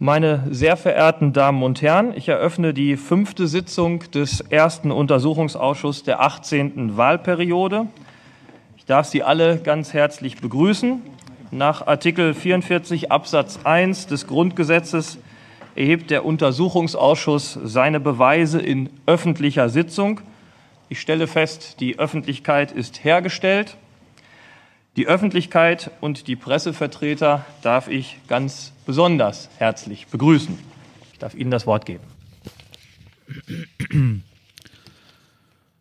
Meine sehr verehrten Damen und Herren, ich eröffne die fünfte Sitzung des ersten Untersuchungsausschusses der 18. Wahlperiode. Ich darf Sie alle ganz herzlich begrüßen. Nach Artikel 44 Absatz 1 des Grundgesetzes erhebt der Untersuchungsausschuss seine Beweise in öffentlicher Sitzung. Ich stelle fest, die Öffentlichkeit ist hergestellt. Die Öffentlichkeit und die Pressevertreter darf ich ganz besonders herzlich begrüßen. Ich darf Ihnen das Wort geben.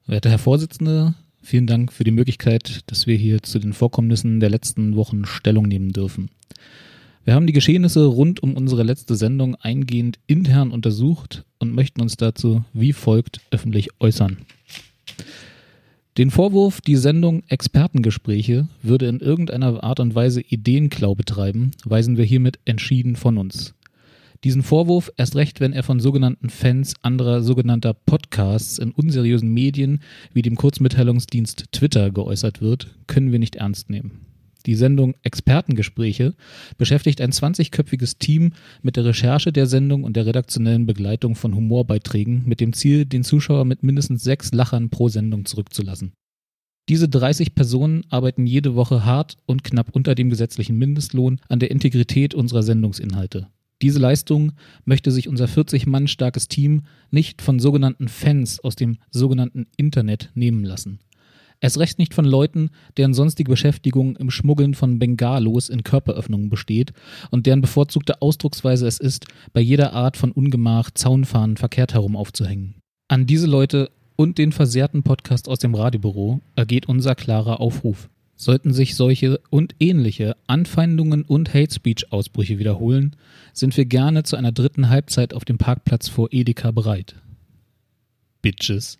Werter Herr Vorsitzender, vielen Dank für die Möglichkeit, dass wir hier zu den Vorkommnissen der letzten Wochen Stellung nehmen dürfen. Wir haben die Geschehnisse rund um unsere letzte Sendung eingehend intern untersucht und möchten uns dazu wie folgt öffentlich äußern. Den Vorwurf, die Sendung Expertengespräche würde in irgendeiner Art und Weise Ideenklau betreiben, weisen wir hiermit entschieden von uns. Diesen Vorwurf, erst recht, wenn er von sogenannten Fans anderer sogenannter Podcasts in unseriösen Medien wie dem Kurzmitteilungsdienst Twitter geäußert wird, können wir nicht ernst nehmen. Die Sendung Expertengespräche beschäftigt ein 20-köpfiges Team mit der Recherche der Sendung und der redaktionellen Begleitung von Humorbeiträgen mit dem Ziel, den Zuschauer mit mindestens sechs Lachern pro Sendung zurückzulassen. Diese 30 Personen arbeiten jede Woche hart und knapp unter dem gesetzlichen Mindestlohn an der Integrität unserer Sendungsinhalte. Diese Leistung möchte sich unser 40 Mann starkes Team nicht von sogenannten Fans aus dem sogenannten Internet nehmen lassen. Erst recht nicht von Leuten, deren sonstige Beschäftigung im Schmuggeln von Bengalos in Körperöffnungen besteht und deren bevorzugte Ausdrucksweise es ist, bei jeder Art von Ungemach Zaunfahnen verkehrt herum aufzuhängen. An diese Leute und den versehrten Podcast aus dem Radiobüro ergeht unser klarer Aufruf. Sollten sich solche und ähnliche Anfeindungen und Hate Speech Ausbrüche wiederholen, sind wir gerne zu einer dritten Halbzeit auf dem Parkplatz vor Edeka bereit. Bitches.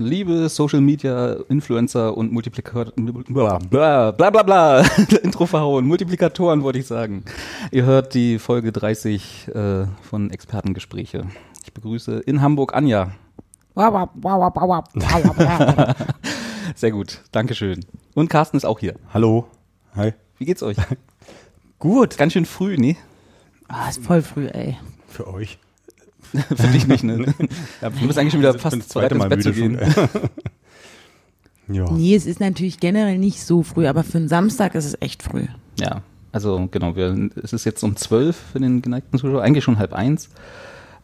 Liebe Social Media Influencer und Multiplikatoren, bla bla bla, bla, bla. Intro verhauen, Multiplikatoren wollte ich sagen. Ihr hört die Folge 30 äh, von Expertengespräche. Ich begrüße in Hamburg Anja. Sehr gut, Dankeschön. Und Carsten ist auch hier. Hallo. Hi. Wie geht's euch? Gut. Ganz schön früh, ne? Ah, ist voll früh, ey. Für euch. Für dich nicht, ne? Ja, du bist eigentlich schon wieder fast das zweite bereit, Mal ins Bett zu gehen. schon. ja. Nee, es ist natürlich generell nicht so früh, aber für einen Samstag ist es echt früh. Ja, also genau, wir, es ist jetzt um zwölf für den geneigten Zuschauer, eigentlich schon halb eins.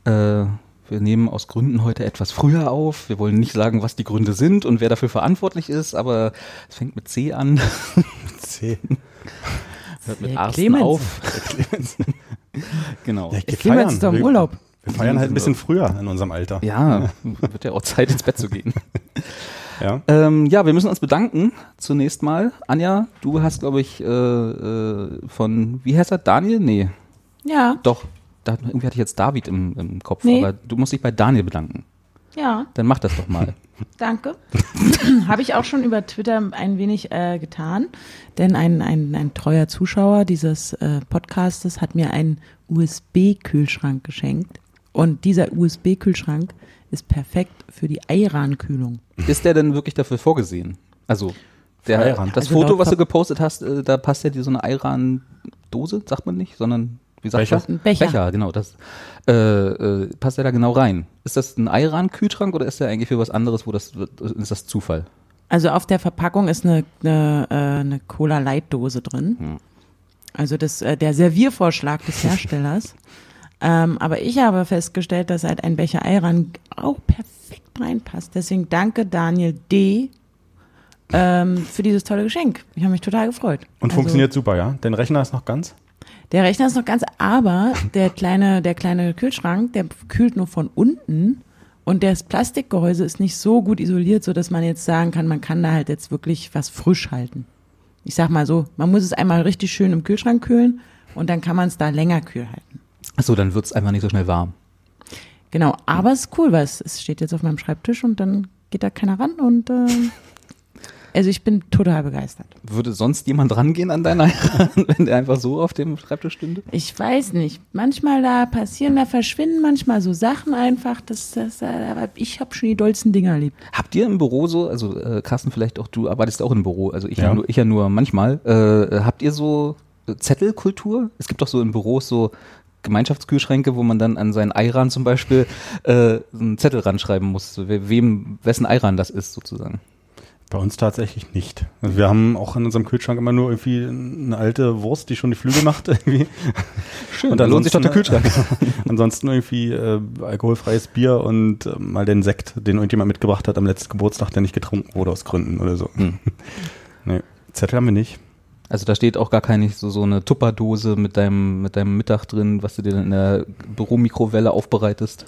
Äh, wir nehmen aus Gründen heute etwas früher auf. Wir wollen nicht sagen, was die Gründe sind und wer dafür verantwortlich ist, aber es fängt mit C an, C. hört mit Arsten Clemens. auf. genau. Ja, ich feiern. jetzt doch im Urlaub. Wir feiern halt ein bisschen früher in unserem Alter. Ja, wird ja auch Zeit ins Bett zu gehen. Ja. Ähm, ja, wir müssen uns bedanken zunächst mal. Anja, du hast, glaube ich, äh, äh, von, wie heißt er, Daniel? Nee, Ja, doch. Da, irgendwie hatte ich jetzt David im, im Kopf, Nee. aber du musst dich bei Daniel bedanken. ja, Dann mach das doch mal. danke. Habe ich auch schon über Twitter ein wenig äh, getan, denn ein, ein, ein treuer Zuschauer dieses äh, Podcastes hat mir einen USB-Kühlschrank geschenkt. Und dieser USB-Kühlschrank ist perfekt für die Eiran-Kühlung. Ist der denn wirklich dafür vorgesehen? Also, der, Eiran. das Also Foto, was du gepostet hast, äh, da passt ja die, so eine Eiran-Dose, sagt man nicht, sondern, wie sagt Becher? man? Ein Becher. Becher, genau. Das äh, äh, passt ja da genau rein. Ist das ein Eiran-Kühlschrank oder ist der eigentlich für was anderes, wo das ist das Zufall? Also auf der Verpackung ist eine, eine, äh, eine Cola-Light-Dose drin. Hm. Also das, äh, der Serviervorschlag des Herstellers. Ähm, aber ich habe festgestellt, dass halt ein Becher Eiran auch perfekt reinpasst. Deswegen danke Daniel D. Ähm, für dieses tolle Geschenk. Ich habe mich total gefreut. Und Also, funktioniert super, ja? Dein Rechner ist noch ganz? Der Rechner ist noch ganz, aber der kleine, der kleine Kühlschrank, der kühlt nur von unten und das Plastikgehäuse ist nicht so gut isoliert, so dass man jetzt sagen kann, man kann da halt jetzt wirklich was frisch halten. Ich sag mal so, man muss es einmal richtig schön im Kühlschrank kühlen und dann kann man es da länger kühl halten. Achso, dann wird's einfach nicht so schnell warm. Genau, aber es ist cool, weil es, es steht jetzt auf meinem Schreibtisch und dann geht da keiner ran und äh, also ich bin total begeistert. Würde sonst jemand rangehen an deiner wenn der einfach so auf dem Schreibtisch stünde? Ich weiß nicht. Manchmal da passieren, da verschwinden manchmal so Sachen einfach. Das, das, äh, aber ich habe schon die dollsten Dinger erlebt. Habt ihr im Büro so, also äh, Carsten, vielleicht auch du arbeitest auch im Büro, also ich ja, Ja. nur, ich ja nur manchmal. Äh, habt ihr so Zettelkultur? Es gibt doch so in Büros so Gemeinschaftskühlschränke, wo man dann an seinen Eiran zum Beispiel äh, einen Zettel ranschreiben muss, wem, wessen Eiran das ist sozusagen. Bei uns tatsächlich nicht. Also wir haben auch in unserem Kühlschrank immer nur irgendwie eine alte Wurst, die schon die Flügel macht irgendwie. Schön, und da lohnt sich doch der Kühlschrank. Ansonsten irgendwie äh, alkoholfreies Bier und äh, mal den Sekt, den irgendjemand mitgebracht hat am letzten Geburtstag, der nicht getrunken wurde aus Gründen oder so. Hm. Nee, Zettel haben wir nicht. Also da steht auch gar keine so, so eine Tupperdose mit deinem, mit deinem Mittag drin, was du dir dann in der Büromikrowelle aufbereitest.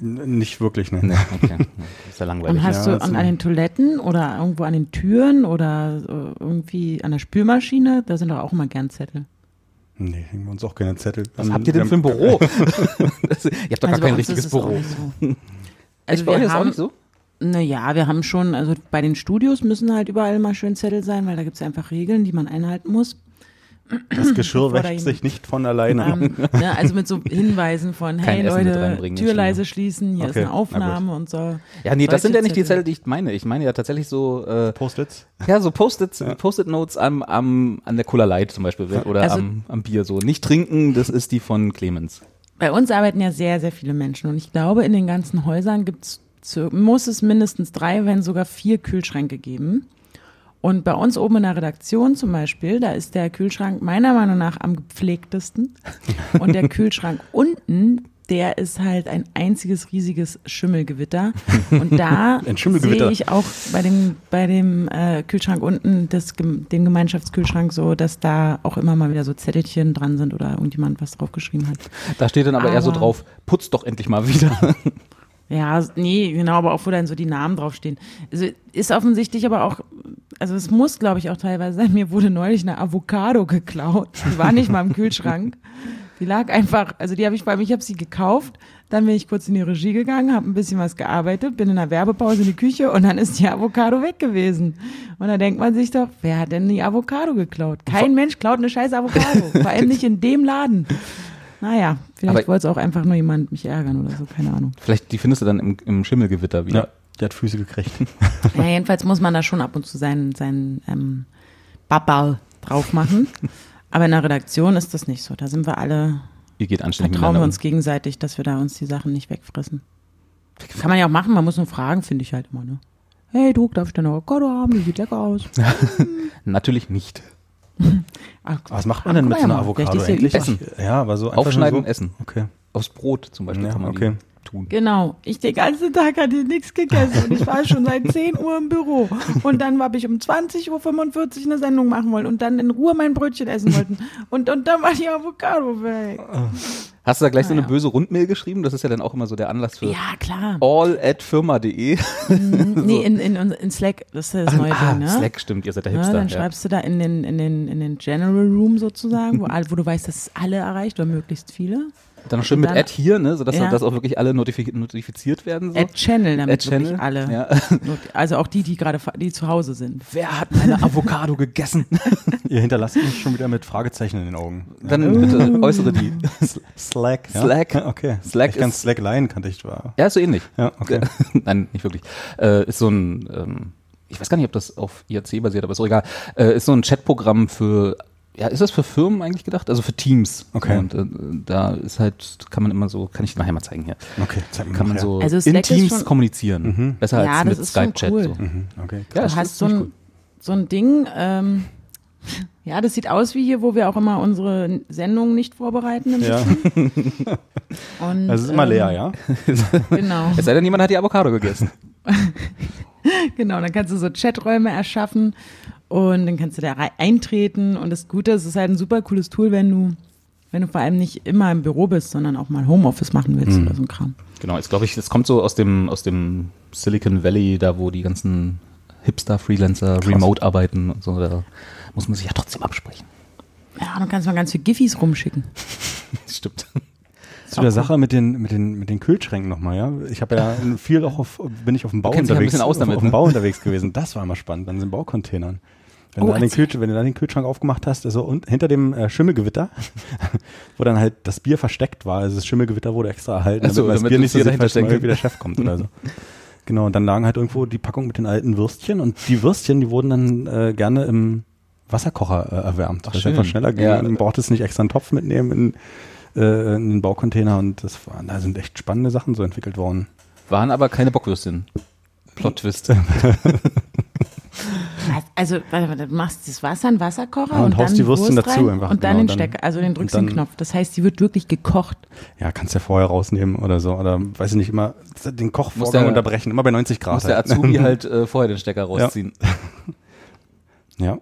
N nicht wirklich, ne. Nee, okay. ist ja langweilig. Und hast ja, du das an, an den Toiletten oder irgendwo an den Türen oder äh, irgendwie an der Spülmaschine, da sind doch auch immer gern Zettel. Nee, hängen wir uns auch keine Zettel. Was an. habt ihr denn für ein haben- Büro? das, ihr habt doch gar Also bei kein richtiges Büro. Also euch wir ist auch haben, nicht so? Naja, wir haben schon, also bei den Studios müssen halt überall mal schön Zettel sein, weil da gibt es einfach Regeln, die man einhalten muss. Das Geschirr wäscht sich nicht von alleine. Ähm, ne, also mit so Hinweisen von, Kein hey mit Leute, Tür leise schließen, hier Okay, ist eine na Aufnahme und so. Ja, nee, das sind ja nicht die Zettel. Die ich meine. Ich meine ja tatsächlich so, äh, Post-its? ja, so Post-its, Post-it-Notes am, am, an der Cola Light zum Beispiel oder Also- am, am Bier so. Nicht trinken, das ist die von Clemens. Bei uns arbeiten ja sehr, sehr viele Menschen und ich glaube, in den ganzen Häusern gibt's zu, muss es mindestens drei, wenn sogar vier Kühlschränke geben. Und bei uns oben in der Redaktion zum Beispiel, da ist der Kühlschrank meiner Meinung nach am gepflegtesten. Und der Kühlschrank unten, der ist halt ein einziges riesiges Schimmelgewitter. Und da sehe ich auch bei dem, bei dem äh, Kühlschrank unten, das, den Gemeinschaftskühlschrank so, dass da auch immer mal wieder so Zettelchen dran sind oder irgendjemand was draufgeschrieben hat. Da steht dann aber, eher so Aber- drauf, putz doch endlich mal wieder. Ja, nee, genau, aber auch wo dann so die Namen draufstehen. Also ist offensichtlich aber auch, also es muss, glaube ich, auch teilweise sein. Mir wurde neulich eine Avocado geklaut. Die war nicht mal im Kühlschrank. Die lag einfach, also die habe ich bei mir, ich habe sie gekauft, dann bin ich kurz in die Regie gegangen, habe ein bisschen was gearbeitet, bin in der Werbepause in die Küche und dann ist die Avocado weg gewesen. Und da denkt man sich doch, wer hat denn die Avocado geklaut? Kein Mensch klaut eine scheiß Avocado, vor allem nicht in dem Laden. Naja, vielleicht Aber- wollte es auch einfach nur jemand mich ärgern oder so, keine Ahnung. Vielleicht, die findest du dann im, im Schimmelgewitter wieder. Ja, der hat Füße gekriegt. Ja, jedenfalls muss man da schon ab und zu seinen, seinen ähm, Babal drauf machen. Aber in der Redaktion ist das nicht so. Da sind wir alle, Ihr geht da anständig trauen wir uns gegenseitig, dass wir da uns die Sachen nicht wegfressen. Kann man ja auch machen, man muss nur fragen, finde ich halt immer, ne? Hey, du, darf ich deine Avocado haben? Die sieht lecker aus. Natürlich nicht. Ach, Was macht man denn guck mit so einer Avocado eigentlich? Essen. Ja, aber so einfach Aufschneiden so. essen. Okay. Aufs Brot zum Beispiel Ja, kann man okay. die tun. Genau. Ich den ganzen Tag hatte nichts gegessen und ich war schon seit 10 Uhr im Büro. Und dann habe ich um 20.45 Uhr eine Sendung machen wollen und dann in Ruhe mein Brötchen essen wollten. Und, und dann war die Avocado weg. Hast du da gleich so eine Naja. böse Rundmail geschrieben? Das ist ja dann auch immer so der Anlass für Ja, klar. all at firma.de. Nee, in, in, in Slack, das ist das neue ah, Ding, ne? Slack stimmt, ihr seid der Ja, Hipster. dann ja. schreibst du da in den, in den, in den General Room sozusagen, wo, wo du weißt, dass es alle erreicht oder möglichst viele. Dann noch schön mit dann- Ad hier, ne, sodass Ja. dass auch wirklich alle notifi notifiziert werden. So. Add Channel, damit Ad Channel. wirklich alle. Ja. Also auch die, die gerade, die zu Hause sind. Wer hat meine Avocado gegessen? Ihr hinterlasst mich schon wieder mit Fragezeichen in den Augen. Dann bitte äußere die. Slack. Ja? Slack. Okay. Slack ich kann ist- Slack leihen, kannte ich zwar. Ja, ist so ähnlich. Ja, okay. Nein, nicht wirklich. Äh, ist so ein, ähm, ich weiß gar nicht, ob das auf IRC basiert, aber ist auch egal. Äh, ist so ein Chatprogramm für, ja, ist das für Firmen eigentlich gedacht? Also für Teams. Okay. Und äh, da ist halt, kann man immer so, kann ich nachher mal zeigen hier. Okay, zeig mir Kann man nachher. so Also in Teams schon- kommunizieren. Besser Ja, als das mit ist schon Skype-Chat. cool. So. Mhm, okay. Ja, Du das hast ist so ein, so ein Ding, ähm, ja, das sieht aus wie hier, wo wir auch immer unsere Sendungen nicht vorbereiten. Im Ja, Und, also es ist immer ähm, leer, ja? Genau, Es sei denn, jemand hat die Avocado gegessen. genau. Dann kannst du so Chaträume erschaffen und dann kannst du da eintreten. Und das Gute ist, es ist halt ein super cooles Tool, wenn du, wenn du vor allem nicht immer im Büro bist, sondern auch mal Homeoffice machen willst oder so ein Kram. Genau, jetzt glaube ich, das kommt so aus dem, aus dem Silicon Valley, da wo die ganzen Hipster, Freelancer, Remote arbeiten und so. Da muss man sich ja trotzdem absprechen. Ja, dann kannst du mal ganz viele Giffys rumschicken. Stimmt. Zu der Sache mit den, mit den, mit den Kühlschränken nochmal, ja. Ich habe ja viel auch auf, bin ich auf dem Bau dich ja ein unterwegs, bisschen aus auf, damit, auf dem ne? Bau unterwegs gewesen. Das war immer spannend, an den Baucontainern. Wenn, Oh, du dann den erzähl. Kühl, wenn du dann den Kühlschrank aufgemacht hast, also und, hinter dem äh, Schimmelgewitter, wo dann halt das Bier versteckt war, also das Schimmelgewitter wurde extra erhalten, Ach so, damit man das damit Bier nicht so sieht, falls mal stecken irgendwie der Chef kommt oder so. Genau, und dann lagen halt irgendwo die Packung mit den alten Würstchen und die Würstchen, die wurden dann äh, gerne im Wasserkocher äh, erwärmt. Ach, das schön. einfach schneller ging. Ja. Man braucht es nicht extra einen Topf mitnehmen in, äh, in den Baucontainer und das war, da sind echt spannende Sachen so entwickelt worden. Waren aber keine Bockwürstchen. Plot-Twist. Was? Also, warte, warte, du machst das Wasser in Wasserkocher Ja, und und, haust dann die Würstchen Wurst dazu rein einfach, und dann genau, den dann- Stecker, also den drückst und den dann- Knopf. Das heißt, die wird wirklich gekocht. Ja, kannst ja vorher rausnehmen oder so. Oder weiß ich nicht, immer den Kochvorgang der- unterbrechen, immer bei 90 Grad. Muss der halt. Azubi halt äh, vorher den Stecker rausziehen. Ja,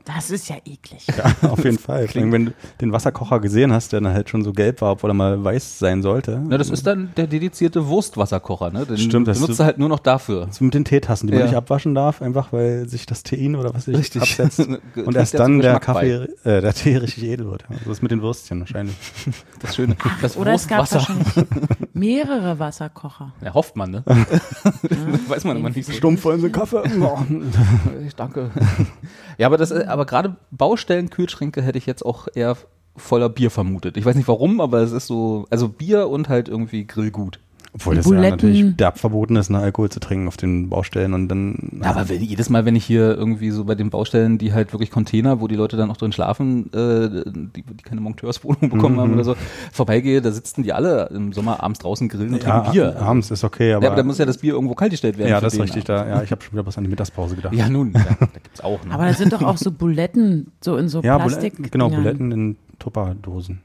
Das ist ja eklig. ja, auf jeden Fall. Wenn du den Wasserkocher gesehen hast, der dann halt schon so gelb war, obwohl er mal weiß sein sollte. Na, das ist dann der dedizierte Wurstwasserkocher, ne? Den Stimmt, das benutzt du- halt nur noch dafür. so mit den Teetassen, die Ja. man nicht abwaschen darf, einfach weil sich das Tein oder was sich absetzt. Trägt Und erst ja dann der. Kaffee, äh, der Tee richtig edel wird. Ja, So ist mit den Würstchen wahrscheinlich. Das Schöne. Das Oder es gab Wurstwasser. wahrscheinlich mehrere Wasserkocher. Ja, hofft man, ne? Weiß man immer nicht so. Stumpf wollen sie Kaffee? Ich danke. Ja, aber das, äh, aber gerade Baustellenkühlschränke hätte ich jetzt auch eher voller Bier vermutet. Ich weiß nicht warum, aber es ist so, also Bier und halt irgendwie Grillgut. Obwohl das ja Buletten. natürlich derb verboten ist, ne, Alkohol zu trinken auf den Baustellen und dann. Ja, aber wenn, jedes Mal, wenn ich hier irgendwie so bei den Baustellen, die halt wirklich Container, wo die Leute dann auch drin schlafen, äh, die, die keine Monteurswohnung bekommen haben oder so, vorbeigehe, da sitzen die alle im Sommer abends draußen grillen und ja, trinken Bier. abends ist okay, aber. ja, aber da muss ja das Bier irgendwo kaltgestellt werden. ja, das ist richtig. Da, ja, ich habe schon wieder was an die Mittagspause gedacht. Ja, nun, ja, da gibt's auch. Ne? Aber da sind doch auch so Buletten, so in so Ja, Plastik. Buletten, genau, Buletten in Tupperdosen.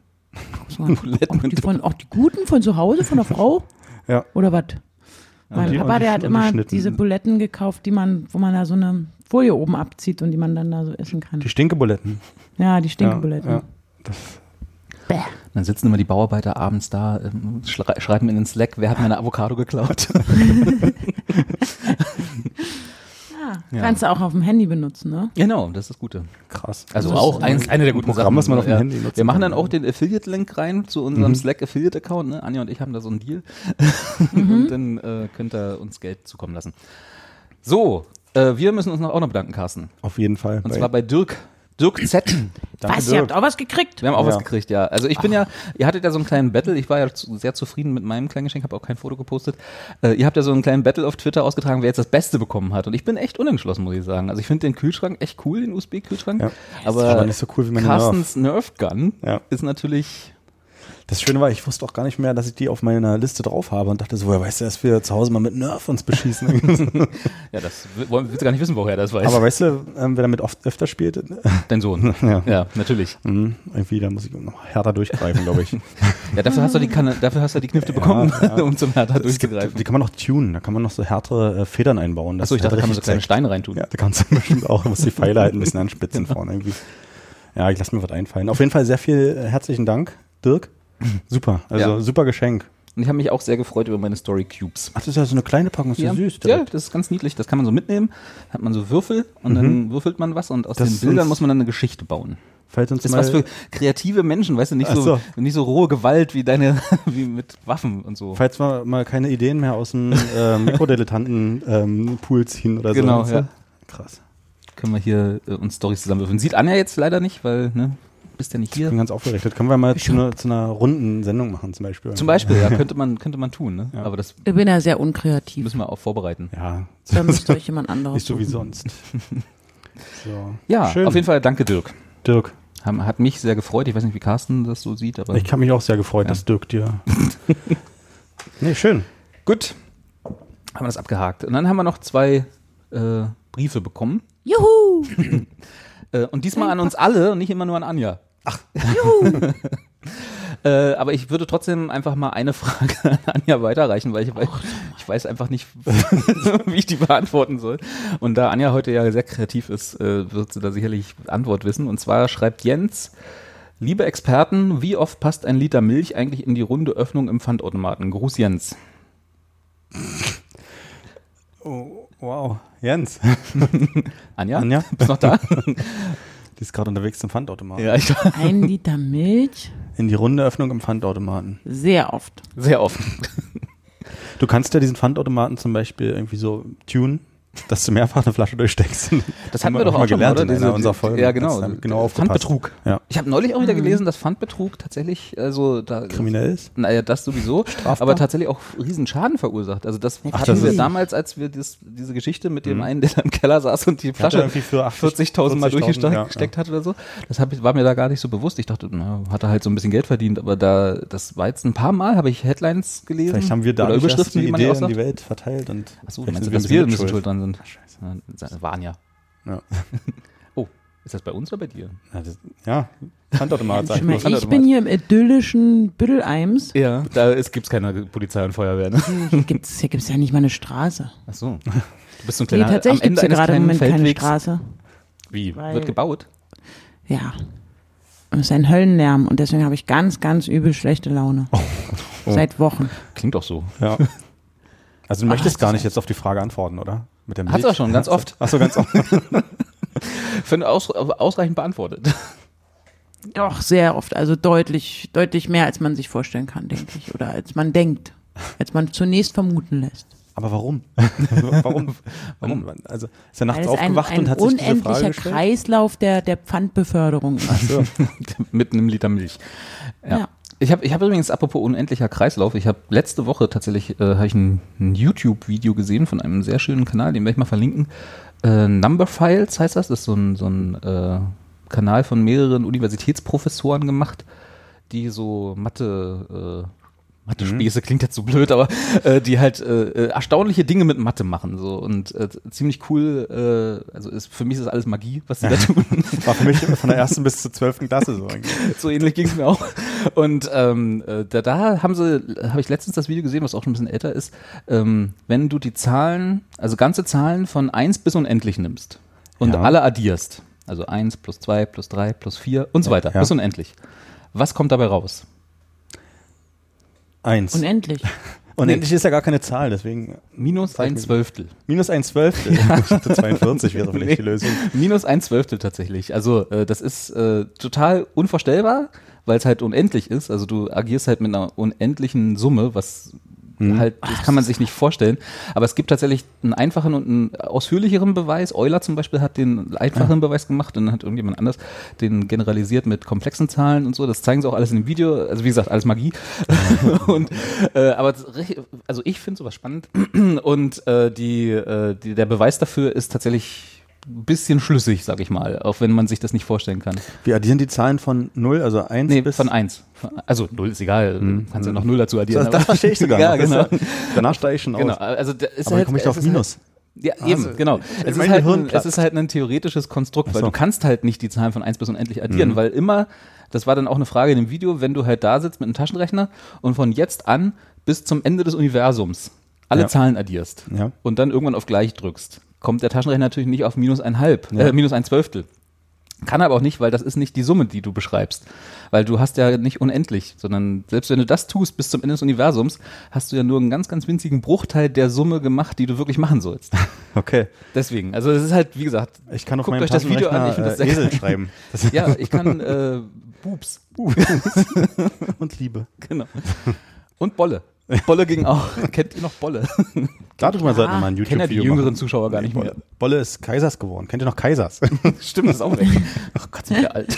Buletten auch, die von, auch die guten von zu Hause, von der Frau? Ja. Oder was? Mein die- Papa, der hat immer diese Buletten gekauft, die man, wo man da so eine Folie oben abzieht und die man dann da so essen kann. Die Stinkebuletten. ja, die Ja, Stinkebuletten. ja. Das, Bäh. Dann sitzen immer die Bauarbeiter abends da, ähm, schrei schreiben in den Slack, wer hat meine Avocado geklaut? Ja. Kannst du auch auf dem Handy benutzen, ne? genau, das ist das Gute. krass. Also Das ist auch eins, eine der guten Programm, Sachen. was man auf dem ja. Handy nutzen Wir machen dann auch den Affiliate-Link rein zu unserem Mhm. Slack Affiliate-Account. Ne? Anja und ich haben da so einen Deal. und dann äh, könnt ihr uns Geld zukommen lassen. So, äh, wir müssen uns noch, auch noch bedanken, Carsten. Auf jeden Fall. Und zwar bei Dirk. Dirk Z. Was, ihr habt auch was gekriegt? Wir haben auch Ja. was gekriegt, ja. Also ich bin ja, ihr hattet ja so einen kleinen Battle, ich war ja zu, sehr zufrieden mit meinem kleinen Geschenk, habe auch kein Foto gepostet. Äh, ihr habt ja so einen kleinen Battle auf Twitter ausgetragen, wer jetzt das Beste bekommen hat. Und ich bin echt unentschlossen, muss ich sagen. Also ich finde den Kühlschrank echt cool, den USB-Kühlschrank. Ja. Aber, aber nicht so cool wie meine Carstens Nerf Gun Ja. ist natürlich. Das Schöne war, ich wusste auch gar nicht mehr, dass ich die auf meiner Liste drauf habe und dachte so, woher weißt du, dass wir zu Hause mal mit Nerf uns beschießen? Ja, das wollen- willst du gar nicht wissen, woher das weiß. aber weißt du, ähm, wer damit oft öfter spielt? Dein Sohn. Ja. Ja, natürlich. Mhm, irgendwie, da muss ich noch härter durchgreifen, glaube ich. Ja, dafür hast du die Kanne, dafür hast du die Knifte bekommen, um zum härter Es gibt, durchzugreifen. die kann man noch tunen, da kann man noch so härtere äh, Federn einbauen. Achso, ich dachte, da kann man so kleine Steine reintun. Ja, da kannst du bestimmt auch, muss die Pfeile halt ein bisschen anspitzen vorne irgendwie. Ja, ich lasse mir was einfallen. Auf jeden Fall sehr viel äh, herzlichen Dank, Dirk. Super, also Ja. super Geschenk. Und ich habe mich auch sehr gefreut über meine Story Cubes. Ach, das ist ja so eine kleine Packung, ist ja, süß. ja, direkt. das ist ganz niedlich. Das kann man so mitnehmen. Hat man so Würfel und dann würfelt man was und aus Das den Bildern muss man dann eine Geschichte bauen. Falls uns Das ist mal, was für kreative Menschen, weißt du, nicht so, so. nicht so rohe Gewalt wie deine, wie mit Waffen und so. falls wir mal keine Ideen mehr aus dem äh, Mikrodilettanten-Pool ziehen oder Genau, so. ja. Krass. Können wir hier äh, uns Storys zusammenwürfeln. Sieht Anja jetzt leider nicht, weil, ne, bist ja nicht Ich bin hier. ganz aufgeregt. Können wir mal zu, einer- zu einer runden Sendung machen zum Beispiel. Zum Beispiel, ja, könnte man, könnte man tun, ne? Ja. Aber das Ich bin ja sehr unkreativ. müssen wir auch vorbereiten. Ja, Da müsst ihr euch jemand anderes nicht so wie sonst. So. Ja, Schön. auf jeden Fall danke Dirk. Dirk, Hat mich sehr gefreut. Ich weiß nicht, wie Carsten das so sieht, aber ich habe mich auch sehr gefreut, Ja. dass Dirk dir. nee, schön. gut. Haben wir das abgehakt. Und dann haben wir noch zwei äh, Briefe bekommen. Juhu! Äh, und diesmal an uns alle und nicht immer nur an Anja. Juhu! Äh, aber ich würde trotzdem einfach mal eine Frage an Anja weiterreichen, weil ich, weil ich weiß einfach nicht, wie ich die beantworten soll. Und da Anja heute ja sehr kreativ ist, äh, wird sie da sicherlich Antwort wissen. Und zwar schreibt Jens, liebe Experten, wie oft passt ein Liter Milch eigentlich in die runde Öffnung im Pfandautomaten? Gruß Jens. Wow, Jens. Anja? Anja? Bist noch da? Die ist gerade unterwegs zum Pfandautomaten. ja, ich Ein Liter Milch, In die runde Öffnung im Pfandautomaten. sehr oft. sehr offen. Du kannst ja diesen Pfandautomaten zum Beispiel irgendwie so tunen, dass du mehrfach eine Flasche durchsteckst. Das Haben hatten wir doch mal auch schon gelernt mal, in oder? einer unserer Folgen. Ja, genau. Dann genau aufgepasst. Pfandbetrug. Ja. Ich habe neulich auch wieder Mhm. gelesen, dass Pfandbetrug tatsächlich, also da Kriminell ist? Naja, das sowieso, aber tatsächlich auch riesen Schaden verursacht. Also das hatten das wir damals, als wir das, diese Geschichte mit dem einen, der da im Keller saß und die Flasche irgendwie für 80 40.000 Mal 40.000, durchgesteckt ja, gesteckt hat oder so. Das hab war mir da gar nicht so bewusst. Ich dachte, na, hat er halt so ein bisschen Geld verdient, aber da, das war jetzt ein paar Mal, habe ich Headlines gelesen. Vielleicht haben wir da oder Überschriften, die wie man Idee ja in die. Welt verteilt und Achso, meinst du, dass wir ein bisschen schuld dran sind? Ja, das waren ja. Ja. Oh, ist das bei uns oder bei dir? Ja, das, ja Pfandautomat, sag ich ich bin hier im idyllischen Bütteleims. Ja, da gibt es keine Polizei und Feuerwehr. Ne? Hier gibt's, hier gibt's ja nicht mal eine Straße. Ach so. Du bist so ein Nee, kleiner, tatsächlich am gibt's Ende hier eines gerade im Moment keine Feldwegs. Straße. Wie? Weil- Wird gebaut? Ja. Es ist ein Höllenlärm und deswegen habe ich ganz, ganz übel schlechte Laune. Oh. Seit Wochen. Klingt doch so. Ja. Also du Ah, möchtest gar nicht jetzt auf die Frage antworten, oder? Mit dem Hast du auch schon, ganz oft. Achso, ganz oft. Finde aus, ausreichend beantwortet. Doch, sehr oft. Also deutlich, deutlich mehr, als man sich vorstellen kann, denke ich. Oder als man denkt. Als man zunächst vermuten lässt. Aber warum? warum? Warum? Also ist er Weil nachts ein, aufgewacht ein und hat sich diese Frage unendlicher gestellt? Kreislauf der, der Pfandbeförderung ist. So. Mit einem Liter Milch. Ja. Ja. Ich habe ich hab übrigens, apropos unendlicher Kreislauf, ich habe letzte Woche tatsächlich äh, ich ein, ein YouTube-Video gesehen von einem sehr schönen Kanal, den werde ich mal verlinken. Äh, Number Files heißt das. Das ist so ein, so ein äh, Kanal von mehreren Universitätsprofessoren gemacht, die so Mathe, äh, Mathe-Späße klingt jetzt so blöd, aber äh, die halt äh, äh, erstaunliche Dinge mit Mathe machen so und äh, ziemlich cool. Äh, also ist, für mich ist das alles Magie, was sie da tun. War für mich von der ersten bis zur zwölften Klasse so eigentlich. so ähnlich ging es mir auch. Und ähm, äh, da, da haben sie, habe ich letztens das Video gesehen, was auch schon ein bisschen älter ist, ähm, wenn du die Zahlen, also ganze Zahlen von 1 bis unendlich nimmst und Ja. alle addierst, also 1 plus 2 plus 3 plus 4 und so weiter, Ja. bis unendlich. Was kommt dabei raus? Eins. Unendlich. Unendlich ist ja gar keine Zahl, deswegen Minus ein. Zwölftel. minus ein Zwölftel. Dachte 42 wäre vielleicht die Lösung. Minus ein Zwölftel tatsächlich. Also äh, das ist äh, total unvorstellbar, weil es halt unendlich ist. Also du agierst halt mit einer unendlichen Summe, was halt, das kann man sich nicht vorstellen. Aber es gibt tatsächlich einen einfachen und einen ausführlicheren Beweis. Euler zum Beispiel hat den einfachen Beweis gemacht und dann hat irgendjemand anders den generalisiert mit komplexen Zahlen und so. Das zeigen sie auch alles in dem Video. Also wie gesagt, alles Magie. und äh, aber also ich finde sowas spannend und äh, die, äh, die der Beweis dafür ist tatsächlich ein bisschen schlüssig, sag ich mal, auch wenn man sich das nicht vorstellen kann. Wir addieren die Zahlen von 0, also 1 Nee, bis von 1. Also 0 ist egal, du kannst ja noch 0 dazu addieren. Das, das verstehe ich sogar. ja, genau. Danach steige ich schon Genau, aus. also da ist Aber halt, komme ich auf ist Minus. Halt, ja, eben, genau. Es ist, halt ein, es ist halt ein theoretisches Konstrukt, weil so. du kannst halt nicht die Zahlen von 1 bis unendlich addieren, Mhm. weil immer, das war dann auch eine Frage in dem Video, wenn du halt da sitzt mit einem Taschenrechner und von jetzt an bis zum Ende des Universums alle Ja. Zahlen addierst Ja. und dann irgendwann auf gleich drückst, kommt der Taschenrechner natürlich nicht auf minus ein halb, Ja. äh, minus ein Zwölftel. Kann aber auch nicht, weil das ist nicht die Summe, die du beschreibst. Weil du hast ja nicht unendlich, sondern selbst wenn du das tust bis zum Ende des Universums, hast du ja nur einen ganz, ganz winzigen Bruchteil der Summe gemacht, die du wirklich machen sollst. Okay. Deswegen, also es ist halt, wie gesagt, Ich kann Guckt euch das Video an, ich finde das äh, sehr Esel schreiben. Das ja, ich kann äh, Boobs, und Liebe. genau. Und Bolle. Bolle ging auch. Kennt ihr noch Bolle? Darüber sollten wir mal ein Kennen ja die YouTube-Video jüngeren machen. Zuschauer gar nicht mehr. Bolle, ist Kaisers geworden. Kennt ihr noch Kaisers? Stimmt, das ist auch weg. Ach Gott, sind wir alt.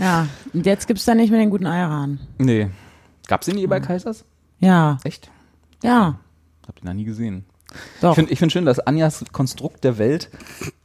Ja, und jetzt gibt's da nicht mehr den guten Ayran. Nee. Gab's den nie bei Kaisers? Ja, Echt? ja, Hab den noch nie gesehen. Doch. Ich finde find schön, dass Anjas Konstrukt der Welt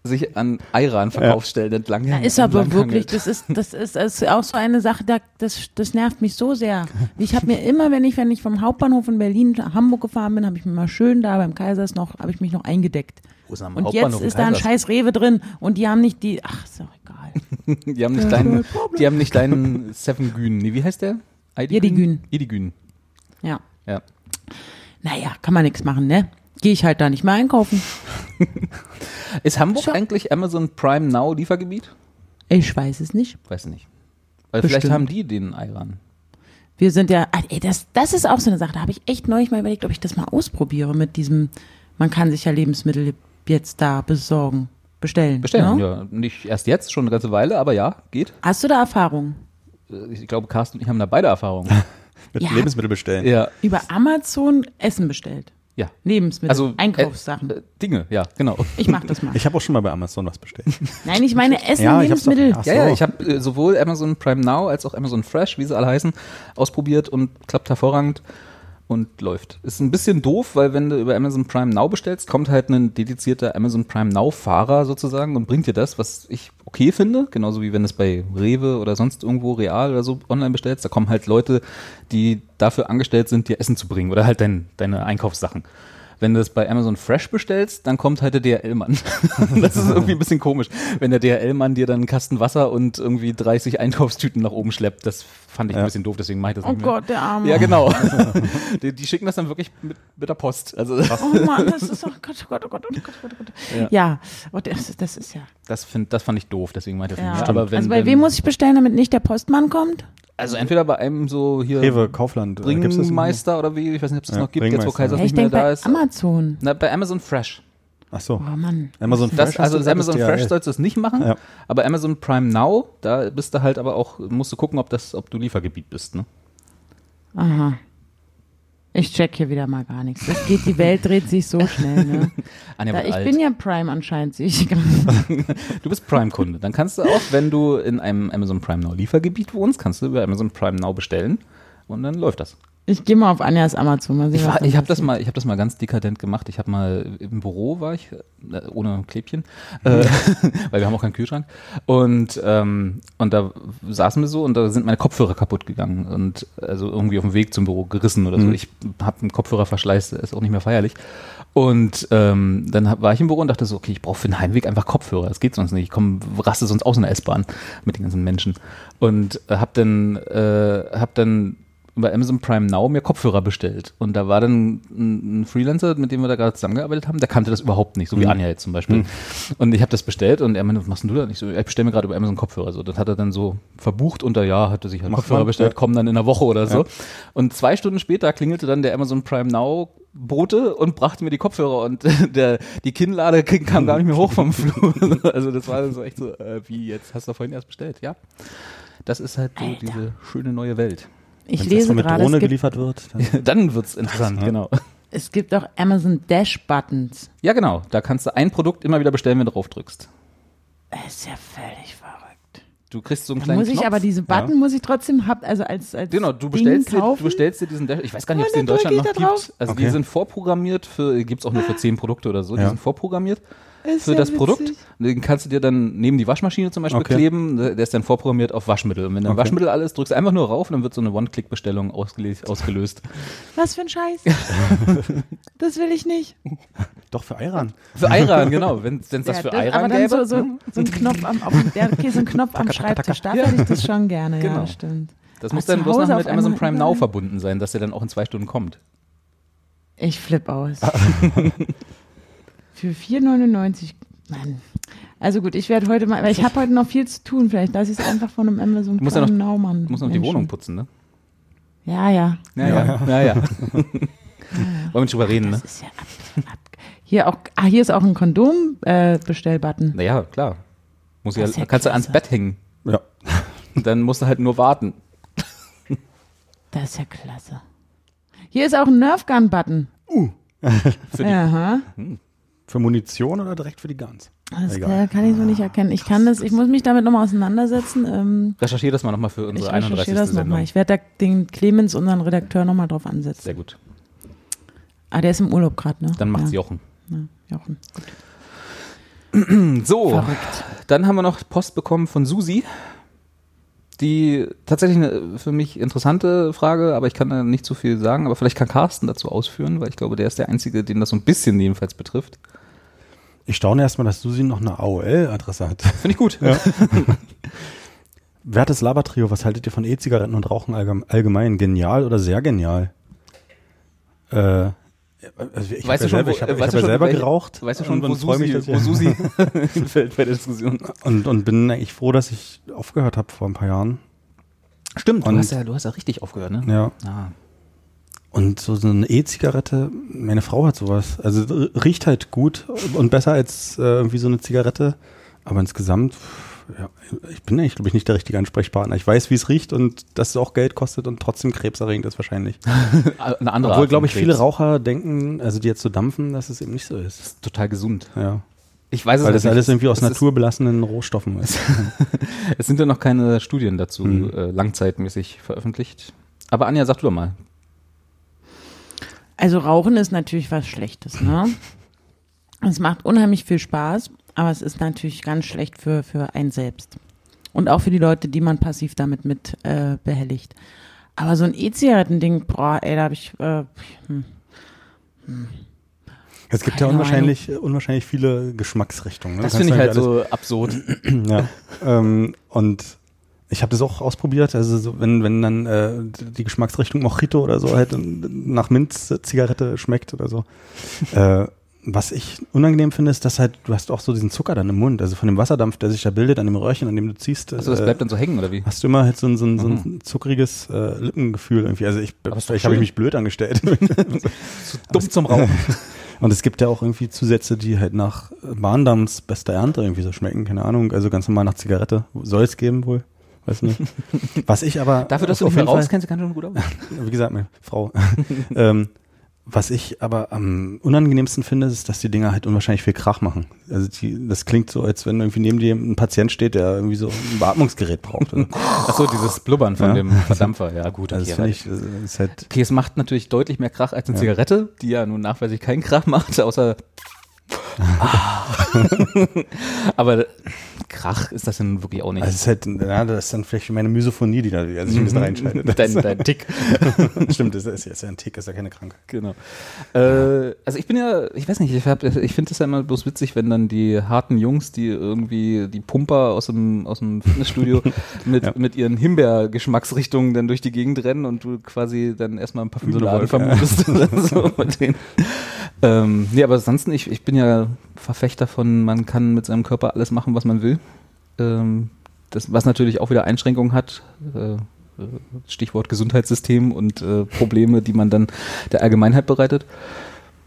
sich an Ayran-Verkaufsstellen entlang Ja, ist aber entlang wirklich, hangelt. das ist, das ist, das ist auch so eine Sache, da, das, das nervt mich so sehr. Ich habe mir immer, wenn ich, wenn ich vom Hauptbahnhof in Berlin nach Hamburg gefahren bin, habe ich mir mal schön da beim Kaisers noch, habe ich mich noch eingedeckt. Und jetzt ist da ein scheiß Rewe drin und die haben nicht die, ach, ist doch egal. Die haben nicht deinen, die haben nicht deinen Seven Gün. Nee, wie heißt der? Jedigün. Jedigün. Ja. Ja. Naja, kann man nichts machen, ne? Gehe ich halt da nicht mehr einkaufen. Ist Hamburg Schau. eigentlich Amazon Prime Now Liefergebiet? Ich weiß es nicht. Weiß nicht. Weil vielleicht haben die den Ayran. Wir sind ja, ah, ey, das, das ist auch so eine Sache. Da habe ich echt neulich mal überlegt, ob ich das mal ausprobiere mit diesem, man kann sich ja Lebensmittel jetzt da besorgen, bestellen. Bestellen, ne? ja. Nicht erst jetzt, schon eine ganze Weile, aber ja, geht. Hast du da Erfahrung? Äh, Ich glaube, Carsten und ich haben da beide Erfahrungen. Mit Ja. Lebensmittel bestellen. ja. Über Amazon Essen bestellt. Ja. Lebensmittel, Also Einkaufssachen. Äh, äh, Dinge, ja, genau. ich mach das mal. Ich habe auch schon mal bei Amazon was bestellt. Nein, ich meine Essen, Ja, Lebensmittel. Ach Ja, ja, so. ich habe äh, sowohl Amazon Prime Now als auch Amazon Fresh, wie sie alle heißen, ausprobiert und klappt hervorragend und läuft. Ist ein bisschen doof, weil wenn du über Amazon Prime Now bestellst, kommt halt ein dedizierter Amazon Prime Now Fahrer sozusagen und bringt dir das, was ich okay finde, genauso wie wenn du es bei Rewe oder sonst irgendwo real oder so online bestellst, da kommen halt Leute, die dafür angestellt sind, dir Essen zu bringen oder halt dein, deine Einkaufssachen. Wenn du es bei Amazon Fresh bestellst, dann kommt halt der DHL-Mann. das ist irgendwie ein bisschen komisch, wenn der DHL-Mann dir dann einen Kasten Wasser und irgendwie 30 Einkaufstüten nach oben schleppt. Das fand ich ein Ja. bisschen doof, deswegen mache ich das Oh nicht mehr. Gott, der Arme. Ja, genau. die, die schicken das dann wirklich mit, mit der Post. Also Oh Mann, das ist doch Gott, oh Gott, oh Gott, oh Gott, oh Gott, oh Gott. Ja. Ja, oh, das, das ist ja. das, find, das fand ich doof, deswegen mache ich das ja. nicht. Aber wenn, also bei wenn, wem muss ich bestellen, damit nicht der Postmann kommt? Also entweder bei einem so hier Rewe, Kaufland. äh? Bringmeister oder wie, ich weiß nicht, ob es das Ja, noch gibt, jetzt wo Ja, nicht ich mehr denke da bei ist. Amazon. Na, bei Amazon Fresh. Ach so. Oh Mann. Amazon Das, Fresh. also du Amazon gesagt, Fresh sollst du es nicht machen, Ja. aber Amazon Prime Now, da bist du halt aber auch, musst du gucken, ob das, ob du Liefergebiet bist, ne? Aha. Ich check hier wieder mal gar nichts. Das geht, die Welt dreht sich so schnell, ne? Anja Da, ich alt. bin ja Prime anscheinend, sehe ich gerade. Du bist Prime-Kunde. Dann kannst du auch, wenn du in einem Amazon Prime Now Liefergebiet wohnst, kannst du über Amazon Prime Now bestellen und dann läuft das. Ich gehe mal auf Anjas Amazon. Mal sehen, Ich, war- ich habe das mal, ich habe das mal ganz dekadent gemacht. Ich habe mal im Büro war ich äh, ohne Klebchen, äh, weil wir haben auch keinen Kühlschrank und ähm, und da saßen wir so und da sind meine Kopfhörer kaputt gegangen und also irgendwie auf dem Weg zum Büro gerissen oder so. Ich habe einen Kopfhörerverschleiß, der ist auch nicht mehr feierlich. Und ähm, dann hab- war ich im Büro und dachte so, okay, ich brauche für den Heimweg einfach Kopfhörer. Das geht sonst nicht. Ich komm, raste sonst aus in der S-Bahn mit den ganzen Menschen. Und äh, hab dann, äh, hab dann über Amazon Prime Now mir Kopfhörer bestellt. Und da war dann ein, ein Freelancer, mit dem wir da gerade zusammengearbeitet haben, der kannte das überhaupt nicht, so wie Anja jetzt zum Beispiel. Und ich habe das bestellt und er meinte, was machst denn du da? Und Ich, so, ich bestelle mir gerade über Amazon Kopfhörer. So, das hat er dann so verbucht unter, ja, hat er sich halt Macht Kopfhörer man, bestellt, ja. kommen dann in einer Woche oder so. Ja. Und zwei Stunden später klingelte dann der Amazon Prime Now Bote und brachte mir die Kopfhörer und der, die Kinnlade kam gar nicht mehr hoch vom Flur. Also das war dann so echt so, äh, wie jetzt hast du vorhin erst bestellt, ja. Das ist halt so Alter. diese schöne neue Welt. Ich Wenn's lese gerade, Drohne es gibt, geliefert wird. Dann Dann wird's interessant, genau. es gibt auch Amazon Dash Buttons. Ja, genau. Da kannst du ein Produkt immer wieder bestellen, wenn du drauf drückst. Das ist ja völlig verrückt. Du kriegst so einen Da kleinen muss ich Knopf. aber diese Button muss ich trotzdem hab, also als, als Genau, du Ding bestellst, dir, kaufen. du bestellst dir diesen Dash. Ich weiß gar nicht, ob es den in Deutschland noch gibt. Also die Okay. sind vorprogrammiert für, gibt's auch nur für zehn Produkte oder so. Die Ja. sind vorprogrammiert Ist für ja das witzig. Produkt. Den kannst du dir dann neben die Waschmaschine zum Beispiel Okay. kleben. Der ist dann vorprogrammiert auf Waschmittel. Und wenn dann Okay. Waschmittel alles, drückst du einfach nur rauf und dann wird so eine One-Click-Bestellung ausgelöst. Was für ein Scheiß. das will ich nicht. Doch für Iran. Für Iran, genau. Wenn es das Ja, für das, Iran aber dann gäbe. so, so, so ein Knopf am, auf, ja, okay, so ein Knopf am Schreibtisch. Da hätte ich das schon gerne, Genau. ja, stimmt. Das Aber muss dann bloß noch mit Amazon Prime Now verbunden sein, dass der dann auch in zwei Stunden kommt. Ich flipp aus. Für 4,99. Mann. Also gut, ich werde heute mal, weil ich habe heute noch viel zu tun. Vielleicht lasse ich es einfach von einem Amazon Du musst ja noch- machen. Du musst noch die. Wohnung putzen, ne? Ja, ja. Ja, ja. ja, ja. Wollen wir nicht drüber reden, ne? Das ist ja ab, ab. Hier auch, ah, hier ist auch ein Kondom-Bestellbutton. Naja, klar. Muss ja, kannst du klasse. ans Bett hängen. Ja. Dann musst du halt nur warten. das ist ja klasse. Hier ist auch ein Nerfgun-Button. Für die, Aha. Für Munition oder direkt für die Guns? Das Egal. kann, kann ich so nicht erkennen. Ich kann das, ich muss mich damit nochmal auseinandersetzen. Ähm, Recherchiere das mal nochmal für ich unsere recherchiere 31. das Sendung. nochmal. Ich werde da den Clemens, unseren Redakteur, nochmal drauf ansetzen. Sehr gut. Ah, der ist im Urlaub gerade, ne? Dann macht's ja. Jochen. Ja, Jochen. So, Verrückt. dann haben wir noch Post bekommen von Susi. Die tatsächlich eine für mich interessante Frage, aber ich kann da nicht so viel sagen. Aber vielleicht kann Carsten dazu ausführen, weil ich glaube, der ist der Einzige, den das so ein bisschen jedenfalls betrifft. Ich staune erstmal, dass Susi noch eine AOL-Adresse hat. Finde ich gut. Wertes Labertrio, was haltet ihr von E-Zigaretten und Rauchen allgem- allgemein? Genial oder sehr genial? Äh, also ich Weißt du ja schon, selber, wo- ich hab, weißt ich hab ja schon, selber welche- geraucht. Weißt du schon, wo Susi, mich, wo Susi hinfällt bei der Diskussion? und, und bin eigentlich froh, dass ich aufgehört habe vor ein paar Jahren. Stimmt, du hast, ja, du hast ja richtig aufgehört, ne? Ja. Ah. Und so, so eine E-Zigarette, meine Frau hat sowas. Also riecht halt gut und besser als äh, irgendwie so eine Zigarette. Aber insgesamt, ja, ich bin eigentlich, glaube ich, nicht der richtige Ansprechpartner. Ich weiß, wie es riecht und dass es auch Geld kostet und trotzdem krebserregend ist wahrscheinlich. Eine andere Obwohl, glaube ich, viele Krebs. Raucher denken, also die jetzt so dampfen, dass es eben nicht so ist. total gesund. Ja. Ich weiß es Weil das nicht. alles irgendwie aus Es ist- naturbelassenen Rohstoffen ist. Es sind ja noch keine Studien dazu Hm. äh, langzeitmäßig veröffentlicht. Aber Anja, sag du doch mal. Also Rauchen ist natürlich was Schlechtes, ne? Es macht unheimlich viel Spaß, aber es ist natürlich ganz schlecht für, für einen selbst. Und auch für die Leute, die man passiv damit mit äh, behelligt. Aber so ein E-Zigaretten-Ding, boah, ey, da habe ich, äh, hm. Es gibt ja Keine unwahrscheinlich, unwahrscheinlich viele Geschmacksrichtungen. ne? Das finde ich halt irgendwie so absurd. alles- Ja. ähm, und ich habe das auch ausprobiert. Also so, wenn, wenn dann äh, die Geschmacksrichtung Mojito oder so halt nach Minz-Zigarette schmeckt oder so. äh, was ich unangenehm finde, ist, dass halt, du hast auch so diesen Zucker dann im Mund, also von dem Wasserdampf, der sich da bildet an dem Röhrchen, an dem du ziehst. Also das äh, bleibt dann so hängen, oder wie? Hast du immer halt so ein, so ein, so ein zuckriges äh, Lippengefühl irgendwie. Also ich, habe ich schön. mich blöd angestellt. Dumm zum Rauchen. Und es gibt ja auch irgendwie Zusätze, die halt nach Bahndams bester Ernte irgendwie so schmecken. Keine Ahnung. Also ganz normal nach Zigarette. Soll es geben wohl. Weiß nicht. Was ich aber. Dafür, dass du auf nicht mehr rauskennst, kannst du schon gut aus. Wie gesagt, meine Frau. ähm, was ich aber am unangenehmsten finde, ist, dass die Dinger halt unwahrscheinlich viel Krach machen. Also die, das klingt so, als wenn irgendwie neben dir ein Patient steht, der irgendwie so ein Beatmungsgerät braucht. Also Achso, dieses Blubbern von Ja. dem Verdampfer. Ja, gut. okay, ich, ist halt Okay, es macht natürlich deutlich mehr Krach als eine Ja. Zigarette, die ja nun nachweislich keinen Krach macht, außer. Aber Krach ist das denn wirklich auch nicht. Also es ist halt, ja, das ist dann vielleicht meine Misophonie, die da also sich ein bisschen reinschaltet. dein, dein Tick. Stimmt, das ist, ist ja ein Tick, ist ja keine Krankheit. Genau. Äh, also ich bin ja, ich weiß nicht, ich, hab- ich finde es ja immer bloß witzig, wenn dann die harten Jungs, die irgendwie die Pumper aus dem, aus dem Fitnessstudio mit, Ja. mit ihren Himbeer-Geschmacksrichtungen dann durch die Gegend rennen und du quasi dann erstmal einen Parfümladen So vermutest. oder so mit denen. Ähm, nee, aber ansonsten, ich, ich bin ja Verfechter von, man kann mit seinem Körper alles machen, was man will. Ähm, das, was natürlich auch wieder Einschränkungen hat. Äh, Stichwort Gesundheitssystem und äh, Probleme, die man dann der Allgemeinheit bereitet.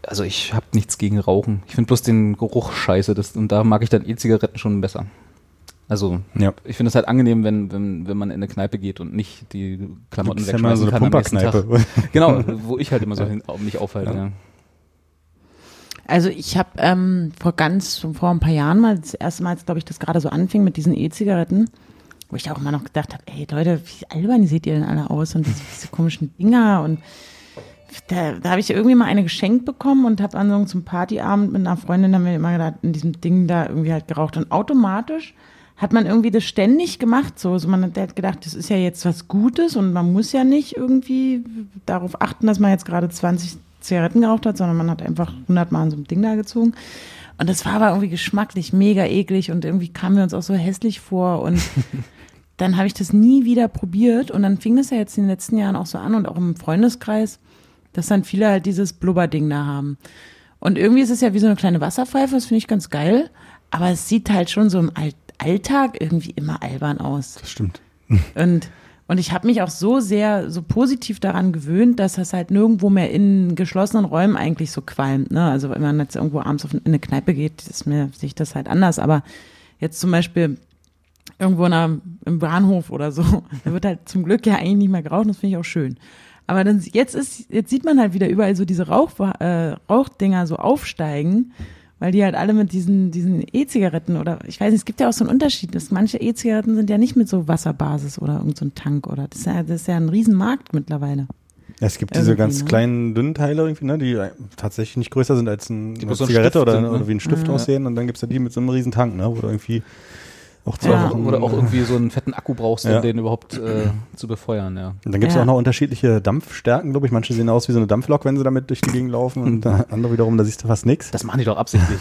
Also ich habe nichts gegen Rauchen. Ich finde bloß den Geruch scheiße das, und da mag ich dann E-Zigaretten schon besser. Also Ja. ich finde es halt angenehm, wenn, wenn, wenn man in eine Kneipe geht und nicht die Klamotten Das ist ja mal wegschmeißen so eine kann am nächsten Pumperkneipe. Tag. Genau, wo ich halt immer so hin, mich aufhalte. Ja. Ja. Also ich habe ähm, vor ganz, vor ein paar Jahren mal, das erste Mal, glaube ich, das gerade so anfing mit diesen E-Zigaretten, wo ich auch immer noch gedacht habe, ey Leute, wie albern seht ihr denn alle aus und diese, diese komischen Dinger und da, da habe ich irgendwie mal eine geschenkt bekommen und habe an so einem Partyabend mit einer Freundin haben wir immer gedacht, in diesem Ding da irgendwie halt geraucht und automatisch hat man irgendwie das ständig gemacht, so, so man hat gedacht, das ist ja jetzt was Gutes und man muss ja nicht irgendwie darauf achten, dass man jetzt gerade 20 Zigaretten geraucht hat, sondern man hat einfach 100 Mal an so einem Ding da gezogen. Und das war aber irgendwie geschmacklich mega eklig und irgendwie kamen wir uns auch so hässlich vor und dann habe ich das nie wieder probiert und dann fing das ja jetzt in den letzten Jahren auch so an und auch im Freundeskreis, dass dann viele halt dieses Blubberding da haben. Und irgendwie ist es ja wie so eine kleine Wasserpfeife, das finde ich ganz geil, aber es sieht halt schon so im All Alltag irgendwie immer albern aus. Das stimmt. Und, und ich habe mich auch so sehr, so positiv daran gewöhnt, dass das halt nirgendwo mehr in geschlossenen Räumen eigentlich so qualmt. Ne? Also wenn man jetzt irgendwo abends in eine Kneipe geht, ist mir sich das halt anders. Aber jetzt zum Beispiel irgendwo in einer, im Bahnhof oder so, da wird halt zum Glück ja eigentlich nicht mehr geraucht, das finde ich auch schön. Aber dann, jetzt ist, jetzt sieht man halt wieder überall so diese Rauch, äh, Rauchdinger so aufsteigen, weil die halt alle mit diesen, diesen E-Zigaretten oder, ich weiß nicht, es gibt ja auch so einen Unterschied, dass manche E-Zigaretten sind ja nicht mit so Wasserbasis oder irgendein so ein Tank oder, das ist ja, das ist ja ein Riesenmarkt mittlerweile. Es gibt diese ganz ne? kleinen, dünnen Teile irgendwie, ne, die tatsächlich nicht größer sind als ein, eine bloß so ein Zigarette Stift oder, ne? oder wie ein Stift Ja. aussehen. Und dann gibt's ja die mit so einem riesen Tank, ne, wo du irgendwie auch zwei Ja. Wochen... Oder auch irgendwie so einen fetten Akku brauchst, um Ja. den überhaupt äh, zu befeuern, ja. Und dann gibt's ja. Ja. auch noch unterschiedliche Dampfstärken, glaube ich. Manche sehen aus wie so eine Dampflok, wenn sie damit durch die Gegend laufen. Und äh, andere wiederum, da siehst du fast nichts. Das machen die doch absichtlich.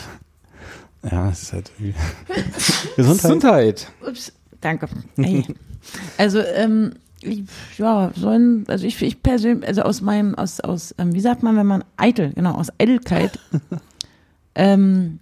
Ja, es ist halt irgendwie... Gesundheit. Gesundheit. Ups, danke. Ey. Also, ähm, ich, ja, sollen, also ich, ich persönlich, also aus meinem, aus, aus, ähm, wie sagt man, wenn man eitel, genau, aus Eitelkeit, ähm,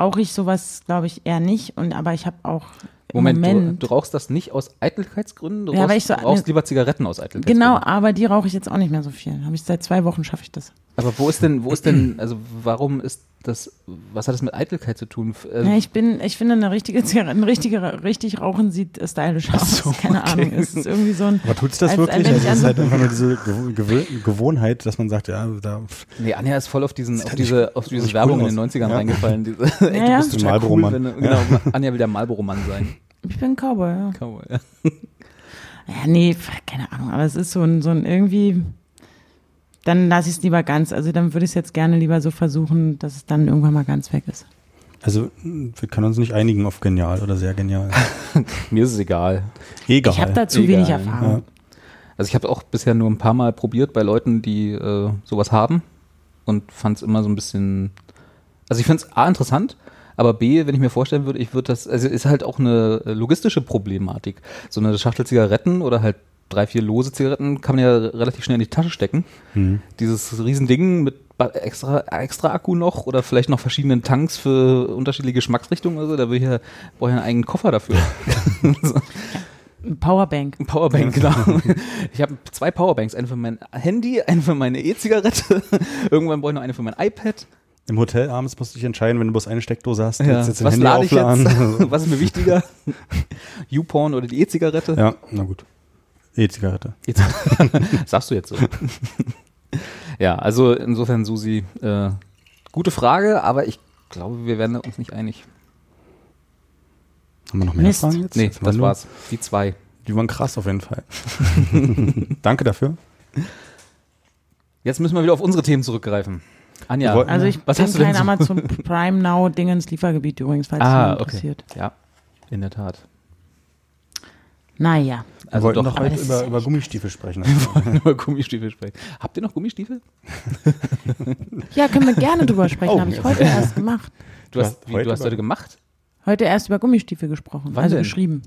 rauche ich sowas, glaube ich, eher nicht. Und aber ich habe auch Moment, Moment. Du, du rauchst das nicht aus Eitelkeitsgründen? Du Ja, rauchst, weil ich so- du rauchst lieber Zigaretten aus Eitelkeitsgründen. Genau, aber die rauche ich jetzt auch nicht mehr so viel. Habe ich seit zwei Wochen schaffe ich das. Aber wo ist denn, wo ist denn, also warum ist das, was hat das mit Eitelkeit zu tun? Äh, Ja, ich bin, ich finde eine richtige Zigarette, ein richtiger, richtig rauchen sieht stylisch aus. Keine Ahnung, es ist irgendwie so ein. Aber tut's das als- wirklich? wenn Also es ist halt einfach nur diese Gewohnheit, dass man sagt, ja, da nee, Anja ist voll auf diesen, auf diese, auf diese Werbung cool in den aus. 90ern Ja. reingefallen. Diese, ey, Ja, ja. du bist total Marlboro-Mann. cool, wenn genau, Anja will der Marlboro-Mann sein. Ich bin Cowboy, ja. Cowboy, ja. Ja, nee, keine Ahnung, aber es ist so ein, so ein irgendwie. Dann lasse ich es lieber ganz. Also dann würde ich es jetzt gerne lieber so versuchen, dass es dann irgendwann mal ganz weg ist. Also wir können uns nicht einigen auf genial oder sehr genial. Mir ist es egal. Egal. Ich habe da zu Egal. wenig Erfahrung. Also ich habe auch bisher nur ein paar Mal probiert bei Leuten, die äh, sowas haben und fand es immer so ein bisschen, also ich finde es A interessant, aber B, wenn ich mir vorstellen würde, ich würde das, also ist halt auch eine logistische Problematik. So eine Schachtel Zigaretten oder halt drei, vier lose Zigaretten kann man ja relativ schnell in die Tasche stecken. Mhm. Dieses Riesending mit extra, extra Akku noch oder vielleicht noch verschiedenen Tanks für unterschiedliche Geschmacksrichtungen oder so, da will ich ja, brauche ich einen eigenen Koffer dafür. Ein Powerbank. Ein Powerbank, genau. Ich habe zwei Powerbanks, eine für mein Handy, eine für meine E-Zigarette. Irgendwann brauche ich noch eine für mein iPad. Im Hotel abends musst du dich entscheiden, wenn du bloß eine Steckdose hast, Ja. jetzt Was Handy lade ich aufladen. jetzt? Was ist mir wichtiger? YouPorn oder die E-Zigarette? ja, na gut. E-Zigarette. Jetzt, sagst du jetzt so. ja, also insofern, Susi, äh, gute Frage, aber ich glaube, wir werden uns nicht einig. Haben wir noch mehr Mist. Fragen jetzt? Nee, Jetzt das war's. Die zwei. Die waren krass auf jeden Fall. Danke dafür. Jetzt müssen wir wieder auf unsere Themen zurückgreifen. Anja, Also ich Was bin hast du denn kein so? Amazon Prime Now Dingens Liefergebiet übrigens, falls es ah, okay. interessiert. Ja, in der Tat. Naja. Wir Also wollten doch, doch aber heute über, über Gummistiefel sprechen. über Gummistiefel sprechen. Habt ihr noch Gummistiefel? Ja, können wir gerne drüber sprechen. Oh, Habe ich heute erst gemacht. Du hast, wie, heute du hast heute gemacht? Heute erst über Gummistiefel gesprochen, Wann also denn? geschrieben.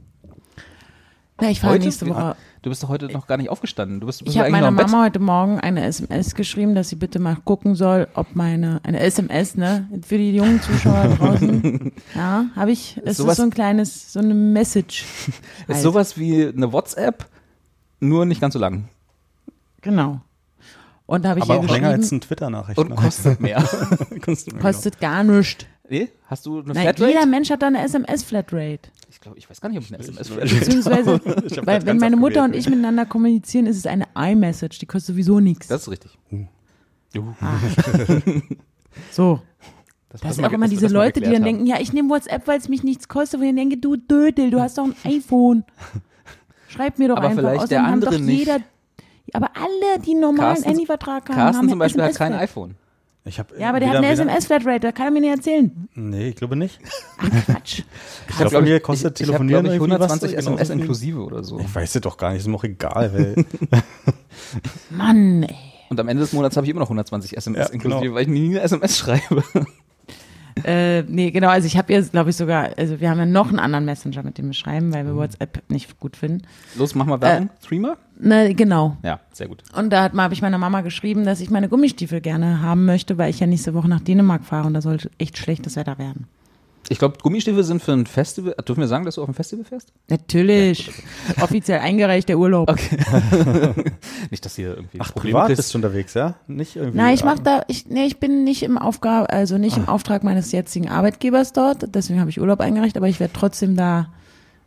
Na, ich fahre nächste Woche. Du bist doch heute noch gar nicht aufgestanden. Du bist, bist Ich habe meiner Bett? Mama heute Morgen eine SMS geschrieben, dass sie bitte mal gucken soll, ob meine, eine SMS, ne, für die jungen Zuschauer draußen. ja, habe ich, es sowas- ist so ein kleines, so eine Message. Ist halt. sowas wie eine WhatsApp, nur nicht ganz so lang. Genau. Und da habe ich Aber auch länger als eine Twitter-Nachricht. Und ne? kostet mehr. Kostet mehr, kostet gar nichts. Nee? Hast du eine Na, Flatrate? jeder Mensch hat da eine SMS-Flatrate. Ich glaube, ich weiß gar nicht, ob ich eine SMS Beziehungsweise, weil wenn meine Mutter und ich miteinander kommunizieren, ist es eine iMessage, die kostet sowieso nichts. Das ist richtig. So. Das, Das sind auch immer diese Leute, die dann haben. denken, ja, ich nehme WhatsApp, weil es mich nichts kostet. Und ich denke, du Dödel, du hast doch ein iPhone. Schreib mir doch Aber einfach. vielleicht Außerdem der haben andere doch nicht. jeder, aber alle, die einen normalen Handyvertrag haben, Carsten haben zum Beispiel hat kein iPhone. Ich hab Ja, aber der hat eine SMS-Flatrate, da kann er mir nicht erzählen. Nee, ich glaube nicht. Ach, Quatsch. Ich glaube, bei mir kostet ich, ich hab, Telefonieren glaub ich, irgendwie was, 120 genauso SMS viel. inklusive oder so. Ich weiß es doch gar nicht, ist mir auch egal, weil Mann, ey. Und am Ende des Monats habe ich immer noch 120 SMS Ja, inklusive, genau. weil ich nie eine SMS schreibe. Äh, nee, genau, also ich habe jetzt, glaube ich, sogar, also wir haben ja noch einen anderen Messenger, mit dem wir schreiben, weil Mhm. wir WhatsApp nicht gut finden. Los, mach mal Werbung. Streamer? Na, genau. Ja, sehr gut. Und da habe ich meiner Mama geschrieben, dass ich meine Gummistiefel gerne haben möchte, weil ich ja nächste Woche nach Dänemark fahre und da sollte echt schlechtes Wetter werden. Ich glaube, Gummistiefel sind für ein Festival. Dürfen wir sagen, dass du auf ein Festival fährst? Natürlich. Offiziell eingereicht der Urlaub. Okay. Nicht, dass hier irgendwie Ach, Probleme privat bist du unterwegs, ja? Nicht irgendwie. Nein, ich ah, mach da, ich, nee, ich bin nicht im Aufgabe, also nicht im Auftrag meines jetzigen Arbeitgebers dort, deswegen habe ich Urlaub eingereicht, aber ich werde trotzdem da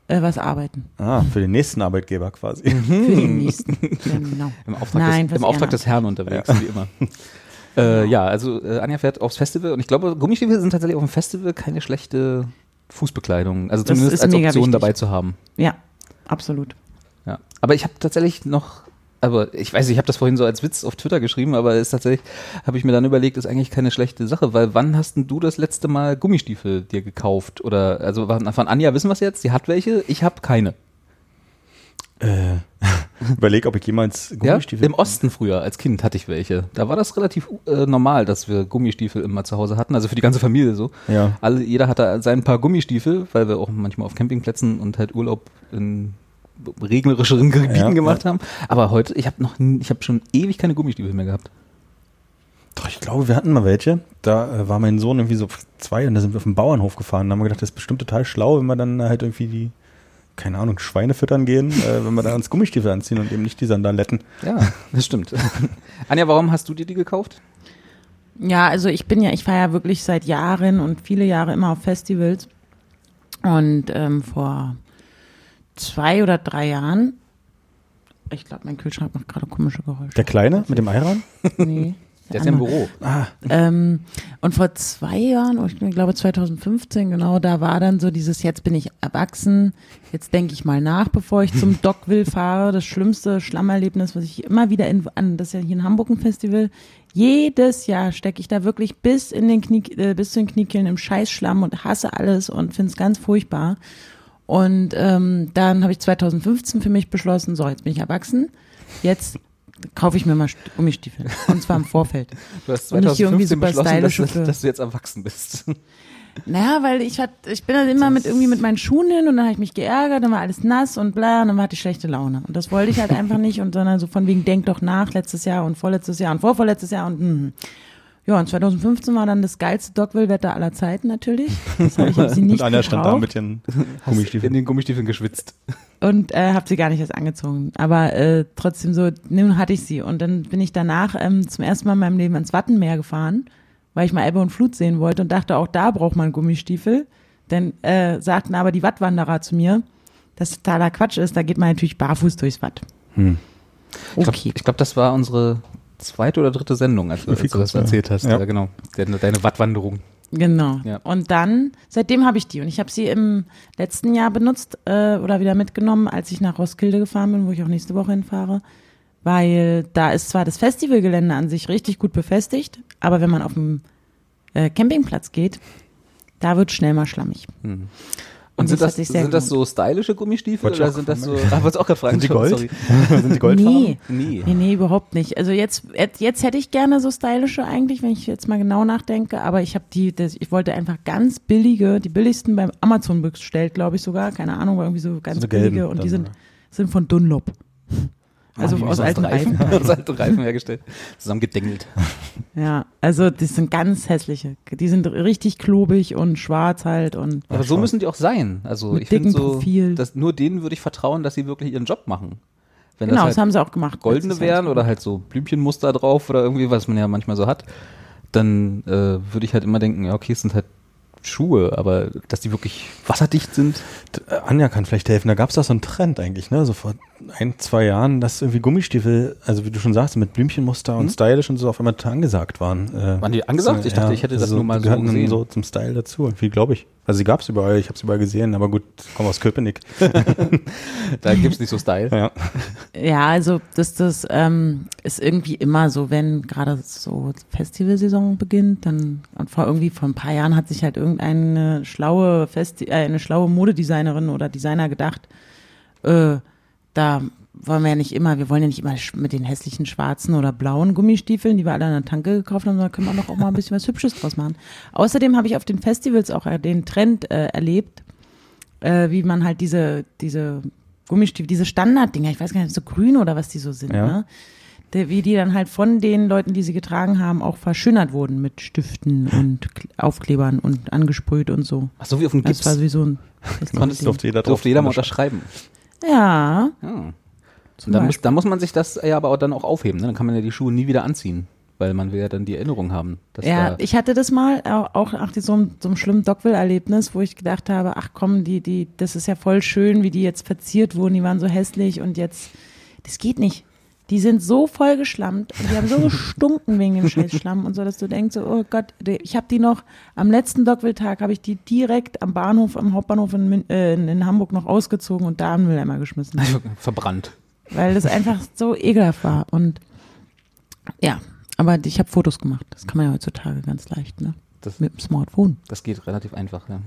äh, was arbeiten. Ah, für den nächsten Arbeitgeber quasi. Für den nächsten. genau. Im Auftrag, Nein, des, im Auftrag des Herrn unterwegs, wie immer. Äh, ja, also äh, Anja fährt aufs Festival und ich glaube, Gummistiefel sind tatsächlich auf dem Festival keine schlechte Fußbekleidung. Also Das zumindest als Option wichtig. dabei zu haben. Ja, absolut. Ja. Aber ich habe tatsächlich noch, aber ich weiß, ich habe das vorhin so als Witz auf Twitter geschrieben, aber ist tatsächlich, habe ich mir dann überlegt, ist eigentlich keine schlechte Sache, weil wann hast denn du das letzte Mal Gummistiefel dir gekauft? Oder also von Anja wissen wir es jetzt, sie hat welche, ich habe keine. Äh, überleg, ob ich jemals Ja? Gummistiefel. Im Osten früher, als Kind hatte ich welche. Da war das relativ äh, normal, dass wir Gummistiefel immer zu Hause hatten, also für die ganze Familie so. Ja. Alle, jeder hatte sein paar Gummistiefel, weil wir auch manchmal auf Campingplätzen und halt Urlaub in regnerischeren Gebieten Ja, gemacht haben. Aber heute, ich habe noch, ich habe schon ewig keine Gummistiefel mehr gehabt. Doch, ich glaube, wir hatten mal welche. Da äh, war mein Sohn irgendwie so zwei und da sind wir auf den Bauernhof gefahren. Da haben wir gedacht, das ist bestimmt total schlau, wenn wir dann halt irgendwie die keine Ahnung, Schweine füttern gehen, äh, wenn wir da uns Gummistiefel anziehen und eben nicht die Sandaletten. Ja, das stimmt. Anja, warum hast du dir die gekauft? Ja, also ich bin ja, ich fahre ja wirklich seit Jahren und viele Jahre immer auf Festivals. Und ähm, vor zwei oder drei Jahren, ich glaube, mein Kühlschrank macht gerade komische Geräusche. Der Kleine mit dem Eiran? Nee. Der ist ja im Büro. Ähm, und vor zwei Jahren, ich glaube 2015, genau, da war dann so dieses, jetzt bin ich erwachsen, jetzt denke ich mal nach, bevor ich zum Dockville fahre. Das schlimmste Schlammerlebnis, was ich immer wieder in, an, das ist ja hier in Hamburg ein Festival, jedes Jahr stecke ich da wirklich bis in den Knie, äh, bis zu den Kniekehlen im Scheißschlamm und hasse alles und finde es ganz furchtbar. Und ähm, dann habe ich 2015 für mich beschlossen, so, jetzt bin ich erwachsen, jetzt kaufe ich mir mal St- Gummistiefel. Und zwar im Vorfeld. Du hast Und nicht irgendwie 2015 super beschlossen, dass, dass du jetzt erwachsen bist. Naja, weil ich hat, ich bin dann immer mit irgendwie mit meinen Schuhen hin und dann habe ich mich geärgert, dann war alles nass und bla, und dann hatte ich schlechte Laune. Und das wollte ich halt einfach nicht und sondern so von wegen, denk doch nach, letztes Jahr und vorletztes Jahr und vorvorletztes Jahr und hm. Ja, und 2015 war dann das geilste Dockville-Wetter aller Zeiten natürlich. Das habe ich hab sie nicht und Anja stand da mit den in Gummistiefeln. den Gummistiefeln geschwitzt. und äh, habe sie gar nicht erst angezogen. Aber äh, trotzdem so, nun hatte ich sie. Und dann bin ich danach ähm, zum ersten Mal in meinem Leben ans Wattenmeer gefahren, weil ich mal Ebbe und Flut sehen wollte und dachte, auch da braucht man Gummistiefel. Dann äh, sagten aber die Wattwanderer zu mir, dass totaler Quatsch ist, da geht man natürlich barfuß durchs Watt. Hm. Ich glaube, Okay. glaub, das war unsere zweite oder dritte Sendung, als, du- als du das ja. erzählt hast. Ja. Ja, genau. Deine, deine Wattwanderung. Genau. Ja. Und dann, seitdem habe ich die. Und ich habe sie im letzten Jahr benutzt äh, oder wieder mitgenommen, als ich nach Roskilde gefahren bin, wo ich auch nächste Woche hinfahre. Weil da ist zwar das Festivalgelände an sich richtig gut befestigt, aber wenn man auf dem äh, Campingplatz geht, da wird schnell mal schlammig. Und, Und sind, das das, sind das so stylische Gummistiefel Wollte oder sind das so. Ah, wolltest du auch gerade fragen? Sind die Gold? Sorry. Sind die Goldfarben? Nee. Nee. Nee, nee, überhaupt nicht. Also jetzt, jetzt hätte ich gerne so stylische eigentlich, wenn ich jetzt mal genau nachdenke, aber ich habe die, das, ich wollte einfach ganz billige, die billigsten beim Amazon bestellt, glaube ich sogar, keine Ahnung, war irgendwie so ganz So gelben billige und die sind, sind von Dunlop. Also Ah, aus alten Reifen. aus alten Reifen hergestellt. Zusammengedengelt. Ja, also das sind ganz hässliche. Die sind richtig klobig und schwarz halt und Aber so müssen die auch sein. Also Mit ich finde so, Profil. dass nur denen würde ich vertrauen, dass sie wirklich ihren Job machen. Wenn genau, das das halt haben sie auch gemacht. goldene wären oder halt so Blümchenmuster drauf oder irgendwie, was man ja manchmal so hat, dann äh, würde ich halt immer denken, ja okay, es sind halt Schuhe, aber dass die wirklich wasserdicht sind. Äh, Anja kann vielleicht helfen. Da gab es doch so einen Trend eigentlich, ne? So vor ein, zwei Jahren, dass irgendwie Gummistiefel, also wie du schon sagst, mit Blümchenmuster und stylisch und so auf einmal angesagt waren. Äh, Waren die angesagt? Ich dachte, ich hätte das nur mal die so gesehen. so zum Style dazu. Wie glaube ich. Also sie gab es überall, ich habe sie überall gesehen, aber gut, ich komme aus Köpenick. Da gibt's nicht so Style. Ja. Ja, also das, das ähm, ist irgendwie immer so, wenn gerade so Festivalsaison beginnt, dann und vor irgendwie vor ein paar Jahren hat sich halt irgendeine schlaue Festi äh, eine schlaue Modedesignerin oder Designer gedacht, äh, da wollen wir ja nicht immer, wir wollen ja nicht immer mit den hässlichen schwarzen oder blauen Gummistiefeln, die wir alle an der Tanke gekauft haben, sondern können wir doch auch mal ein bisschen was Hübsches draus machen. Außerdem habe ich auf den Festivals auch den Trend äh, erlebt, äh, wie man halt diese, diese Gummistiefel, diese Standarddinger, ich weiß gar nicht, so grün oder was die so sind, Ja. ne? Der, wie die dann halt von den Leuten, die sie getragen haben, auch verschönert wurden mit Stiften und Aufklebern und angesprüht und so. Ach so wie auf dem Das Gips. war wie so ein Konntest Festival-Ding. durfte jeder drauf Durfte jeder mal unterschreiben. Ja, Ja. Und dann muss, dann muss man sich das ja aber auch dann auch aufheben. Ne? Dann kann man ja die Schuhe nie wieder anziehen, weil man will ja dann die Erinnerung haben. Ja, ich hatte das mal auch nach so einem, so einem schlimmen Dockville-Erlebnis, wo ich gedacht habe, ach komm, die, die, das ist ja voll schön, wie die jetzt verziert wurden, die waren so hässlich und jetzt, das geht nicht. Die sind so voll geschlammt und die haben so gestunken wegen dem scheiß Schlamm und so, dass du denkst, so, oh Gott, ich habe die noch, am letzten Dockville-Tag habe ich die direkt am Bahnhof, am Hauptbahnhof in, äh, in, Hamburg noch ausgezogen und da in den Mülleimer geschmissen. verbrannt. weil das einfach so ekelhaft war. Und ja, aber ich habe Fotos gemacht. Das kann man ja heutzutage ganz leicht, ne? Das, Mit dem Smartphone. das geht relativ einfach. Ja.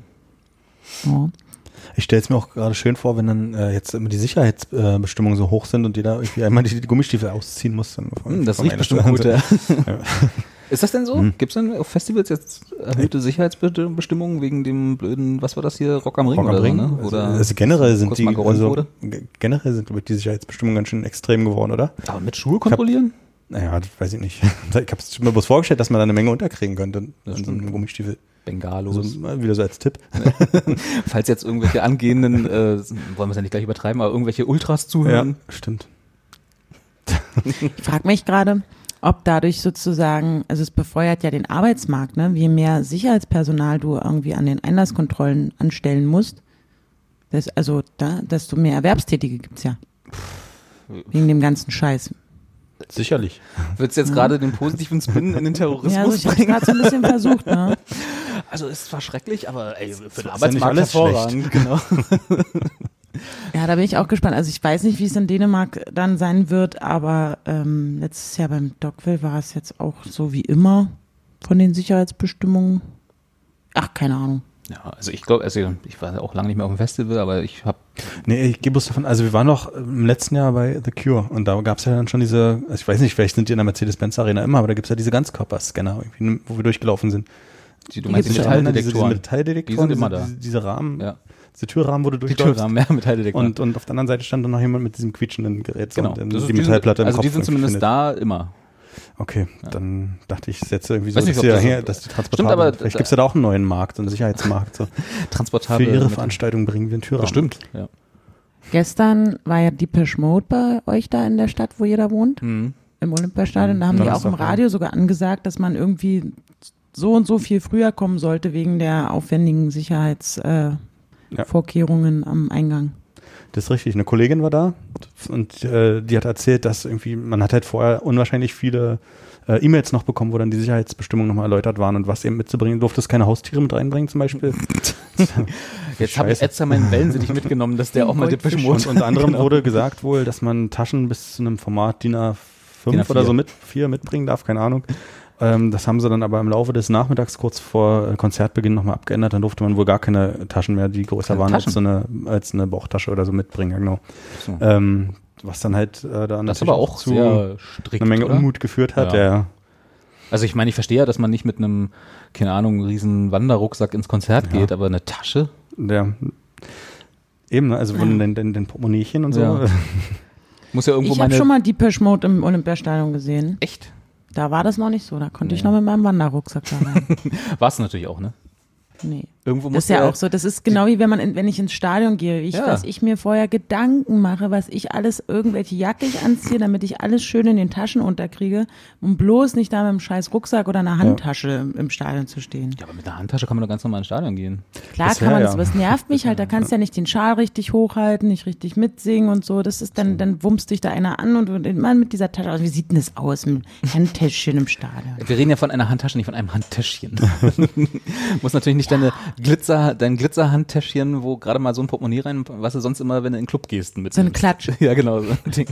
Ja. Ich stelle es mir auch gerade schön vor, wenn dann äh, jetzt immer die Sicherheitsbestimmungen so hoch sind und jeder irgendwie einmal die, die Gummistiefel ausziehen muss. Dann Hm, das riecht bestimmt gut. Ja. Ist das denn so? Hm. Gibt es denn auf Festivals jetzt erhöhte Sicherheitsbestimmungen wegen dem blöden, was war das hier, Rock am Ring Rock am oder Ring. ne? Also, Oder also generell sind die, also, wurde? ge- generell sind glaube ich, die Sicherheitsbestimmungen ganz schön extrem geworden, oder? Aber mit Schuhe kontrollieren? Naja, das weiß ich nicht. Ich habe es mir bloß vorgestellt, dass man da eine Menge unterkriegen könnte an so einem Gummistiefel. Bengalos. Also, wieder so als Tipp. Falls jetzt irgendwelche angehenden, äh, wollen wir es ja nicht gleich übertreiben, aber irgendwelche Ultras zuhören. stimmt. Ich frage mich gerade, ob dadurch sozusagen, also es befeuert ja den Arbeitsmarkt, ne? Je mehr Sicherheitspersonal du irgendwie an den Einlasskontrollen anstellen musst, das, also da, desto mehr Erwerbstätige gibt's ja. Wegen dem ganzen Scheiß. Sicherlich. Wird es jetzt gerade den positiven Spin in den Ja, also Terrorismus ich habe bringen? gerade so ein bisschen versucht, ne? Also es war schrecklich, aber ey, für den ist ja nicht Arbeitsmarkt alles hervorragend. Genau. Ja, da bin ich auch gespannt. Also ich weiß nicht, wie es in Dänemark dann sein wird, aber ähm, letztes Jahr beim Dockville war es jetzt auch so wie immer von den Sicherheitsbestimmungen. Ach, keine Ahnung. Ja, also ich glaube, also ich war auch lange nicht mehr auf dem Festival, aber ich habe Nee, ich gebe bloß davon, also wir waren noch im letzten Jahr bei The Cure und da gab es ja dann schon diese, also ich weiß nicht, vielleicht sind die in der Mercedes-Benz-Arena immer, aber da gibt es ja diese Ganzkörperscanner, irgendwie, wo wir durchgelaufen sind. Die, du meinst die ja auch, ne? Diese, diese Metalldetektoren. Metalldetektoren, Die sind immer diese, da. Diese, diese Rahmen, Ja. diese Türrahmen, wo du Die. Türrahmen, ja, Metalldetektoren. Und, und auf der anderen Seite stand dann noch jemand mit diesem quietschenden Gerät. so genau. und Das ist- die die Metallplatte im Also Kopf die sind zumindest findet. da immer. Okay, dann dachte ich, setze irgendwie so, nicht, dass, die, das- her, dass die transportabel Stimmt, aber- Vielleicht gibt es ja da auch einen neuen Markt, so einen Sicherheitsmarkt. So. Transportable. Für ihre Veranstaltung bringen wir einen Türrahmen. Bestimmt, ja. Gestern war ja Deepish Mode bei euch da in der Stadt, wo ihr da wohnt, Mhm. im Olympiastadion. Da haben Ja, die auch im ja. Radio sogar angesagt, dass man irgendwie so und so viel früher kommen sollte wegen der aufwendigen Sicherheitsvorkehrungen äh, Ja. Am Eingang. Das ist richtig. Eine Kollegin war da und äh, die hat erzählt, dass irgendwie, man hat halt vorher unwahrscheinlich viele äh, E-Mails noch bekommen, wo dann die Sicherheitsbestimmungen nochmal erläutert waren und was eben mitzubringen. Durftest keine Haustiere mit reinbringen zum Beispiel. Jetzt habe ich extra meinen Wellensittich mitgenommen, dass der auch mal Depeche Und Mode unter anderem Genau. wurde gesagt wohl, dass man Taschen bis zu einem Format DIN A5 DIN A4. oder so mit vier mitbringen darf, keine Ahnung. Ähm, das haben sie dann aber im Laufe des Nachmittags kurz vor äh, Konzertbeginn nochmal abgeändert. Dann durfte man wohl gar keine Taschen mehr, die größer Keine waren als so eine, als eine Bauchtasche oder so mitbringen. Ja, genau. So. Ähm, was dann halt äh, da Das aber auch zu strikt, eine Menge oder? Unmut geführt hat. Ja. Ja. Also ich meine, ich verstehe ja, dass man nicht mit einem, keine Ahnung, riesen Wanderrucksack ins Konzert Ja. geht, aber eine Tasche? Der, eben, ne, also Ja. wurden den, den, den Portemonnaiechen und so. Ja. Muss ja irgendwo Ich habe schon mal Deepish Mode im Olympiastadion gesehen. Echt? Da war das noch nicht so. Da konnte ich Nee. noch mit meinem Wanderrucksack da rein. War es natürlich auch, ne? Nee. Irgendwo Das muss ist ja auch so, das ist genau wie wenn man, in, wenn ich ins Stadion gehe, ich, Ja. was ich mir vorher Gedanken mache, was ich alles, irgendwelche Jacke ich anziehe, damit ich alles schön in den Taschen unterkriege, um bloß nicht da mit einem scheiß Rucksack oder einer Handtasche im, im Stadion zu stehen. Ja, aber mit der Handtasche kann man doch ganz normal ins Stadion gehen. Klar Das kann man ja. das, aber es nervt mich halt, da kannst du ja nicht den Schal richtig hochhalten, nicht richtig mitsingen und so, das ist dann, dann wummst dich da einer an und, und man mit dieser Tasche, also wie sieht denn das aus, mit einem Handtäschchen im Stadion? Wir reden ja von einer Handtasche, nicht von einem Handtäschchen. Muss natürlich nicht deine Glitzer, dein Glitzerhandtäschchen, wo gerade mal so ein Portemonnaie rein, was du sonst immer, wenn du in den Club gehst, mit. So eine Klatsch. Ja, genau. So ein Ding.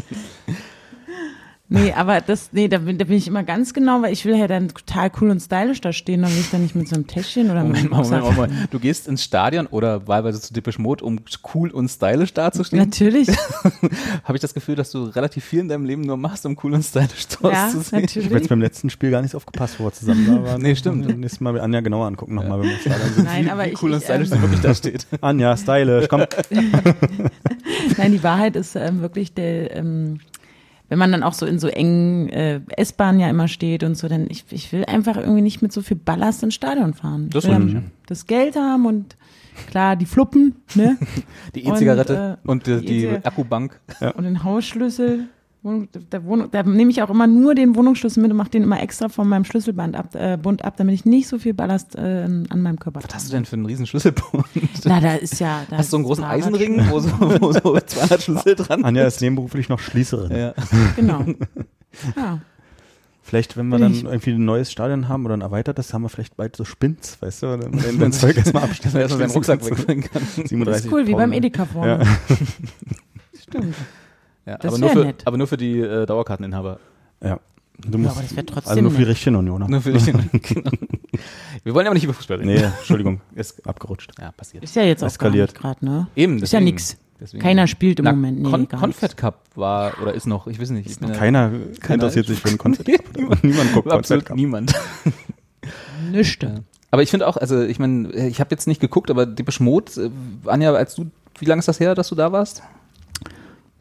Nee, aber das, nee, da bin, da bin ich immer ganz genau, weil ich will ja dann total cool und stylisch da stehen, dann will ich da nicht mit so einem Täschchen oder mit Moment Moment, mal, Moment. Du gehst ins Stadion oder wahlweise zu Depeche Mode, um cool und stylisch dazustehen? Natürlich, Habe ich das Gefühl, dass du relativ viel in deinem Leben nur machst, um cool und stylisch ja, auszusehen? Ich habe natürlich. jetzt beim letzten Spiel gar nicht so aufgepasst, wo wir zusammen da waren. Nee, stimmt. Und Nächstes Mal Anja genauer angucken nochmal, wenn wir im Stadion sind. Nein, aber Wie ich, cool und ich, stylisch ähm, wirklich da steht. Anja, stylisch, komm. Nein, die Wahrheit ist ähm, wirklich der, ähm, wenn man dann auch so in so engen äh, S-Bahnen ja immer steht und so, dann ich, ich will einfach irgendwie nicht mit so viel Ballast ins Stadion fahren. Ich Das will stimmt, dann ja. das Geld haben und klar die Fluppen, ne? Die Und, E-Zigarette äh, und, die, die die. Akkubank. und den Hausschlüssel. Wohnung, der Wohnung, da nehme ich auch immer nur den Wohnungsschlüssel mit und mache den immer extra von meinem Schlüsselband ab, äh, Bund ab, damit ich nicht so viel Ballast äh, an meinem Körper Was hast du denn für einen riesen Schlüsselbund? Na, da ist ja. Da Hast du so einen großen Fahrrad- Eisenring, wo so, wo so 200 Schlüssel dran Anja ist nebenberuflich noch Schließerin. Ja. Genau. Ja. Vielleicht, wenn wir dann irgendwie ein neues Stadion haben oder ein erweitertes, haben wir vielleicht bald so Spins, weißt du? Wenn man Zeug erstmal Dass abstellt. man erstmal seinen Rucksack wegbringen kann. 37 Das ist cool, wie beim Tonnen. Edeka vorne. Ja. Stimmt. Ja, Das aber, nur für, nett. aber nur für die äh, Dauerkarteninhaber. Ja. Du Ja, musst, aber das wäre trotzdem. also nur für die richtigen Unioner. Nur für dich. genau. Wir wollen aber nicht über Fußball reden. Nee, Entschuldigung, Ist, abgerutscht. ja, passiert. ist ja jetzt auch Eskaliert. gerade, ne? Eben, Ist ja deswegen- nix. deswegen- Keiner spielt im Na, Moment. Nee, Con gar Confed Cup war oder ist noch, ich weiß nicht. Ich ja- Keiner, interessiert sich für einen Konfett. Niemand guckt Absolut Konfett. niemand. nichts. Ja. Aber ich finde auch, also ich meine, ich habe jetzt nicht geguckt, aber Depeche Mode, äh, Anja, als du, wie lange ist das her, dass du da warst?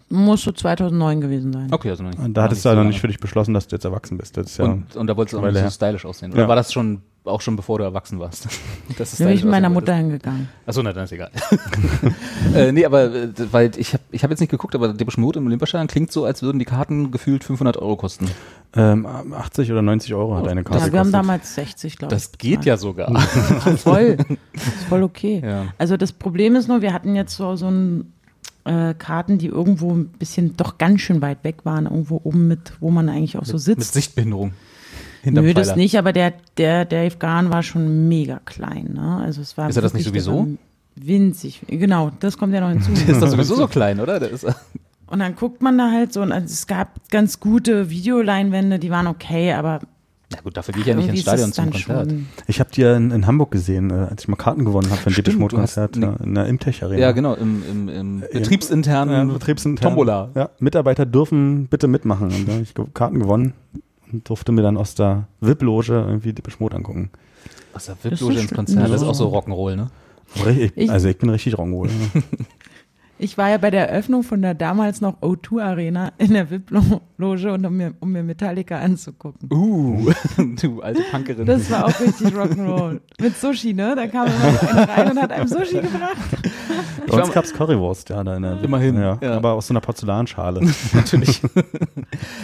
Muss so 2009 gewesen sein. Okay, also noch nicht. Und da hattest du so ja noch nicht für dich beschlossen, dass du jetzt erwachsen bist. Das ist ja, und, und da wolltest du auch nicht so stylisch aussehen. Oder Ja. war das schon auch schon bevor du erwachsen warst. Das ist Da bin ich mit meiner Mutter hingegangen. Achso, na, dann ist egal. äh, nee, aber äh, weil ich habe ich hab jetzt nicht geguckt, aber Depeche Mode im Olympiastadion klingt so, als würden die Karten gefühlt 500 Euro kosten. Ähm, 80 oder 90 Euro hat eine Karte Ja, wir haben damals 60, glaube ich. Das geht ja sogar. Ja, voll. ist voll okay. Ja. Also das Problem ist nur, wir hatten jetzt so, so ein äh, Karten, die irgendwo ein bisschen doch ganz schön weit weg waren, irgendwo oben mit, wo man eigentlich auch so Mit sitzt. Sichtbehinderung. Hinterm Nö, das nicht, aber der, der Dave Garn war schon mega klein. Ne? Also es war Ist er das nicht der sowieso? Winzig, genau, das kommt ja noch hinzu. Der ist doch sowieso so klein, oder? Der ist, Und dann guckt man da halt so, und also es gab ganz gute Videoleinwände, die waren okay, aber na gut, dafür gehe ich ja nicht ins Stadion zum Konzert. schon. Ich habe die ja in, in Hamburg gesehen, äh, als ich mal Karten gewonnen habe für ein Depeche Mode Konzert ja, in der Imtech Arena. Ja, genau, im, im, im betriebsinternen Ja, betriebsintern. Tombola. Ja, Mitarbeiter dürfen bitte mitmachen. Und da habe ich Karten gewonnen und durfte mir dann aus der VIP-Loge irgendwie Depeche Mode angucken. Aus der VIP-Loge ins. Konzert, das ist auch so Rock'n'Roll, ne? Ich- also ich bin richtig Rock'n'Roll. Ich war ja bei der Eröffnung von der damals noch O2 Arena in der VIP-Loge und um mir, um mir Metallica anzugucken. Uh, du alte Punkerin. Das war auch richtig Rock'n'Roll. Mit Sushi, ne? Da kam immer so einer rein und hat einem Sushi gebracht. Bei uns gab's Currywurst, ja, da in der Immerhin, Ja, ja. aber aus so einer Porzellanschale. natürlich.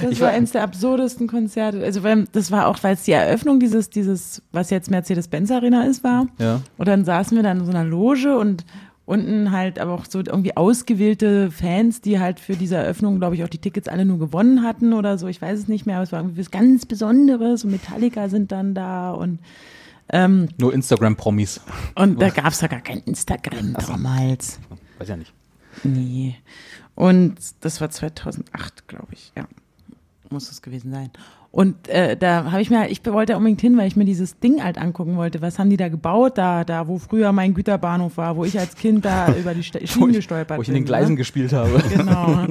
Das Ich war war- eins der absurdesten Konzerte. Also, weil, das war auch, weil es die Eröffnung dieses, dieses, was jetzt Mercedes-Benz Arena ist, war. Ja. Und dann saßen wir dann in so einer Loge und unten halt aber auch so irgendwie ausgewählte Fans, die halt für diese Eröffnung, glaube ich, auch die Tickets alle nur gewonnen hatten oder so. Ich weiß es nicht mehr, aber es war irgendwie was ganz Besonderes und Metallica sind dann da und, ähm, Nur Instagram-Promis. und da gab es ja gar kein Instagram damals. Weiß ja nicht. Nee. Und das war 2008, glaube ich, ja. Muss es gewesen sein. Und äh, da habe ich mir, ich wollte unbedingt hin, weil ich mir dieses Ding halt angucken wollte. Was haben die da gebaut, da, da, wo früher mein Güterbahnhof war, wo ich als Kind da über die Sta- Schienen gestolpert Wo ich in bin. den Gleisen ne? gespielt habe. Genau.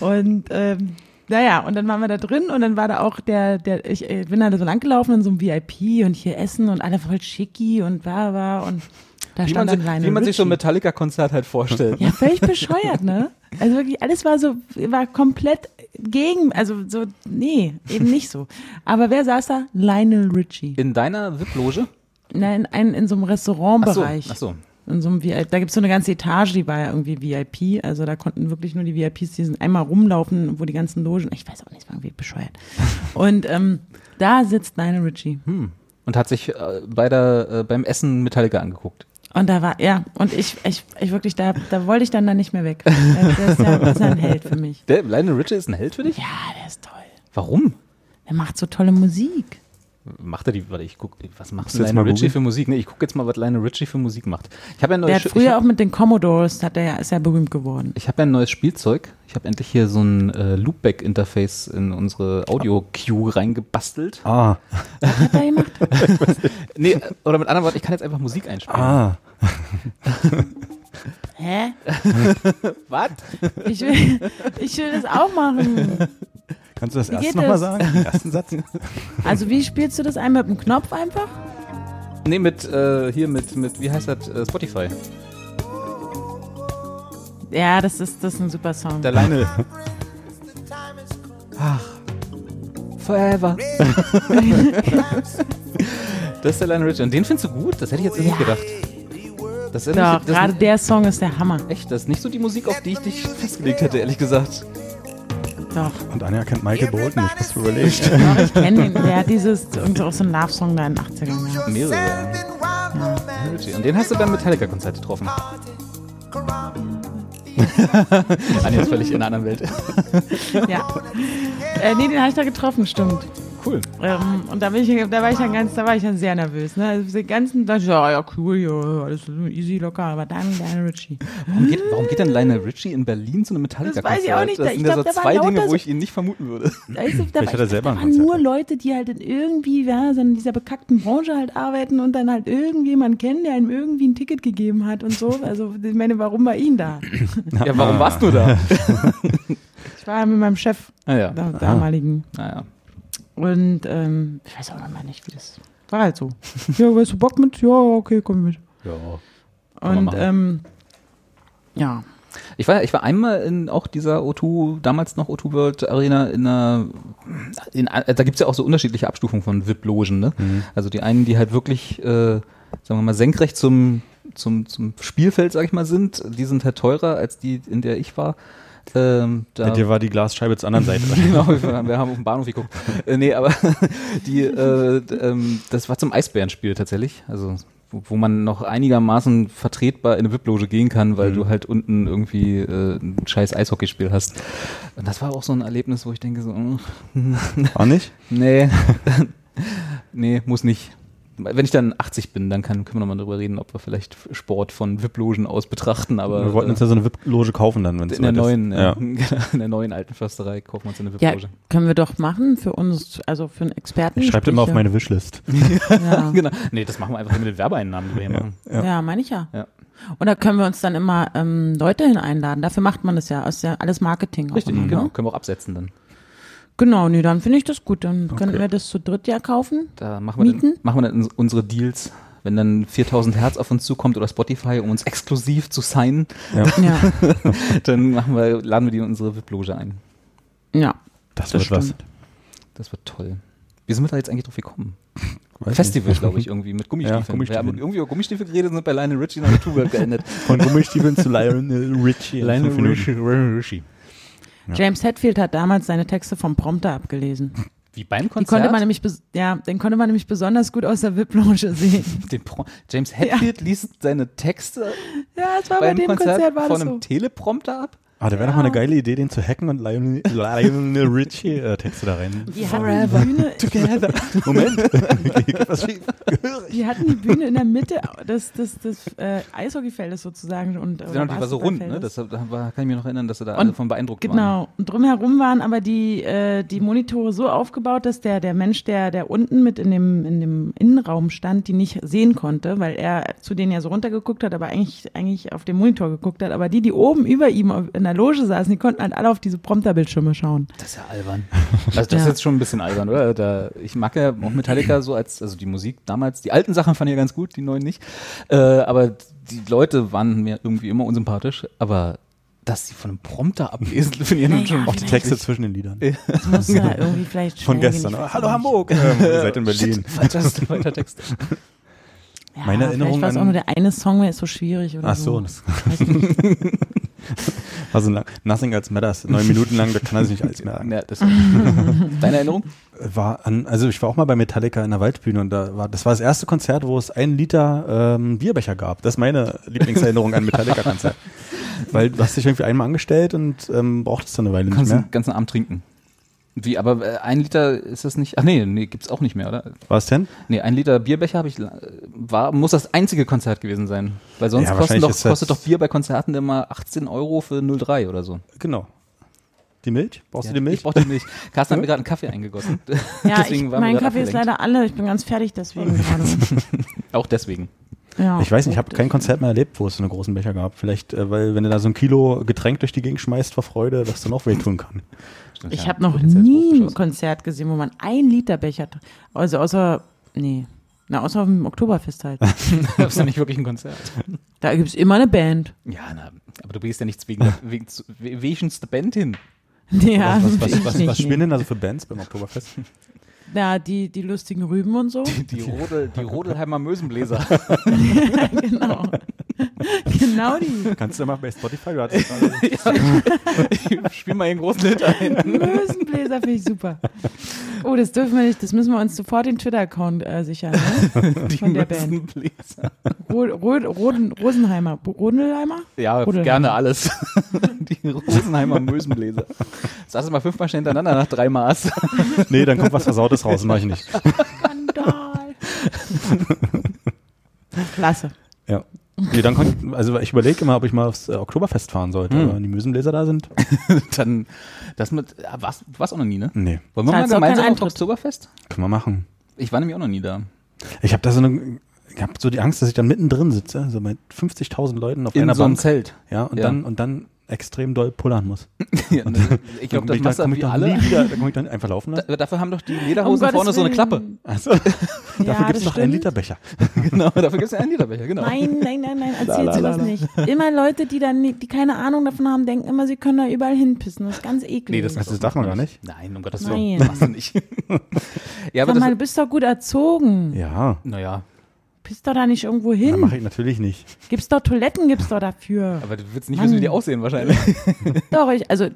Und ähm, naja, und dann waren wir da drin und dann war da auch der, der, ich äh, bin da so lang gelaufen in so einem VIP und hier Essen und alle voll schicki und bla bla und da Wie stand man, sich, wie man sich so ein. Metallica-Konzert halt vorstellt. Ja, völlig bescheuert, ne? Also wirklich, alles war so, war komplett gegen, also so, nee, eben nicht so. Aber wer saß da? Lionel Richie. In deiner VIP-Loge? Nein, in, in so einem Ach so, Restaurantbereich. ach so. In so einem VIP, da gibt's so eine ganze Etage, die war ja irgendwie VIP. Also da konnten wirklich nur die VIPs, die sind einmal rumlaufen, wo die ganzen Logen, ich weiß auch nicht, es war irgendwie bescheuert. Und ähm, da sitzt Lionel Richie. Hm. Und hat sich äh, bei der, äh, beim Essen Metallica angeguckt. Und da war, ja, und ich, ich, ich wirklich, da, da wollte ich dann da nicht mehr weg. Der, ist ja, ist ja ein Held für mich. Der Lionel Richie ist ein Held für dich? Ja, der ist toll. Warum? Der macht so tolle Musik. Macht er die, warte, ich guck, was macht Lionel Richie googeln? für Musik? Nee, ich gucke jetzt mal, was Lionel Richie für Musik macht. Ich habe ja ein Der neues, hat Sch- ich früher hab, auch mit den Commodores, hat er ja, ist ja berühmt geworden. ich hab ja ein neues Spielzeug. Ich habe endlich hier so ein äh, Loopback-Interface in unsere Audio-Queue reingebastelt. ah, Was hat er gemacht? Nee, äh, oder mit anderen Worten, ich kann jetzt einfach Musik einspielen. ah. Hä? Was? Ich will, ich will das auch machen. Kannst du das Wie erst geht nochmal sagen? Den ersten Satz? Also wie spielst du das ein mit dem Knopf einfach? Nee, mit, äh, hier mit, mit, wie heißt das, äh, Spotify. Ja, das ist, das ist ein super Song. Der Lionel. Ach. Forever. das ist der Lionel Richie. Und den findest du gut? Das hätte ich jetzt nicht gedacht. Das ist Doch, nicht, das gerade ist, der Song ist der Hammer. Echt, das ist nicht so die Musik, auf die ich dich festgelegt hätte, ehrlich gesagt. Doch. Und Anja kennt Michael Bolton, ich muss überlegt. Doch, ich kenne ihn. Der hat dieses, irgendwie auch so ein Love-Song da in den 80ern gehabt. Mehrere. Richie. Und den hast du beim Metallica-Konzert getroffen. Anja ist völlig in einer anderen Welt. Ja. Äh, nee, den habe ich da getroffen, stimmt. Cool. Ähm, und da, bin ich, da war ich dann ganz, da war ich dann sehr nervös. Ne? Also den ganzen, da, ja, ja, cool, ja, alles easy, locker, aber dann Lionel Richie. Warum geht, warum geht denn Lionel Richie in Berlin zu einem Metallica-Konzert? Das weiß ich auch nicht. Das Ich sind ja glaub, so da waren zwei Dinge, wo ich ihn nicht vermuten würde. Da, ist, da, Vielleicht hat er war- selber da waren nur Leute, die halt in irgendwie, ja, so in dieser bekackten Branche halt arbeiten und dann halt irgendjemand kennen, der ihm irgendwie ein Ticket gegeben hat und so. Also ich meine, warum war ihn da? Ja, warum warst du da? Ich war mit meinem Chef, Naja, der damaligen. naja. Und ähm, ich weiß auch noch mal nicht, wie das war halt so. Ja, weißt du Bock mit? Ja, okay, komm mit. Ja. Und ähm, ja, Ich war, ich war einmal in auch dieser O2, damals noch O2 World Arena in einer, in, da gibt's ja auch so unterschiedliche Abstufungen von VIP-Logen, ne? Also die einen, die halt wirklich, äh, sagen wir mal, senkrecht zum, zum, zum Spielfeld, sag ich mal, sind, die sind halt teurer als die, in der ich war. Ähm, da, Bei dir war die Glasscheibe zur anderen Seite. genau, wir, haben auf dem Bahnhof geguckt. Äh, nee, aber die, äh, ähm, das war zum Eisbärenspiel tatsächlich. Also wo, wo man noch einigermaßen vertretbar in eine VIP-Loge gehen kann, weil du halt unten irgendwie äh, ein scheiß Eishockeyspiel hast. Und das war auch so ein Erlebnis, wo ich denke so, mm, War nicht? nee, nee, muss nicht. Wenn ich dann 80 bin, dann kann, können wir nochmal drüber reden, ob wir vielleicht Sport von VIP-Logen aus betrachten, aber wir wollten uns ja so eine VIP-Loge kaufen dann, wenn es in der soweit ist. neuen, Ja. ja. in der neuen alten Försterei kaufen wir uns eine Ja, VIP-Loge. können wir doch machen für uns, also für einen Experten. Ich schreibe immer auf meine Wishlist. Ja, genau. Nee, das machen wir einfach mit den Werbeeinnahmen, die wir hier machen. Ja. ja meine ich ja. Ja. Und da können wir uns dann immer ähm, Leute hin einladen. Dafür macht man das ja. Das ist ja alles Marketing. auch Richtig, immer, genau. Ne? Können wir auch absetzen dann. Genau, nee, dann finde ich das gut. Dann könnten wir das zu dritt ja kaufen. Da machen wir, dann, Mieten? machen wir dann unsere Deals. Wenn dann 4000 Hertz auf uns zukommt oder Spotify, um uns exklusiv zu signen, Ja, dann machen wir, laden wir die in unsere VIP-Loge ein. ja. Das, Das wird was. stimmt. Das wird toll. Wie sind wir da jetzt eigentlich drauf gekommen? Weiß Festival, glaube ich, irgendwie mit Gummistiefeln. Ja, Gummistiefeln. Wir haben irgendwie über Gummistiefel geredet und sind bei Lionel Richie nach der Tour geendet. Von Gummistiefeln zu Lionel Richie. Lionel Richie. James Hetfield hat damals seine Texte vom Prompter abgelesen. Wie beim Die Konzert? konnte man nämlich, ja, den konnte man nämlich besonders gut aus der VIP-Loge sehen. James Hetfield liest seine Texte Ja, es war bei dem Konzert, Konzert, das einem so. Teleprompter ab. Ah, da wäre doch mal eine geile Idee, den zu hacken und Lionel, Lionel Richie äh, Texte da rein. Die hatten die Bühne, Together. Moment. Die hatten die Bühne in der Mitte des, des, des äh, Eishockeyfeldes sozusagen. Und, oder Genau, die war so rund, ne? Das da war, kann ich mich noch erinnern, dass sie da Und alle von beeindruckt waren. Genau. Und drumherum waren aber die, äh, die Monitore so aufgebaut, dass der, der Mensch, der, der unten mit in dem, in dem Innenraum stand, die nicht sehen konnte, weil er zu denen ja so runtergeguckt hat, aber eigentlich, eigentlich auf den Monitor geguckt hat. Aber die, die oben über ihm in der Loge saßen, die konnten halt alle auf diese Prompterbildschirme schauen. Das ist ja albern. Also das ist Ja. jetzt schon ein bisschen albern, oder? Da, ich mag ja auch Metallica so als, also die Musik damals, die alten Sachen fand ich ja ganz gut, die neuen nicht. Äh, aber die Leute waren mir irgendwie immer unsympathisch, aber dass sie von einem Prompter ablesen, finde ich nun Naja, schon Auch die Texte zwischen den Liedern. Das muss ja irgendwie vielleicht Von gestern. gehen, ich weiß Hallo. Hamburg. Ähm, ihr seid in Berlin. falscher, falscher Text. Ja, Meine Erinnerung Vielleicht war es auch an- nur der eine Song, der ist so schwierig oder Ach so, so lang. Nothing Else Matters. Neun Minuten lang, da kann er sich nicht alles merken. Ja, das, deine Erinnerung? War an, also ich war auch mal bei Metallica in der Waldbühne und da war, das war das erste Konzert, wo es einen Liter ähm, Bierbecher gab. Das ist meine Lieblingserinnerung an Metallica-Konzert. Weil du hast dich irgendwie einmal angestellt und ähm, brauchtest dann eine Weile Du nicht kannst mehr. den ganzen Abend trinken. Wie, aber äh, ein Liter ist das nicht? Ach nee, nee, gibt's auch nicht mehr, oder? Was denn? Nee, ein Liter Bierbecher habe ich war muss das einzige Konzert gewesen sein, weil sonst Ja, kosten wahrscheinlich doch, kostet doch Bier bei Konzerten immer 18 Euro für 0,3 oder so. Genau. Die Milch? Brauchst Ja, du die Milch? Ich brauche die Milch. Carsten hat mir gerade einen Kaffee eingegossen. Ja, Deswegen ich, mein Kaffee ist leider alle. Ich bin ganz fertig deswegen. Auch deswegen. Ja. Ich weiß nicht, ich habe kein Konzert mehr erlebt, wo es so einen großen Becher gab. Vielleicht, äh, weil wenn du da so ein Kilo Getränk durch die Gegend schmeißt vor Freude, das dann auch wehtun kann. Stimmt, Ich ja, habe noch nie ein. Konzert gesehen, wo man ein Liter Becher. Also außer, nee, na, außer auf dem Oktoberfest halt. Das ist ja nicht wirklich ein Konzert. Da gibt's immer eine Band. Ja, na, aber du gehst ja nichts wegen, wegen zu- we- wenigstens der Band hin. Ja, was, was, was, was nee. spielen denn da so für Bands beim Oktoberfest? Ja, die, die lustigen Rüben und so. Die, Rodel, die Rodelheimer Mösenbläser. genau. genau die. Kannst du mal bei Spotify, du hattest Ich spiel mal einen großen Hit ein. Mösenbläser finde ich super. Oh, das dürfen wir nicht, das müssen wir uns sofort den Twitter-Account äh, sichern. Ne? Die Von der Band. Mösenbläser. Ro Ro Roden Rosenheimer. Rodenheimer? Ja, Rodelheimer. gerne alles. Die Rosenheimer Mösenbläser. Sag es mal fünfmal schnell hintereinander nach drei Maß. Nee, dann kommt was Versautes raus, mach ich nicht. Skandal. Klasse. Ja. Nee, dann kon, also ich überlege immer, ob ich mal aufs äh, Oktoberfest fahren sollte, Hm. wenn die Mösenbläser da sind. Dann, das mit, ja, warst, du warst auch noch nie, ne? Nee, Wollen wir mal Zahlst du auch gemeinsam keinen auf Eintritt? Oktoberfest? können wir machen. Ich war nämlich auch noch nie da. Ich habe da so eine, ich habe so die Angst, dass ich dann mittendrin sitze, so mit 50.000 Leuten auf In einer so einem Bank. Zelt. Ja, und Ja. dann, und dann extrem doll pullern muss. Ja, ne, ich glaube, das Dann machst du ich wie doch alle. Nie wieder, dann komme ich dann einfach laufen. lassen. Da, dafür haben doch die Um Lederhosen Gottes vorne so eine Willen. Klappe. Also, Ja, dafür gibt das es noch einen Liter Becher. genau, dafür gibt es einen Literbecher, genau. Nein, nein, nein, nein, erzählt sie das nicht. Immer Leute, die dann, nicht- die keine Ahnung davon haben, denken immer, sie können da überall hinpissen. Das ist ganz eklig. Nee, das, Das darf man gar nicht. Nein, um Gottes Nein. Willen. Machst du nicht. ja, aber Sag mal, du das, bist doch gut erzogen. Ja, naja, Pisst doch da nicht irgendwo das hin. mache ich natürlich nicht. Gibt's doch Toiletten, gibt's doch dafür. aber du willst nicht wissen, wie die aussehen wahrscheinlich. Doch, ich, also,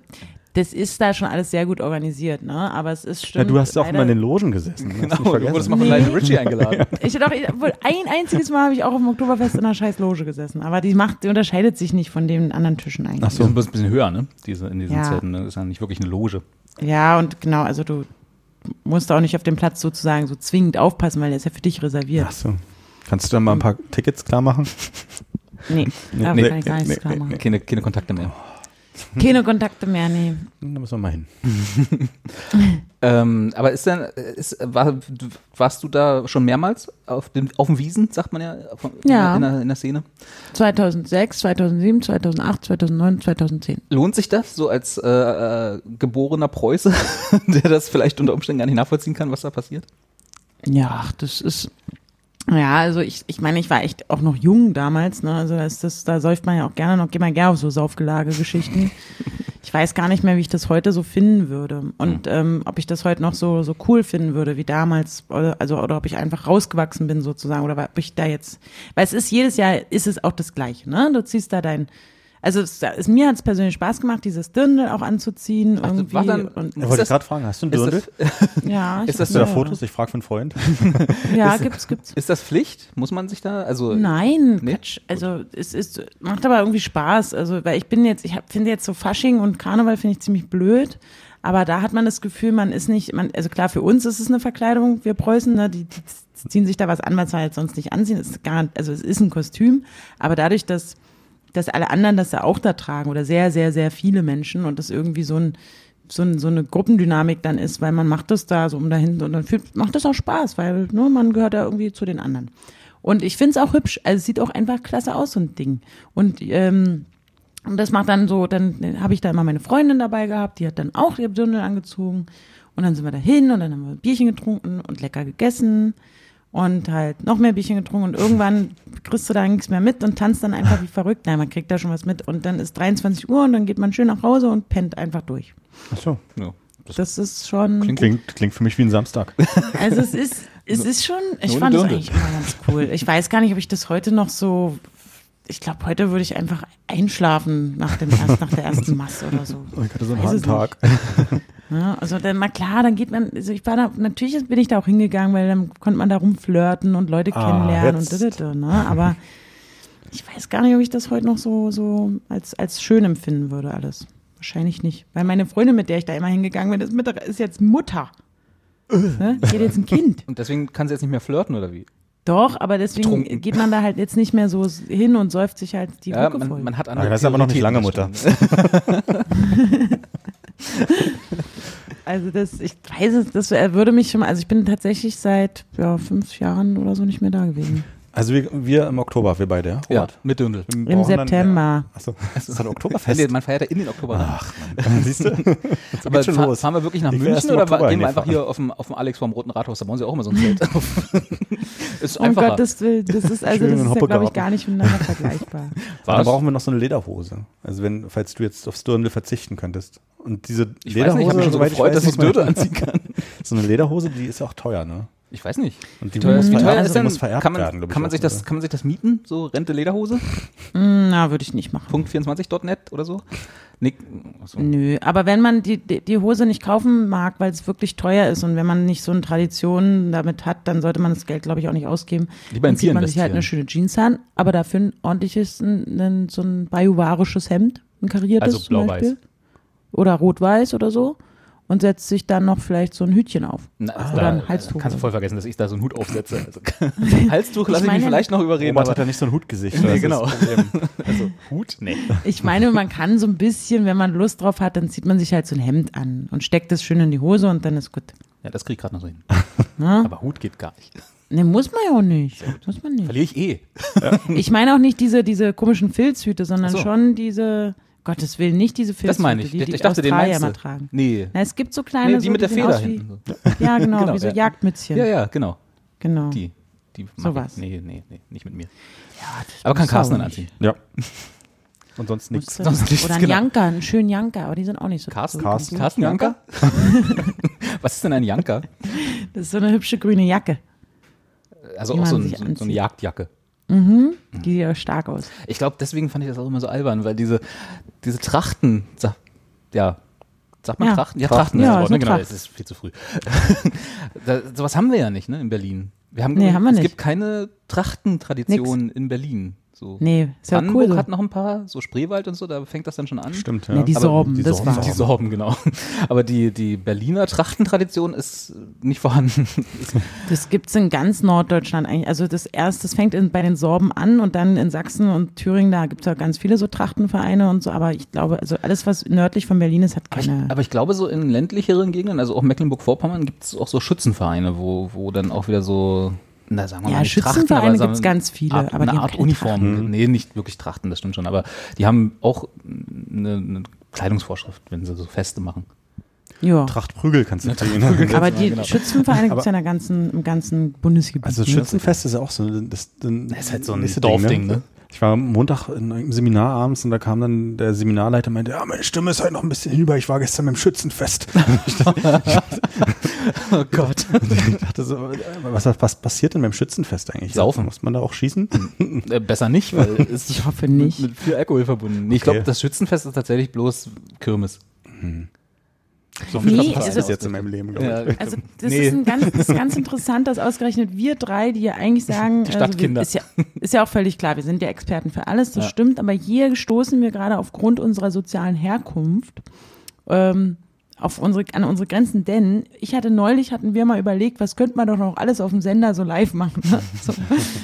das ist da schon alles sehr gut organisiert, ne? Aber es ist Ja, stimmt. du hast ja auch immer in den Logen gesessen. Genau, du wurdest mal von Nee. Lionel Richie eingeladen. Ich doch, ich, wohl ein einziges Mal habe ich auch auf dem Oktoberfest in einer scheiß Loge gesessen. Aber die macht, die unterscheidet sich nicht von den anderen Tischen eigentlich. Ach Die so. ein bisschen höher, ne? Diese, in diesen Ja. Zelten. ne? Das ist ja nicht wirklich eine Loge. Ja, und genau, also du musst auch nicht auf dem Platz sozusagen so zwingend aufpassen, weil der ist ja für dich reserviert. Ach so. Kannst du da mal ein paar Tickets klar machen? Nee, da nee, kann ich gar nichts nee, klar nee, machen. Keine, keine Kontakte mehr. Keine Kontakte mehr, nee. Da müssen wir mal hin. Ähm, aber ist denn, ist, war, warst du da schon mehrmals auf den, auf den Wiesen, sagt man ja, auf, Ja. In, der, in der Szene? 2006, 2007, 2008, 2009, 2010. Lohnt sich das, so als äh, äh, geborener Preuße, der das vielleicht unter Umständen gar nicht nachvollziehen kann, was da passiert? Ja, das ist. Ja, also ich, ich meine, ich war echt auch noch jung damals, ne? Also da ist das, da säuft man ja auch gerne noch, geht man gerne auf so Saufgelage-Geschichten. Ich weiß gar nicht mehr, wie ich das heute so finden würde. Und ähm, ob ich das heute noch so, so cool finden würde wie damals, oder, also, oder ob ich einfach rausgewachsen bin sozusagen, oder ob ich da jetzt. Weil es ist jedes Jahr ist es auch das Gleiche, ne? Du ziehst da dein. Also es, es, mir hat es persönlich Spaß gemacht, dieses Dirndl auch anzuziehen. Ach, irgendwie. war dann- und, Ja, Ist wollte das- ich gerade fragen, hast du Ist Dirndl? das, ja, ich- ist das du da ja. Fotos? Ich frage für einen Freund. Ja, gibt's, gibt's. ist das Pflicht? Muss man sich da, also Nein, Nee? Quatsch. Also es ist macht aber irgendwie Spaß. Also weil ich bin jetzt, ich hab- finde jetzt so Fasching und Karneval finde ich ziemlich blöd. Aber da hat man das Gefühl, man ist nicht, man, also klar, für uns ist es eine Verkleidung, wir Preußen, ne, die, die ziehen sich da was an, was wir halt sonst nicht anziehen. Es ist gar, also es ist ein Kostüm, aber dadurch, dass, dass alle anderen das ja auch da tragen oder sehr, sehr, sehr viele Menschen und das irgendwie so ein, so, ein, so eine Gruppendynamik dann ist, weil man macht das da so um dahin und dann fühlt, macht das auch Spaß, weil ne, man gehört ja irgendwie zu den anderen. Und ich finde es auch hübsch. Also es sieht auch einfach klasse aus, so ein Ding. Und, ähm, und das macht dann so, dann habe ich da immer meine Freundin dabei gehabt, die hat dann auch ihr Dirndl angezogen. Und dann sind wir da hin und dann haben wir Bierchen getrunken und lecker gegessen und halt noch mehr Bierchen getrunken und irgendwann kriegst du da nichts mehr mit und tanzt dann einfach wie verrückt. Nein, man kriegt da schon was mit und dann ist 23 Uhr und dann geht man schön nach Hause und pennt einfach durch. Ach so. ja. das Das ist schon, Klingt, klingt für mich wie ein Samstag. also es ist, es ist schon, ich fand es eigentlich immer ganz cool. Ich weiß gar nicht, ob ich das heute noch so, ich glaube, heute würde ich einfach einschlafen nach, dem erst, nach der ersten Masse oder so. Ich hatte so einen harten Tag. Ja, also dann mal klar, dann geht man, also ich war da, natürlich bin ich da auch hingegangen, weil dann konnte man da rumflirten und Leute Ah, kennenlernen jetzt. und didede, ne? Aber ich weiß gar nicht, ob ich das heute noch so, so als, als schön empfinden würde, alles. Wahrscheinlich nicht. Weil meine Freundin, mit der ich da immer hingegangen bin, ist, mit, ist jetzt Mutter. Ne? Die hat jetzt ein Kind. Und deswegen kann sie jetzt nicht mehr flirten, oder wie? Doch, aber deswegen Betrunken. geht man da halt jetzt nicht mehr so hin und säuft sich halt die ja, Rücke voll. man, man hat andere das ist aber noch nicht lange, stimmt. Also das, ich weiß es, das würde mich schon mal, also ich bin tatsächlich seit ja, fünf Jahren oder so nicht mehr da gewesen. Also wir, wir im Oktober, wir beide, ja? Ja, mit. Wir Im dann- September. Achso, das ist halt Oktoberfest. Nee, Man feiert ja in den Oktober. Ach, Mann. Siehst du? Jetzt Aber schon fahr, los. fahren wir wirklich nach Ich München oder Oktober gehen wir einfach hier auf dem, auf dem Alex vom Roten Rathaus? Da bauen sie auch immer so ein Zelt auf. ist Um einfacher. Gottes Willen, das ist also Schön das ist ja, glaube ich, gar nicht miteinander vergleichbar. Aber dann Was? brauchen wir noch so eine Lederhose. Also wenn, falls du jetzt aufs Dirndl verzichten könntest. Und diese ich weiß nicht, ich habe mich schon so soweit ich gefreut, weiß, dass ich man- Dürre anziehen kann. So eine Lederhose, die ist ja auch teuer, ne? Ich weiß nicht. Und die teuer, muss wie teuer vererbt- ist denn, muss vererbt kann man, werden, kann, man sich das, kann man sich das mieten? So Rente Lederhose? Hm, Na, würde ich nicht machen. Punkt24.net oder so? Nee, achso. Nö, aber wenn man die, die, Hose nicht kaufen mag, weil es wirklich teuer ist und wenn man nicht so eine Tradition damit hat, dann sollte man das Geld, glaube ich, auch nicht ausgeben. Lieber dann zieht man sich halt eine schöne Jeans an, aber dafür ein ordentliches, ein, so ein bajuwarisches Hemd, ein kariertes Also blau-weiß. Oder rot-weiß oder so und setzt sich dann noch vielleicht so ein Hütchen auf. Na, Oder da ein Halstuch Kannst du voll vergessen, dass ich da so einen Hut aufsetze. Also, Halstuch lasse ich, meine- mich vielleicht noch überreden. Robert aber hat ja nicht so ein Hutgesicht. Nee, das genau. das also, Hut? Nee. Ich meine, man kann so ein bisschen, wenn man Lust drauf hat, dann zieht man sich halt so ein Hemd an und steckt es schön in die Hose und dann ist gut. Ja, das krieg ich gerade noch so hin. Ne? Aber Hut geht gar nicht. Ne, muss man ja auch nicht. Muss man nicht. Verliere ich eh. Ich meine auch nicht diese, diese komischen Filzhüte, sondern so. schon diese, Gottes Willen, nicht diese Filzhüte, Das meine ich. die Ich, die ich dachte, den Australier meinst mal tragen. Nee. Na, es gibt so kleine, nee, die so, mit der sehen Feder hinten. so. Ja, genau, Genau, wie so ja. Jagdmützchen. Ja, ja, genau. Genau. Die. Die Sowas. Ich. Nee, nee, nee, nicht mit mir. Ja, das Aber kann Carsten dann anziehen. Ja. Und sonst nichts. Sonst nichts, Oder ein genau. Janker, einen schönen Janker, aber die sind auch nicht so Carsten? so Carsten? Carsten Janker? Was ist denn ein Janker? Das ist so eine hübsche grüne Jacke. Also Die auch so, ein, so, so eine anzieht. Jagdjacke. Die sieht ja stark aus. Ich glaube, deswegen fand ich das auch immer so albern, weil diese, diese Trachten, ja, sagt man Ja. Trachten? Ja, Trachten, Trachten, ja, ist das Wort, ist ne? genau, es ist viel zu früh. da, sowas haben wir ja nicht, ne, in Berlin. Wir haben, Nee, haben wir es nicht. gibt keine Trachtentradition in Berlin. So. Nee, ist ja Brandenburg cool so. hat noch ein paar, so Spreewald und so, da fängt das dann schon an. Stimmt, ja. Nee, die Aber Sorben, die das Sorben, war's. Die Sorben, genau. Aber die, die Berliner Trachtentradition ist nicht vorhanden. Das gibt's in ganz Norddeutschland eigentlich. Also das erste, das fängt in, bei den Sorben an und dann in Sachsen und Thüringen, da gibt's ja ganz viele so Trachtenvereine und so. Aber ich glaube, also alles, was nördlich von Berlin ist, hat Aber ich, keine. aber ich glaube, so in ländlicheren Gegenden, also auch Mecklenburg-Vorpommern, gibt es auch so Schützenvereine, wo, wo dann auch wieder so, na sagen wir Ja, mal, nicht Schützenvereine Trachten, aber gibt's sagen, ganz viele, Art, aber die eine Art Uniform. Nee, nicht wirklich Trachten, das stimmt schon, aber die haben auch eine, eine Kleidungsvorschrift, wenn sie so Feste machen. ja. Trachtprügel kannst du kriegen. Aber die genau. Schützenvereine gibt's Aber- ja in der ganzen, im ganzen Bundesgebiet. Also ne? Schützenfest ist ja auch so das, das, Das ist halt so ein Dorfding, ne? Ich war am Montag in einem Seminar abends und da kam dann der Seminarleiter und meinte, ja, meine Stimme ist halt noch ein bisschen hinüber, ich war gestern beim Schützenfest. Oh Gott. ich dachte so, was, was passiert denn beim Schützenfest eigentlich? Saufen. Muss man da auch schießen? Äh, Besser nicht, weil es Ich hoffe nicht. mit, mit viel Alkohol verbunden. Ich Okay. glaube, das Schützenfest ist tatsächlich bloß Kirmes. So viel Nee, also- jetzt in meinem Leben, glaube Ja, ich. Also das Nee. ist, ein ganz, das ist ganz interessant, dass ausgerechnet wir drei, die ja eigentlich sagen, Die Stadtkinder. Also wir, ist, ja, ist ja auch völlig klar, wir sind ja Experten für alles, das Ja. stimmt, aber hier stoßen wir gerade aufgrund unserer sozialen Herkunft ähm, auf unsere, an unsere Grenzen, denn ich hatte neulich, hatten wir mal überlegt, was könnte man doch noch alles auf dem Sender so live machen. Ne? So,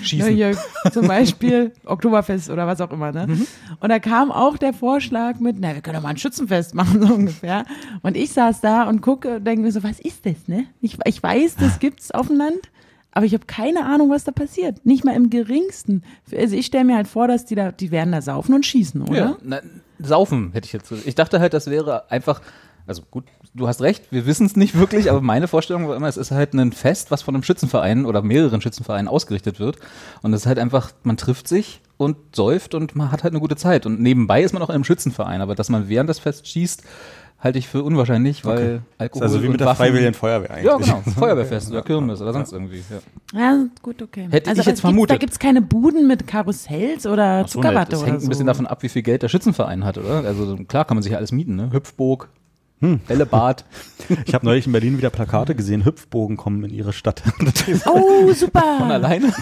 Schießen. Ne, hier, zum Beispiel Oktoberfest oder was auch immer. Ne? Und da kam auch der Vorschlag mit, na, wir können doch mal ein Schützenfest machen, so ungefähr. Und ich saß da und gucke und denke mir so, was ist das, ne? Ich, ich weiß, das gibt's auf dem Land, aber ich habe keine Ahnung, was da passiert. Nicht mal im geringsten. Also ich stelle mir halt vor, dass die da, die werden da saufen und schießen, oder? Ja, na, saufen hätte ich jetzt. Ich dachte halt, das wäre einfach. Also gut, du hast recht, wir wissen es nicht wirklich, aber meine Vorstellung war immer, es ist halt ein Fest, was von einem Schützenverein oder mehreren Schützenvereinen ausgerichtet wird. Und es ist halt einfach, man trifft sich und säuft und man hat halt eine gute Zeit. Und nebenbei ist man auch in einem Schützenverein, aber dass man während des Fests schießt, halte ich für unwahrscheinlich, weil Das Alkohol. ist also wie mit der Waffen- Freiwilligen Feuerwehr eigentlich. Ja, genau. Feuerwehrfest oder Kirmes oder sonst irgendwie. Ja. Ja, gut, okay. Hätte ich aber jetzt gibt's- vermutet. Da gibt's keine Buden mit Karussells oder Ach so, ne, Zuckerwatte das oder hängt so. ein bisschen davon ab, wie viel Geld der Schützenverein hat, oder? Also klar kann man sich ja alles mieten, ne? Hüpfburg, Bällebad. Ich habe neulich in Berlin wieder Plakate gesehen, Hüpfbogen kommen in ihre Stadt. Oh, super. Von alleine.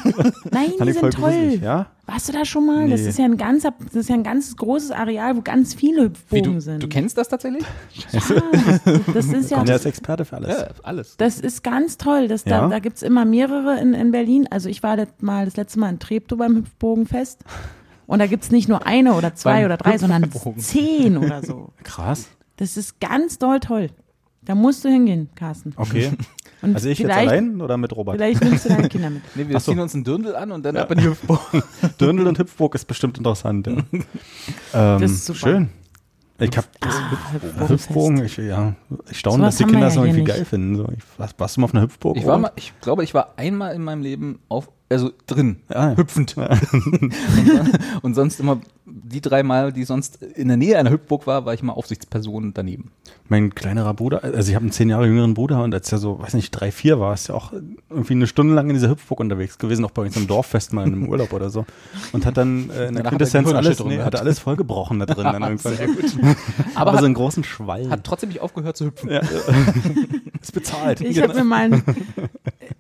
Nein, die sind toll. gruselig, ja? Warst du da schon mal? Das Nee. ist ja ein ganzer, das ist ja ein ganz großes Areal, wo ganz viele Wie, Hüpfbogen du, sind. du kennst das tatsächlich? ja, das ist ja, Und er ist Experte für alles. Ja, alles. das ist ganz toll. Das, Ja? Da, da gibt's immer mehrere in, in Berlin. Also ich war das mal das letzte Mal in Treptow beim Hüpfbogenfest. Und da gibt's nicht nur eine oder zwei Beim oder drei, sondern zehn oder so. Krass. Das ist ganz doll toll. Da musst du hingehen, Carsten. Okay. Und Also ich jetzt vielleicht, allein oder mit Robert? Vielleicht nimmst du deine Kinder mit. Nee, wir so. ziehen uns einen Dirndl an und dann ab in die Hüpfburg. Dirndl und Hüpfburg ist bestimmt interessant. Ja. ähm, Das ist super. Schön. Ich habe Ah, Hüpfbogen, ich, ja, ich staune, Sowas dass die Kinder ja das hier irgendwie nicht. geil finden. So, ich, warst, warst du mal auf einer Hüpfburg? Ich war mal, Robert? ich glaube, ich war einmal in meinem Leben auf, also drin, Ah, ja. hüpfend. und sonst immer die drei Mal, die sonst in der Nähe einer Hüpfburg war, war ich mal Aufsichtsperson daneben. Mein kleinerer Bruder, also ich habe einen zehn Jahre jüngeren Bruder und als er so, weiß nicht, drei, vier war, ist ja auch irgendwie eine Stunde lang in dieser Hüpfburg unterwegs gewesen, auch bei uns im Dorffest mal in einem Urlaub oder so. Und hat dann äh, in der er Quintessenz alles, nee, hat alles voll gebrochen da drin dann irgendwann. Sehr gut. Aber, Aber so einen großen Schwall. hat trotzdem nicht aufgehört zu hüpfen. ja, ist bezahlt. Ich habe mir mal,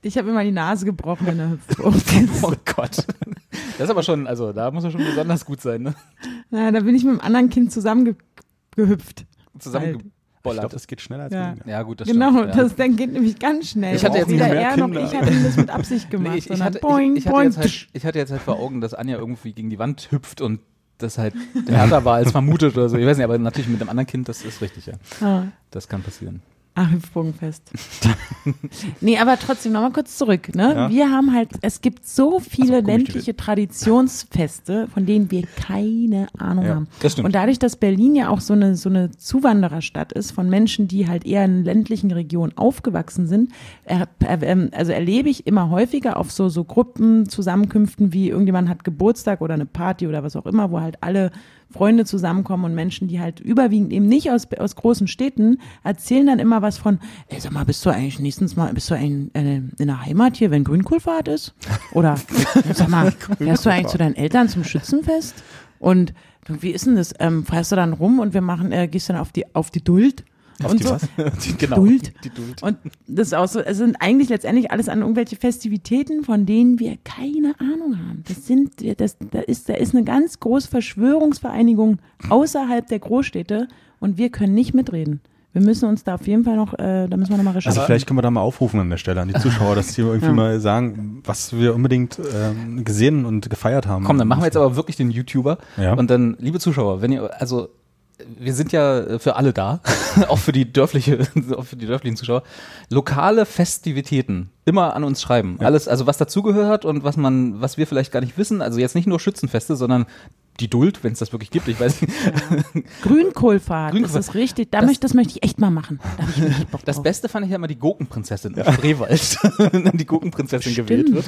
ich habe mir mal die Nase gebrochen in der Hüpfburg. Oh Gott. Das ist aber schon, also da muss er schon besonders gut sein, ne? Na, da bin ich mit einem anderen Kind zusammengehüpft. ich Zusammengebollert. glaube, das geht schneller als Ja. weniger. ja, gut, das Genau, stimmt. ja. das dann geht nämlich ganz schnell. Ich hatte jetzt weder mehr er noch Kinder. ich hatte das mit Absicht gemacht, Nee, ich, ich, hatte, boing, ich, ich, hatte halt, ich hatte jetzt halt vor Augen, dass Anja irgendwie gegen die Wand hüpft und das halt härter war als vermutet oder so. Ich weiß nicht, aber natürlich mit einem anderen Kind, das ist richtig, ja. Ah. Das kann passieren. Ach, Hüpfbogenfest. nee, aber trotzdem nochmal kurz zurück. Ne? Ja. Wir haben halt, es gibt so viele die ländliche Traditionsfeste, von denen wir keine Ahnung Ja, haben. Und dadurch, dass Berlin ja auch so eine, so eine Zuwandererstadt ist von Menschen, die halt eher in ländlichen Regionen aufgewachsen sind, er, er, ähm, also erlebe ich immer häufiger auf so, so Gruppenzusammenkünften, wie irgendjemand hat Geburtstag oder eine Party oder was auch immer, wo halt alle Freunde zusammenkommen und Menschen, die halt überwiegend eben nicht aus, aus großen Städten, erzählen dann immer was von, ey, sag mal, bist du eigentlich nächstens mal, bist du ein, äh, in der Heimat hier, wenn Grünkohlfahrt ist? Oder, sag mal, fährst du eigentlich zu deinen Eltern zum Schützenfest? Und wie ist denn das? Ähm, fährst du dann rum und wir machen, äh, gehst dann auf die, auf die Duld? Und so. genau. Duld. Die Duld. Und das ist auch so, es sind eigentlich letztendlich alles an irgendwelche Festivitäten, von denen wir keine Ahnung haben. Das sind, das, da ist, da ist eine ganz große Verschwörungsvereinigung außerhalb der Großstädte und wir können nicht mitreden. Wir müssen uns da auf jeden Fall noch, äh, da müssen wir noch mal Also recherchieren. vielleicht können wir da mal aufrufen an der Stelle an die Zuschauer, dass die irgendwie Ja. mal sagen, was wir unbedingt ähm, gesehen und gefeiert haben. Komm, dann machen wir jetzt aber wirklich den YouTuber. Ja. Und dann, liebe Zuschauer, wenn ihr, also wir sind ja für alle da, auch für die dörfliche, auch für die dörflichen Zuschauer. Lokale Festivitäten immer an uns schreiben. Alles, also was dazugehört und was man, was wir vielleicht gar nicht wissen. Also jetzt nicht nur Schützenfeste, sondern die Duld, wenn es das wirklich gibt. Ich weiß nicht. Grünkohlfahrt, Grünkohlfahrt. das ist richtig. Da Das- möchte, das möchte ich echt mal machen. Da ich richtig Bock Das. Beste fand ich ja immer die Gurkenprinzessin im Spreewald, wenn die Gurkenprinzessin gewählt wird.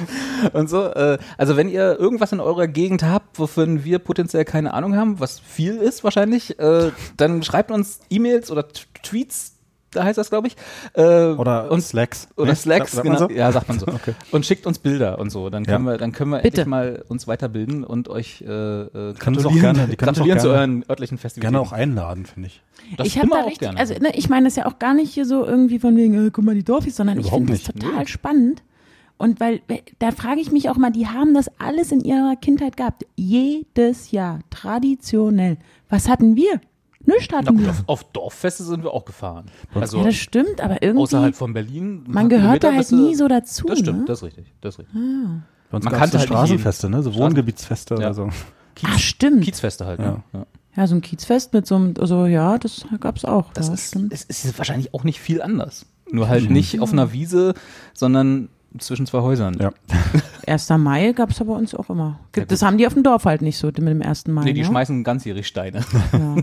Und so, äh, also wenn ihr irgendwas in eurer Gegend habt, wovon wir potenziell keine Ahnung haben, was viel ist wahrscheinlich, äh, dann schreibt uns E-Mails oder Tweets, da heißt das, glaube ich. Äh, Oder und, Slacks. oder Ne? Slacks, Sagt genau. so? Ja, sagt man so. Okay. Und schickt uns Bilder und so. Dann können Ja. wir, dann können wir Bitte. endlich mal uns weiterbilden und euch äh, äh, gratulieren, gerne- gratulieren zu euren örtlichen Festivitäten. Gerne auch einladen, finde ich. Das ich habe da auch richtig, gerne. also ne, ich meine das ja auch gar nicht hier so irgendwie von wegen, äh, guck mal die Dorfis, sondern ich Überhaupt finde das total spannend. Und weil, da frage ich mich auch mal, die haben das alles in ihrer Kindheit gehabt. Jedes Jahr, traditionell. Was hatten wir? Nichts Na hatten gut, wir. auf, auf Dorffeste sind wir auch gefahren. Also ja, das stimmt, aber irgendwie, außerhalb von Berlin. man gehört da halt nie so dazu. Das stimmt, ne? das ist richtig. Das ist richtig. Bei uns Man kannte halt Straßenfeste, ne? so Straßen- Wohngebietsfeste Ja. oder so. Kiez, Ah, stimmt. Kiezfeste halt. Ja. Ne? Ja. Ja, so ein Kiezfest mit so einem, also ja, das gab's auch. Das ja, ist, stimmt. es ist wahrscheinlich auch nicht viel anders. Nur halt nicht auf einer Wiese, sondern zwischen zwei Häusern. Ja. 1. Mai gab's aber bei uns auch immer. Das haben die auf dem Dorf halt nicht so mit dem 1. Mai. Nee, die ne? schmeißen ganzjährig Steine. Ja.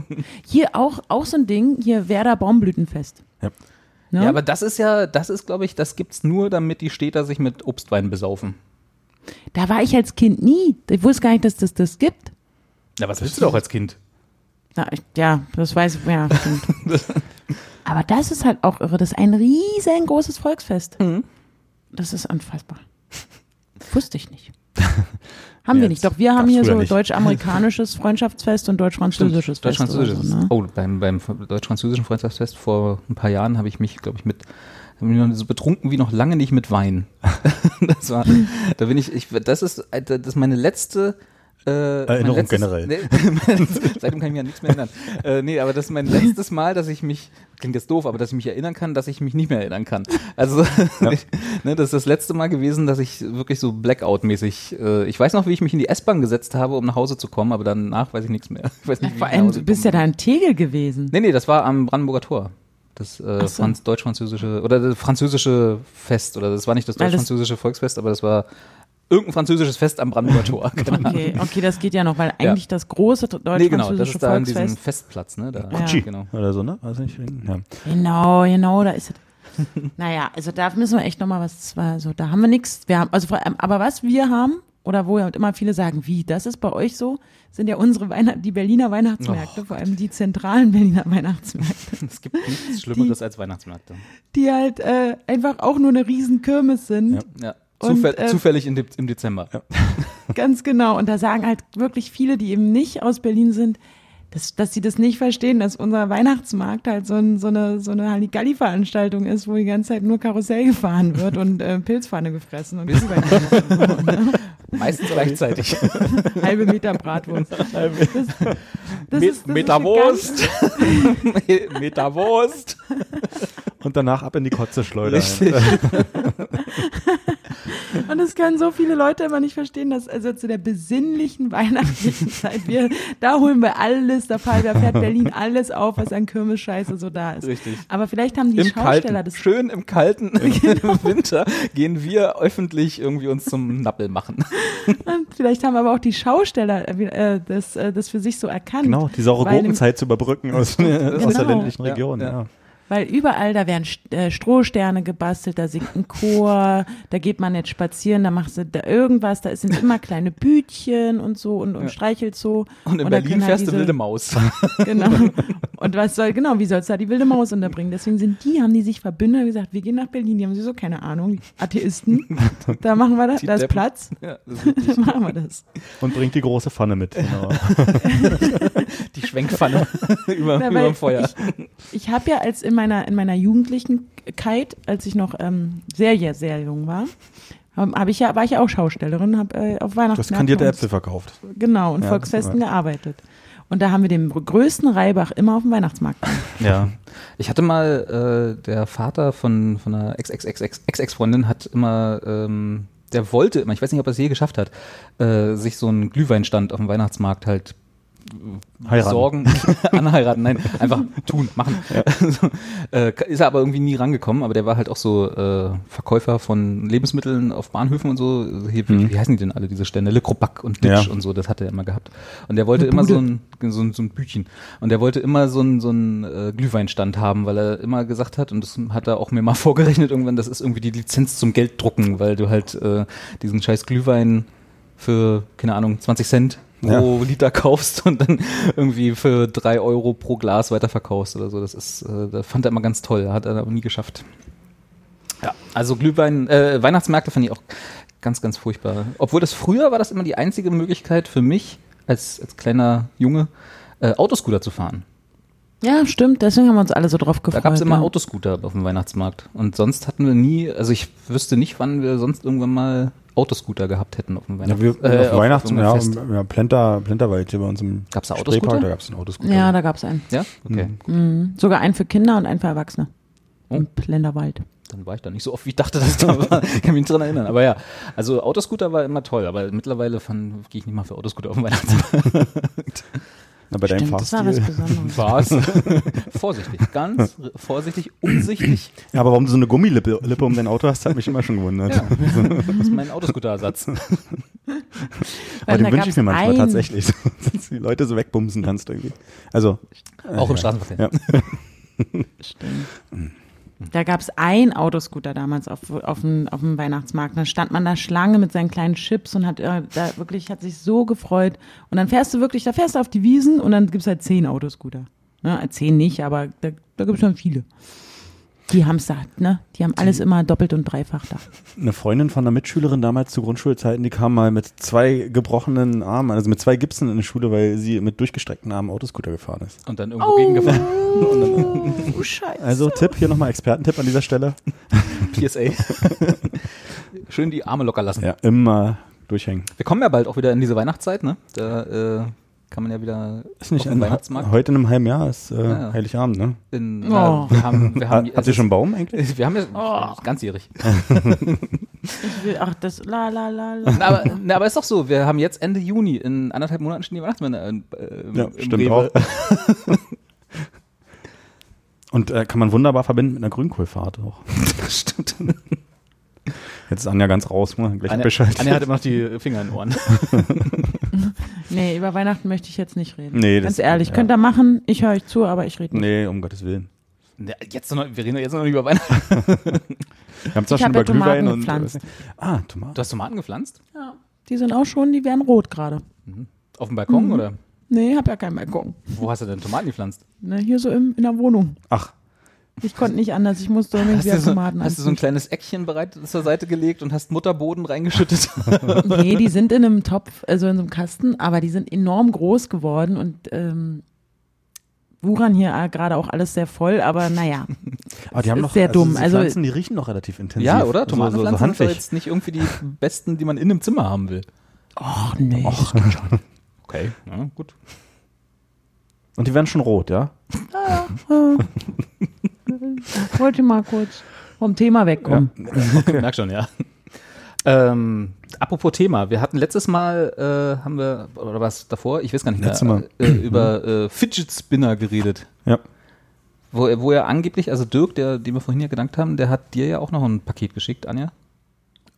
Hier auch, auch so ein Ding, hier Werder Baumblütenfest. Ja. Ne? Ja, aber das ist ja, das ist, glaube ich, das gibt's nur, damit die Städter sich mit Obstwein besaufen. da war ich als Kind nie. Ich wusste gar nicht, dass das das gibt. Ja, was willst du doch als Kind? Na, ich, ja, das weiß ich, ja, stimmt. aber das ist halt auch irre. Das ist ein riesengroßes Volksfest. Mhm. Das ist unfassbar. Wusste ich nicht. Haben wir nicht. Doch wir haben hier so deutsch-amerikanisches Freundschaftsfest und deutsch-französisches Fest. Deutsch-Französisches. So, ne? Oh, beim, beim deutsch-französischen Freundschaftsfest vor ein paar Jahren habe ich mich, glaube ich, mit so betrunken wie noch lange nicht mit Wein. das war, da bin ich, ich, das ist, das ist meine letzte äh, Erinnerung letztes, generell. Nee, seitdem kann ich mich an nichts mehr erinnern. Äh, nee, aber das ist mein letztes Mal, dass ich mich, klingt jetzt doof, aber dass ich mich erinnern kann, dass ich mich nicht mehr erinnern kann. Also, ne, das ist das letzte Mal gewesen, dass ich wirklich so Blackout-mäßig, äh, ich weiß noch, wie ich mich in die S-Bahn gesetzt habe, um nach Hause zu kommen, aber danach weiß ich nichts mehr. Ich weiß nicht, wie Vor allem, du bist ja da in Tegel gewesen. Nee, nee, das war am Brandenburger Tor. Das äh, so. Franz deutsch-französische oder das französische Fest oder das war nicht das- deutsch-französische Volksfest, aber das war irgendein französisches Fest am Brandenburger Tor. Ahnung. Okay, okay, das geht ja noch, weil eigentlich das große Nee, genau, das deutsch-französische ist da in diesem Volksfest. Festplatz, ne? Da, Ja. genau. Oder so, ne? Weiß nicht. Ja. Genau, genau, da ist es. naja, also da müssen wir echt nochmal was, das war so, da haben wir nichts. Wir haben, also vor allem, aber was wir haben, oder wo ja immer viele sagen, wie, das ist bei euch so, sind ja unsere Weihnachten, die Berliner Weihnachtsmärkte, Oh vor allem die zentralen Berliner Weihnachtsmärkte, Es gibt nichts Schlimmeres als Weihnachtsmärkte. die halt äh, einfach auch nur eine riesen Kirmes sind. Ja. Und, Zufäll äh, zufällig im, De im Dezember. Ganz genau. Und da sagen halt wirklich viele, die eben nicht aus Berlin sind, dass, dass sie das nicht verstehen, dass unser Weihnachtsmarkt halt so, ein, so eine, so eine Halligalli-Veranstaltung ist, wo die ganze Zeit nur Karussell gefahren wird und äh, Pilzpfanne gefressen und wird, ne? Meistens gleichzeitig. halbe Meter Bratwurst. Das, das ist, das Meterwurst. Meterwurst. Und danach ab in die Kotze schleudern. Richtig. Und das können so viele Leute immer nicht verstehen, dass also zu der besinnlichen weihnachtlichen Zeit, wir, da holen wir alles, da fährt, da fährt Berlin alles auf, was an Kirmes-Scheiße so da ist. Richtig. Aber vielleicht haben die Im Schausteller kalten, das schön im kalten Winter gehen wir öffentlich irgendwie uns zum Nappel machen. Vielleicht haben aber auch die Schausteller äh, das, äh, das für sich so erkannt. Genau, die saure Gurkenzeit zu überbrücken aus, aus der Genau. ländlichen Ja, Region. ja. Ja. Weil überall, da werden äh, Strohsterne gebastelt, da singt ein Chor, da geht man jetzt spazieren, da machst du da irgendwas, da sind immer kleine Bütchen und so und, und streichelt so. Und in da Berlin halt fährst du wilde Maus. Genau. Und was soll, genau, wie sollst du da die wilde Maus unterbringen? Deswegen sind die, haben die sich verbündet und gesagt, wir gehen nach Berlin, die haben so keine Ahnung, Atheisten, da machen wir das, da ist. Platz, Ja, das machen wir das. Und bringt die große Pfanne mit. Genau. die Schwenkpfanne über, Ja, über weil dem Feuer. Ich, ich habe ja als in meiner, in meiner Jugendlichenkeit, als ich noch ähm, sehr, sehr, sehr jung war, hab, hab ich ja, war ich ja auch Schaustellerin, habe äh, auf Weihnachten Du hast kandierte Äpfel verkauft. Genau, und Ja, Volksfesten gearbeitet. Und da haben wir den größten Reibach immer auf dem Weihnachtsmarkt. gemacht. Ja. Ich hatte mal, äh, der Vater von, von einer Ex-Ex-Ex-Ex-Freundin hat immer, ähm, der wollte immer, ich weiß nicht, ob er es je geschafft hat, äh, sich so einen Glühweinstand auf dem Weihnachtsmarkt halt Heiraten. sorgen, anheiraten, nein, einfach tun, machen. So, äh, ist er aber irgendwie nie rangekommen, aber der war halt auch so äh, Verkäufer von Lebensmitteln auf Bahnhöfen und so. Hier, wie, wie heißen die denn alle, diese Stände? Le Crobac und Ditch Ja. und so, das hat er immer gehabt. Und der wollte immer so ein, so ein, so ein Bütchen. Und der wollte immer so ein, so ein äh, Glühweinstand haben, weil er immer gesagt hat, und das hat er auch mir mal vorgerechnet irgendwann, das ist irgendwie die Lizenz zum Gelddrucken, weil du halt äh, diesen scheiß Glühwein für, keine Ahnung, 20 Cent pro Liter kaufst und dann irgendwie für drei Euro pro Glas weiterverkaufst oder so. Das ist, äh, das fand er immer ganz toll, hat er aber nie geschafft. Ja, also Glühwein, äh, Weihnachtsmärkte fand ich auch ganz, ganz furchtbar. Obwohl das früher war das immer die einzige Möglichkeit für mich als, als kleiner Junge, äh, Autoscooter zu fahren. Ja, stimmt, deswegen haben wir uns alle so drauf Da gefreut. gab es immer ja. Autoscooter auf dem Weihnachtsmarkt. Und sonst hatten wir nie, also ich wüsste nicht, wann wir sonst irgendwann mal Autoscooter gehabt hätten auf dem Ja, Weihnachts wir, äh, auf Weihnachts- ja, Fest. ja, Plenter, Plenterwald hier bei uns im Gab's da Autoscooter? Da gab es einen Autoscooter. Ja, da gab es einen. Ja? Okay. Mhm. Sogar einen für Kinder und einen für Erwachsene. Oh. Im Plenderwald. Dann war ich da nicht so oft, wie ich dachte, dass ich da war. Ich kann mich nicht dran erinnern. Aber ja, also Autoscooter war immer toll, aber mittlerweile gehe ich nicht mal für Autoscooter auf den Weihnachtsmarkt. Na, bei deinem Stimmt, das war was Fahrstil. Besonderes. Was? vorsichtig, ganz vorsichtig, umsichtig. Ja, aber warum du so eine Gummilippe Lippe um dein Auto hast, hat mich immer schon gewundert. Ja, das ist mein Autoscooter-Ersatz. Aber den wünsche ich mir manchmal tatsächlich, dass die Leute so wegbumsen kannst irgendwie. Also. äh, Auch im ja. Straßenverkehr. Ja. Stimmt. Da gab es ein Autoscooter damals auf, auf, dem, auf dem Weihnachtsmarkt. Dann stand man da Schlange mit seinen kleinen Chips und hat äh, da wirklich, hat sich so gefreut. Und dann fährst du wirklich, da fährst du auf die Wiesen und dann gibt's halt zehn Autoscooter. Ne, zehn nicht, aber da, da gibt's schon viele. Die haben's da, ne? Die haben alles immer doppelt und dreifach da. Eine Freundin von einer Mitschülerin damals zu Grundschulzeiten, die kam mal mit zwei gebrochenen Armen, also mit zwei Gipsen in die Schule, weil sie mit durchgestreckten Armen Autoscooter gefahren ist. Und dann irgendwo gegengefahren. Oh, Scheiße. Also Tipp, hier nochmal Expertentipp an dieser Stelle. PSA. Schön die Arme locker lassen. Ja, immer durchhängen. Wir kommen ja bald auch wieder in diese Weihnachtszeit, ne? Da äh, kann man ja wieder Ist nicht auf Weihnachtsmarkt. heute in einem halben Jahr ist äh, Ja. Heiligabend, ne? In, Oh. na, wir haben, wir haben, Hat, habt ihr schon einen Baum eigentlich? Wir haben ja Oh. ganzjährig. Ich will, ach, das, la, la, la, la. Na, aber, na, aber ist doch so, wir haben jetzt Ende Juni, in anderthalb Monaten stehen die Weihnachtsmänner äh, im Ja, im stimmt Rewe. auch. Und äh, kann man wunderbar verbinden mit einer Grünkohlfahrt auch. Stimmt. Jetzt ist Anja ganz raus, ne? gleich Anja, Bescheid. Anja hat immer noch die Finger in den Ohren. Nee, über Weihnachten möchte ich jetzt nicht reden. Nee, Ganz das- ehrlich, ja. könnt ihr machen, ich höre euch zu, aber ich rede nicht. Nee, um Gottes Willen. Ja, Jetzt noch, wir reden doch jetzt noch nicht über Weihnachten. Wir haben zwar Ich schon habe ja über Glühwein Tomaten und. gepflanzt. Äh, ah, Tomaten. Du hast Tomaten gepflanzt? Ja, die sind auch schon, die werden rot gerade. Auf dem Mhm. Balkon oder? Nee, hab ja keinen Balkon. Wo hast du denn Tomaten gepflanzt? Ne, hier so im, in der Wohnung. Ach, Ich konnte nicht anders, ich musste Hast irgendwie du, so, Tomaten hast du so ein kleines Eckchen bereit zur Seite gelegt und hast Mutterboden reingeschüttet? Nee, die sind in einem Topf, also in so einem Kasten, aber die sind enorm groß geworden und ähm, wuchern hier äh, gerade auch alles sehr voll, aber naja. aber die haben ist noch. sehr dumm. die Also- Pflanzen, die riechen noch relativ intensiv. ja, oder? So, so, so Tomatenpflanzen sind jetzt nicht irgendwie die besten, die man in einem Zimmer haben will. Ach nee. Okay, ja, gut. Und die werden schon rot, ja? Wollte mal kurz vom Thema wegkommen. Merk schon, ja. Ähm, apropos Thema, wir hatten letztes Mal, äh, haben wir, oder was davor, ich weiß gar nicht mehr, Letztes Mal. Äh, über äh, Fidget Spinner geredet. Ja. Wo, er- wo er angeblich, also Dirk, der, den wir vorhin ja gedankt haben, der hat dir ja auch noch ein Paket geschickt, Anja.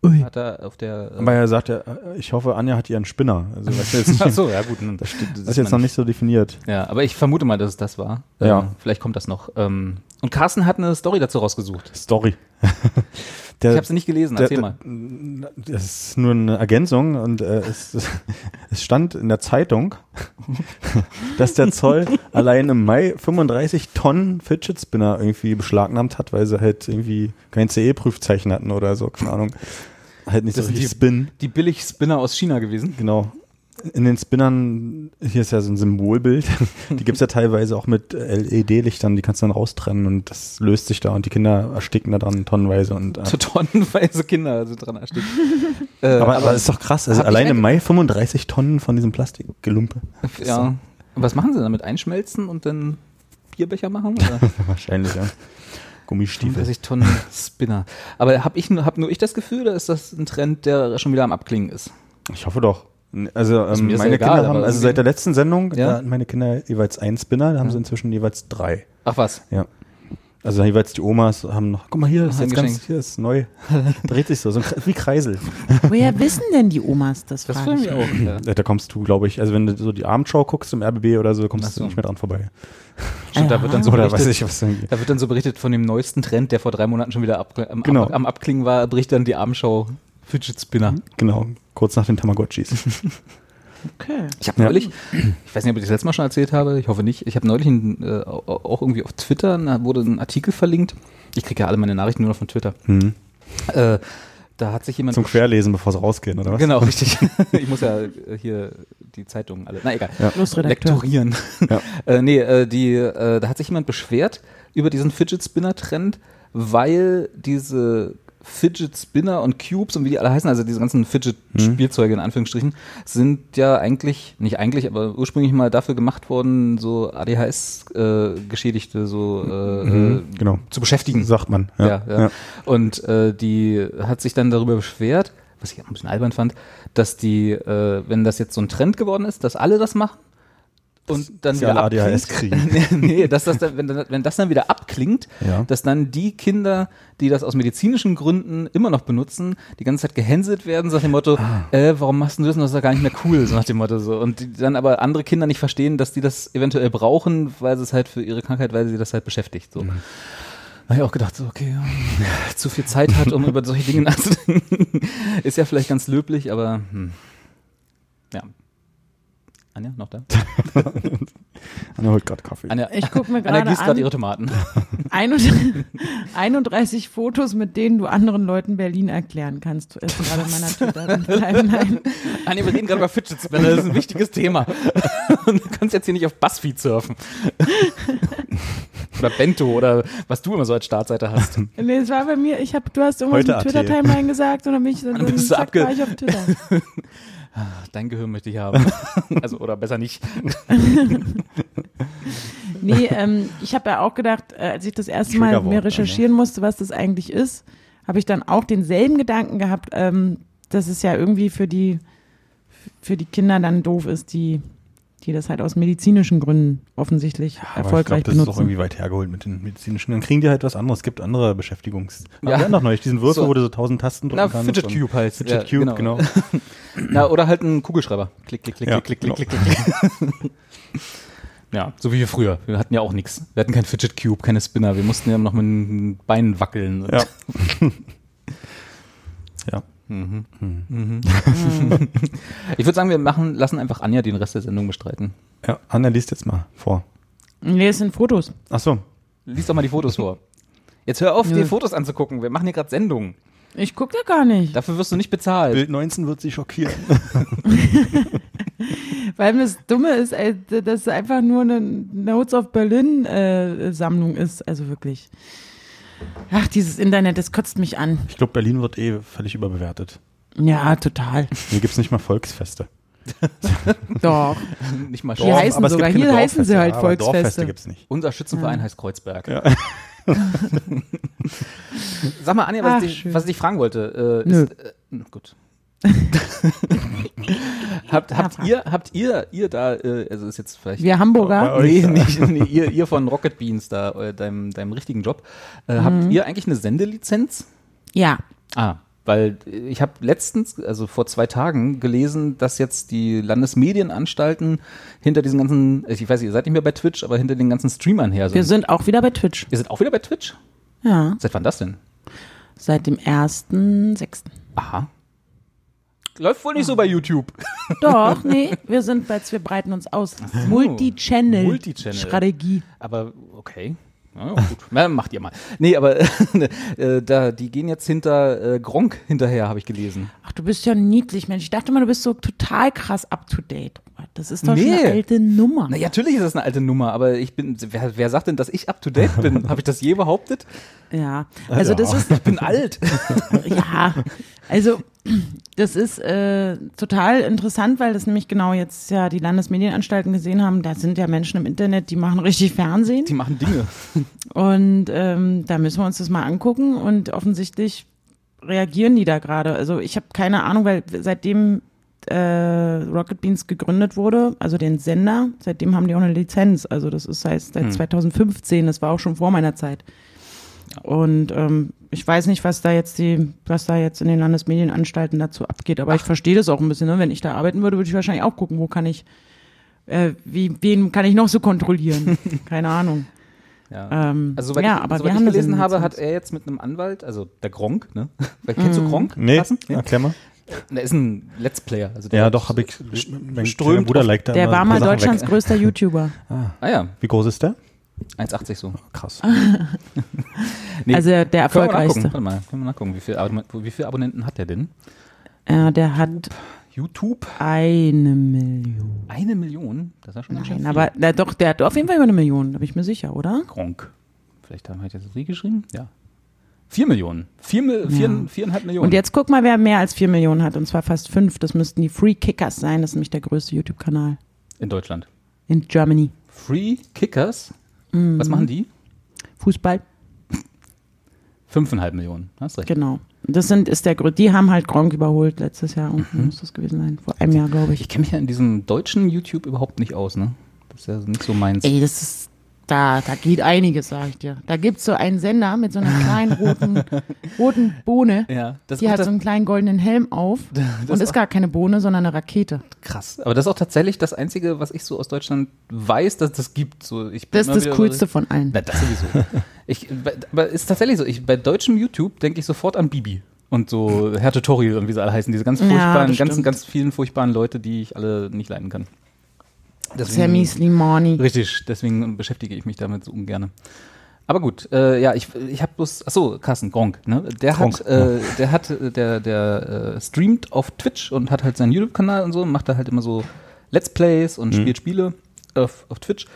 Ui. Hat er auf der. Äh, Aber er sagt ja, äh, ich hoffe, Anja hat ihren Spinner. Also das ist jetzt, nicht, Ach so, ja gut. das sieht ist jetzt noch nicht so definiert. Ja, aber ich vermute mal, dass es das war. Ja. Ähm, vielleicht kommt das noch. Ähm, und Carsten hat eine Story dazu rausgesucht. Story. Der, Ich habe sie nicht gelesen, erzähl der, mal. das ist nur eine Ergänzung und äh, es, es stand in der Zeitung, dass der Zoll allein im Mai 35 Tonnen Fidget Spinner irgendwie beschlagnahmt hat, weil sie halt irgendwie kein CE-Prüfzeichen hatten oder so, keine Ahnung. Halt nicht Das so sind richtig die- Spin. Die Billig-Spinner aus China gewesen. Genau. In den Spinnern, hier ist ja so ein Symbolbild, die gibt's ja teilweise auch mit LED-Lichtern, die kannst du dann raustrennen und das löst sich da und die Kinder ersticken da dran tonnenweise. Und, äh, So tonnenweise Kinder sind dran erstickt. äh, aber, aber ist doch krass, also allein im Mai 35 Tonnen von diesem Plastikgelumpe. Ja. Und was machen sie damit? Einschmelzen und dann Bierbecher machen? Wahrscheinlich, ja. Gummistiefel. 35 Tonnen Spinner. Aber habe ich hab nur ich das Gefühl, oder ist das ein Trend, der schon wieder am Abklingen ist? Ich hoffe doch. Also ähm, ja meine egal, Kinder haben, also seit der letzten Sendung, Ja? da hatten meine Kinder jeweils einen Spinner, da haben Ja. sie inzwischen jeweils drei. Ach was. Also jeweils die Omas haben noch, guck mal hier, ist jetzt ganz, hier ist neu. Dreht sich so, so wie Kreisel. Woher wissen denn die Omas das? Das freut ich auch. Ja. Da kommst du, glaube ich, also wenn du so die Abendschau guckst im RBB oder so, kommst so. du nicht mehr dran vorbei. Stimmt, da wird dann so Oder berichtet, weiß ich was. irgendwie. Da wird dann so berichtet von dem neuesten Trend, der vor drei Monaten schon wieder ab, am, Genau. ab, am Abklingen war, berichtet dann die Abendschau Fidget Spinner. Genau, kurz nach den Tamagotchis. Okay. Ich habe Ja. neulich, ich weiß nicht, ob ich das letzte Mal schon erzählt habe, ich hoffe nicht, ich habe neulich ein, äh, au- auch irgendwie auf Twitter, da wurde ein Artikel verlinkt. Ich kriege ja alle meine Nachrichten nur noch von Twitter. Hm. Äh, da hat sich jemand Zum Querlesen, bevor sie rausgehen, oder was? Genau, richtig. ich muss ja äh, hier die Zeitungen alle. Na egal. Ja. Lektorieren. Ja. äh, nee, äh, die, äh, da hat sich jemand beschwert über diesen Fidget Spinner Trend, weil diese Fidget Spinner und Cubes und wie die alle heißen, also diese ganzen Fidget Spielzeuge in Anführungsstrichen, sind ja eigentlich, nicht eigentlich, aber ursprünglich mal dafür gemacht worden, so ADHS äh, Geschädigte so äh, Mhm, äh, genau. zu beschäftigen. Sagt man. Ja, ja. Und äh, die hat sich dann darüber beschwert, was ich ein bisschen albern fand, dass die, äh, wenn das jetzt so ein Trend geworden ist, dass alle das machen und dann wieder ADHS abklingt. nee, dass das dann, wenn, wenn das dann wieder abklingt, Ja. dass dann die Kinder, die das aus medizinischen Gründen immer noch benutzen, die ganze Zeit gehänselt werden, so nach dem Motto, Ah. äh, warum machst du das? Das ist doch gar nicht mehr cool, so nach dem Motto so. Und die dann aber andere Kinder nicht verstehen, dass die das eventuell brauchen, weil sie es halt für ihre Krankheit, weil sie das halt beschäftigt. So. Mhm. Da habe ich auch gedacht, so, okay, ja, zu viel Zeit hat, um über solche Dinge nachzudenken, ist ja vielleicht ganz löblich, aber hm. Ja. Anja, noch da? Anna holt gerade Kaffee. Anja, Ich gucke mir Anja gerade gießt gerade ihre Tomaten. 31 31 Fotos, mit denen du anderen Leuten Berlin erklären kannst. Du ist gerade in meiner Twitter-Timeline. Anja, wir reden gerade über Fidget Spinner, das ist ein wichtiges Thema. Und du kannst jetzt hier nicht auf Buzzfeed surfen. oder Bento oder was du immer so als Startseite hast. Nee, es war bei mir, ich hab, du hast irgendwas Heute mit. Twitter-Timeline gesagt und dann bin ich, dann, bist du zack, abge- war ich auf Twitter. Dein Gehirn möchte ich haben. Also, oder besser nicht. Nee, ähm, ich habe ja auch gedacht, äh, als ich das erste Mal mir recherchieren musste, was das eigentlich ist, habe ich dann auch denselben Gedanken gehabt, ähm, dass es ja irgendwie für die, für die Kinder dann doof ist, die, die das halt aus medizinischen Gründen offensichtlich Aber erfolgreich ich glaub, das ist auch benutzen. irgendwie weit hergeholt mit den medizinischen. Dann kriegen die halt was anderes. Es gibt andere Beschäftigungs. Ja. Ja. Wir doch neulich diesen Würfel, So. wo du so tausend Tasten drücken Na, kannst. Fidget Cube halt. Fidget Ja, Cube, genau. Na, oder halt ein Kugelschreiber. Klick, klick, klick, Ja, klick, klick, klick, genau. klick, klick. Ja, so wie wir früher. Wir hatten ja auch nichts. Wir hatten kein Fidget Cube, keine Spinner. Wir mussten ja noch mit den Beinen wackeln. Und Ja. ja. Ich würde sagen, wir machen, lassen einfach Anja den Rest der Sendung bestreiten. Ja, Anna liest jetzt mal vor. Nee, es sind Fotos. Ach so. Lies doch mal die Fotos vor. Jetzt hör auf, Ja. die Fotos anzugucken. Wir machen hier gerade Sendungen. Ich gucke da gar nicht. Dafür wirst du nicht bezahlt. Bild 19 wird sie schockieren. Weil mir das Dumme ist, dass es einfach nur eine Notes of Berlin äh, Sammlung ist. Also wirklich. Ach, dieses Internet, das kotzt mich an. Ich glaube, Berlin wird eh völlig überbewertet. Ja, total. Hier gibt's nicht mal Volksfeste. Doch. Nicht mal Hier heißen aber es sogar- gibt hier heißen sie halt Volksfeste. Dorffeste gibt's nicht. Unser Schützenverein heißt Kreuzberg. Ja. Sag mal, Anja, was, Ach, ich, was ich dich fragen wollte. Äh. Ist, äh, gut. habt, habt ihr, habt ihr, ihr da, äh, also ist jetzt vielleicht. Wir Hamburger. Nee, nicht, nee, ihr, ihr von Rocket Beans da, äh, deinem, deinem richtigen Job. Äh, Mhm. Habt ihr eigentlich eine Sendelizenz? Ja. Ah, weil ich habe letztens, also vor zwei Tagen, gelesen, dass jetzt die Landesmedienanstalten hinter diesen ganzen, ich weiß nicht, ihr seid nicht mehr bei Twitch, aber hinter den ganzen Streamern her Wir sind. sind auch wieder bei Twitch. Ihr seid auch wieder bei Twitch? Ja. Seit wann das denn? Seit dem 1.6. Aha. Läuft wohl nicht so bei YouTube. Doch, nee, wir sind bei, wir breiten uns aus. Multi-Channel. Multi-Channel. Strategie. Aber okay. Ja, gut. Na, macht ihr mal. Nee, aber äh, da, die gehen jetzt hinter äh, Gronk hinterher, habe ich gelesen. Ach, du bist ja niedlich, Mensch. Ich dachte mal, du bist so total krass up to date. Das ist doch Nee. schon eine alte Nummer. Na, natürlich ist das eine alte Nummer, aber ich bin, wer, wer sagt denn, dass ich up to date bin? habe ich das je behauptet? Ja, also das ist, Ich bin alt. ja, also das ist äh, total interessant, weil das nämlich genau jetzt ja die Landesmedienanstalten gesehen haben. Da sind ja Menschen im Internet, die machen richtig Fernsehen. Die machen Dinge. Und ähm, da müssen wir uns das mal angucken und offensichtlich reagieren die da gerade. Also ich habe keine Ahnung, weil seitdem äh, Rocket Beans gegründet wurde, also den Sender, seitdem haben die auch eine Lizenz. Also das ist heißt seit 2015, das war auch schon vor meiner Zeit. Und ähm, ich weiß nicht, was da jetzt die, was da jetzt in den Landesmedienanstalten dazu abgeht, aber ich verstehe das auch ein bisschen. Ne? Wenn ich da arbeiten würde, würde ich wahrscheinlich auch gucken, wo kann ich, äh, wie, wen kann ich noch so kontrollieren? Keine Ahnung. Ja. Ähm, Also soweit ja, ich, aber soweit wir ich gelesen habe, hat er jetzt mit einem Anwalt, also der Gronk, ne? Weil, kennst du Gronk? Nee, Carsten? erklär mal. Der ist ein Let's Player. Also der Ja, doch, habe ich. Mein strömt Bruder liked da Der war mal Sachen Deutschlands weg. größter YouTuber. Ah ja, Wie groß ist der? 1,80 so. Krass. Nee, Also der können wir nachgucken. erfolgreichste. Warte mal, können wir nachgucken. Wie viele wie viele Abonnenten hat der denn? Äh, der hat YouTube? eine Million. Eine Million? Das ist ja schon ganz schön Nein, viel. aber na, doch, der hat auf jeden Fall über eine Million, da bin ich mir sicher, oder? Gronk. Vielleicht haben wir jetzt das richtig geschrieben? Ja. Vier Millionen. Vier, Mil- vier, viereinhalb Millionen. Und jetzt guck mal, wer mehr als vier Millionen hat, und zwar fast fünf. Das müssten die Free Kickers sein, das ist nämlich der größte YouTube-Kanal In Deutschland. in Germany. Free Kickers. Mhm. Was machen die? Fußball, Fünfeinhalb Millionen. Hast recht. genau. Das sind, ist der Grö- die haben halt Gronk überholt letztes Jahr, Mhm. irgendwie muss das gewesen sein, vor einem Jahr, glaube Ich ich. kenne mich ja in diesem deutschen YouTube überhaupt nicht aus, ne? Das ist ja nicht so meins. Ey, das ist, da, da geht einiges, sag ich dir. Da gibt's so einen Sender mit so einer kleinen roten, roten Bohne. Ja, das Die hat so einen kleinen goldenen Helm auf und ist gar keine Bohne, sondern eine Rakete. krass. Aber das ist auch tatsächlich das Einzige, was ich so aus Deutschland weiß, dass das gibt. So, ich bin Das ist das Coolste von allen. Na, das sowieso. ich, aber ist tatsächlich so. Ich, bei deutschem YouTube denke ich sofort an Bibi. Und so Herr Tutorial und wie sie alle heißen. Diese ganz Ja, furchtbaren, das ganz, ganz vielen furchtbaren Leute, die ich alle nicht leiden kann. Sammy Slimani. Richtig, deswegen beschäftige ich mich damit so ungern. Aber gut, äh, ja, ich, ich habe bloß, achso, Carsten Gronk, ne? Der Gronk, hat, äh, der hat, äh, der, der äh, streamt auf Twitch und hat halt seinen YouTube-Kanal und so, macht da halt immer so Let's Plays und spielt Spiele auf, auf Twitch.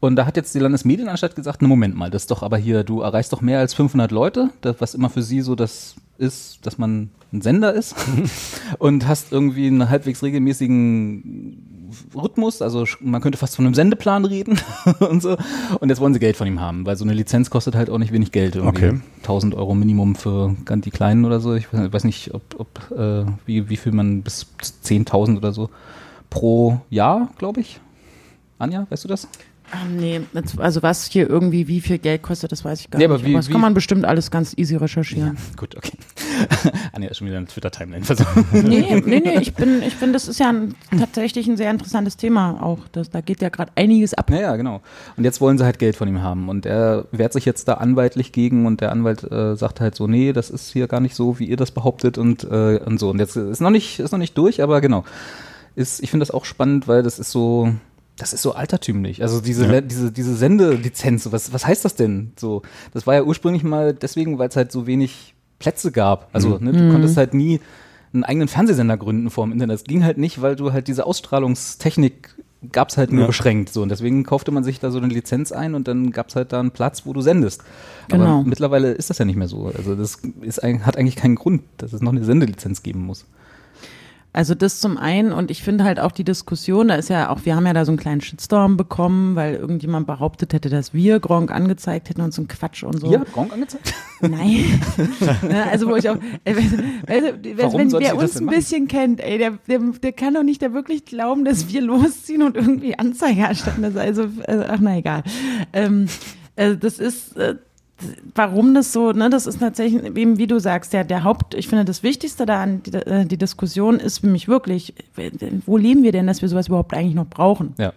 Und da hat jetzt die Landesmedienanstalt gesagt, ne Moment mal, das ist doch aber hier, du erreichst doch mehr als 500 Leute, das, was immer für sie so das ist, dass man ein Sender ist und hast irgendwie einen halbwegs regelmäßigen Rhythmus, also man könnte fast von einem Sendeplan reden und so. Und jetzt wollen sie Geld von ihm haben, weil so eine Lizenz kostet halt auch nicht wenig Geld. Irgendwie Okay. 1000 Euro Minimum für ganz die Kleinen oder so. Ich weiß weiß nicht, ob, ob äh, wie, wie viel man bis 10.000 oder so pro Jahr, glaube ich. Anja, weißt du das? Ähm, nee, also was hier irgendwie wie viel Geld kostet, das weiß ich gar Nee, nicht. aber wie- das wie- kann man bestimmt alles ganz easy recherchieren. Gut, okay. Anja ist schon wieder eine Twitter-Timeline versucht. Nee, nee, nee, ich bin, ich bin, das ist ja ein, tatsächlich ein sehr interessantes Thema auch. Das, da geht ja gerade einiges ab. Naja, genau. Und jetzt wollen sie halt Geld von ihm haben. Und er wehrt sich jetzt da anwaltlich gegen und der Anwalt äh, sagt halt so, nee, das ist hier gar nicht so, wie ihr das behauptet und, äh, und so. Und jetzt ist noch nicht, ist noch nicht durch, aber genau. Ist, ich finde das auch spannend, weil das ist so, das ist so altertümlich. Also diese, Ja. Diese, diese Sendelizenz, was, was heißt das denn? So, das war ja ursprünglich mal deswegen, weil es halt so wenig Plätze gab. Also, ne, du konntest halt nie einen eigenen Fernsehsender gründen vor dem Internet. Das ging halt nicht, weil du halt diese Ausstrahlungstechnik gab's halt nur Ja. beschränkt. So. Und deswegen kaufte man sich da so eine Lizenz ein und dann gab's halt da einen Platz, wo du sendest. Aber Genau. mittlerweile ist das ja nicht mehr so. Also das ist, hat eigentlich keinen Grund, dass es noch eine Sendelizenz geben muss. Also das zum einen und ich finde halt auch die Diskussion, da ist ja auch, wir haben ja da so einen kleinen Shitstorm bekommen, weil irgendjemand behauptet hätte, dass wir Gronk angezeigt hätten und so ein Quatsch und so. Ihr habt Gronk angezeigt? Nein. Ne, also wo ich auch, äh, wenn, wenn, wer uns ein bisschen kennt, ey, der, der, der kann doch nicht da wirklich glauben, dass wir losziehen und irgendwie Anzeige erstatten. Das also, äh, ach na egal. Ähm, äh, das ist, äh, warum das so, ne, das ist tatsächlich, eben wie du sagst, der, der Haupt, ich finde, das Wichtigste da an die, äh, die Diskussion ist für mich wirklich, wo leben wir denn, dass wir sowas überhaupt eigentlich noch brauchen? Ja.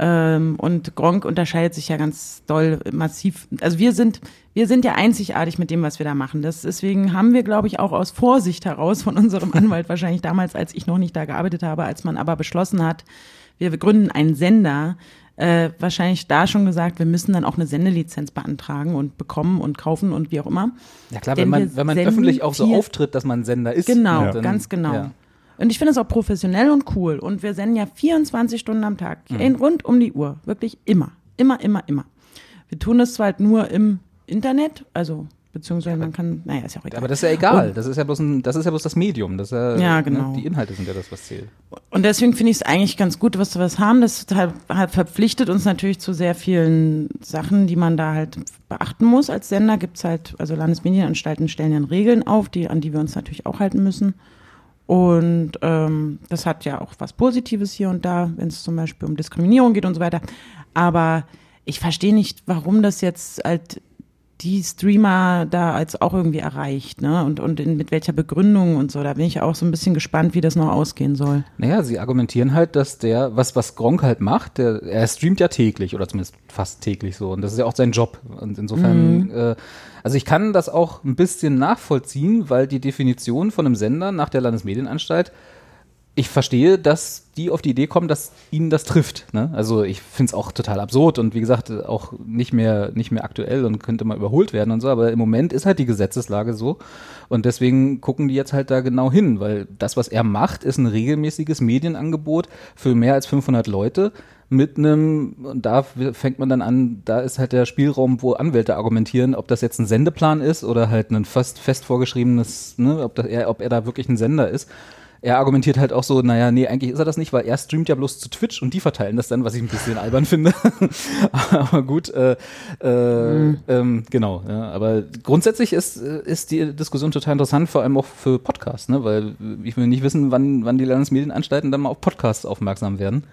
Ähm, und Gronk unterscheidet sich ja ganz doll massiv. Also wir sind, wir sind ja einzigartig mit dem, was wir da machen. Das, deswegen haben wir, glaube ich, auch aus Vorsicht heraus von unserem Anwalt wahrscheinlich damals, als ich noch nicht da gearbeitet habe, als man aber beschlossen hat, wir gründen einen Sender, äh, wahrscheinlich da schon gesagt, wir müssen dann auch eine Sendelizenz beantragen und bekommen und kaufen und wie auch immer. Ja klar, Denn wenn man, wenn man öffentlich auch so auftritt, dass man Sender ist. Genau, dann- ganz genau. Ja. Und ich finde es auch professionell und cool. Und wir senden ja 24 Stunden am Tag, ey, rund um die Uhr, wirklich immer, immer, immer, immer. Wir tun das zwar halt nur im Internet, also beziehungsweise man kann, naja, ist ja auch egal. Aber das ist ja egal. Das ist ja bloß ein, das ist ja bloß das Medium. Das ja, Ja, genau. Ne, die Inhalte sind ja das, was zählt. Und deswegen finde ich es eigentlich ganz gut, was wir was haben. Das halt, halt verpflichtet uns natürlich zu sehr vielen Sachen, die man da halt beachten muss. Als Sender gibt's halt, also Landesmedienanstalten stellen ja Regeln auf, die, an die wir uns natürlich auch halten müssen. Und ähm, das hat ja auch was Positives hier und da, wenn es zum Beispiel um Diskriminierung geht und so weiter. Aber ich verstehe nicht, warum das jetzt halt die Streamer da als auch irgendwie erreicht, ne? Und, und in, mit welcher Begründung und so. Da bin ich auch so ein bisschen gespannt, wie das noch ausgehen soll. Naja, sie argumentieren halt, dass der, was, was Gronk halt macht, der, er streamt ja täglich oder zumindest fast täglich so. Und das ist ja auch sein Job. Und insofern, äh, also ich kann das auch ein bisschen nachvollziehen, weil die Definition von einem Sender nach der Landesmedienanstalt, ich verstehe, dass die auf die Idee kommen, dass ihnen das trifft. Ne? Also ich finde es auch total absurd und wie gesagt, auch nicht mehr, nicht mehr aktuell und könnte mal überholt werden und so, aber im Moment ist halt die Gesetzeslage so. Und deswegen gucken die jetzt halt da genau hin, weil das, was er macht, ist ein regelmäßiges Medienangebot für mehr als 500 Leute mit einem, und da fängt man dann an, da ist halt der Spielraum, wo Anwälte argumentieren, ob das jetzt ein Sendeplan ist oder halt ein fest, fest vorgeschriebenes, ne, ob, das, ob er da wirklich ein Sender ist. Er argumentiert halt auch so, naja, nee, eigentlich ist er das nicht, weil er streamt ja bloß zu Twitch und die verteilen das dann, was ich ein bisschen albern finde. aber gut, äh, äh, ähm, genau. Ja, aber grundsätzlich ist, äh, ist die Diskussion total interessant, vor allem auch für Podcasts, ne? weil ich will nicht wissen, wann, wann die Landesmedienanstalten dann mal auf Podcasts aufmerksam werden.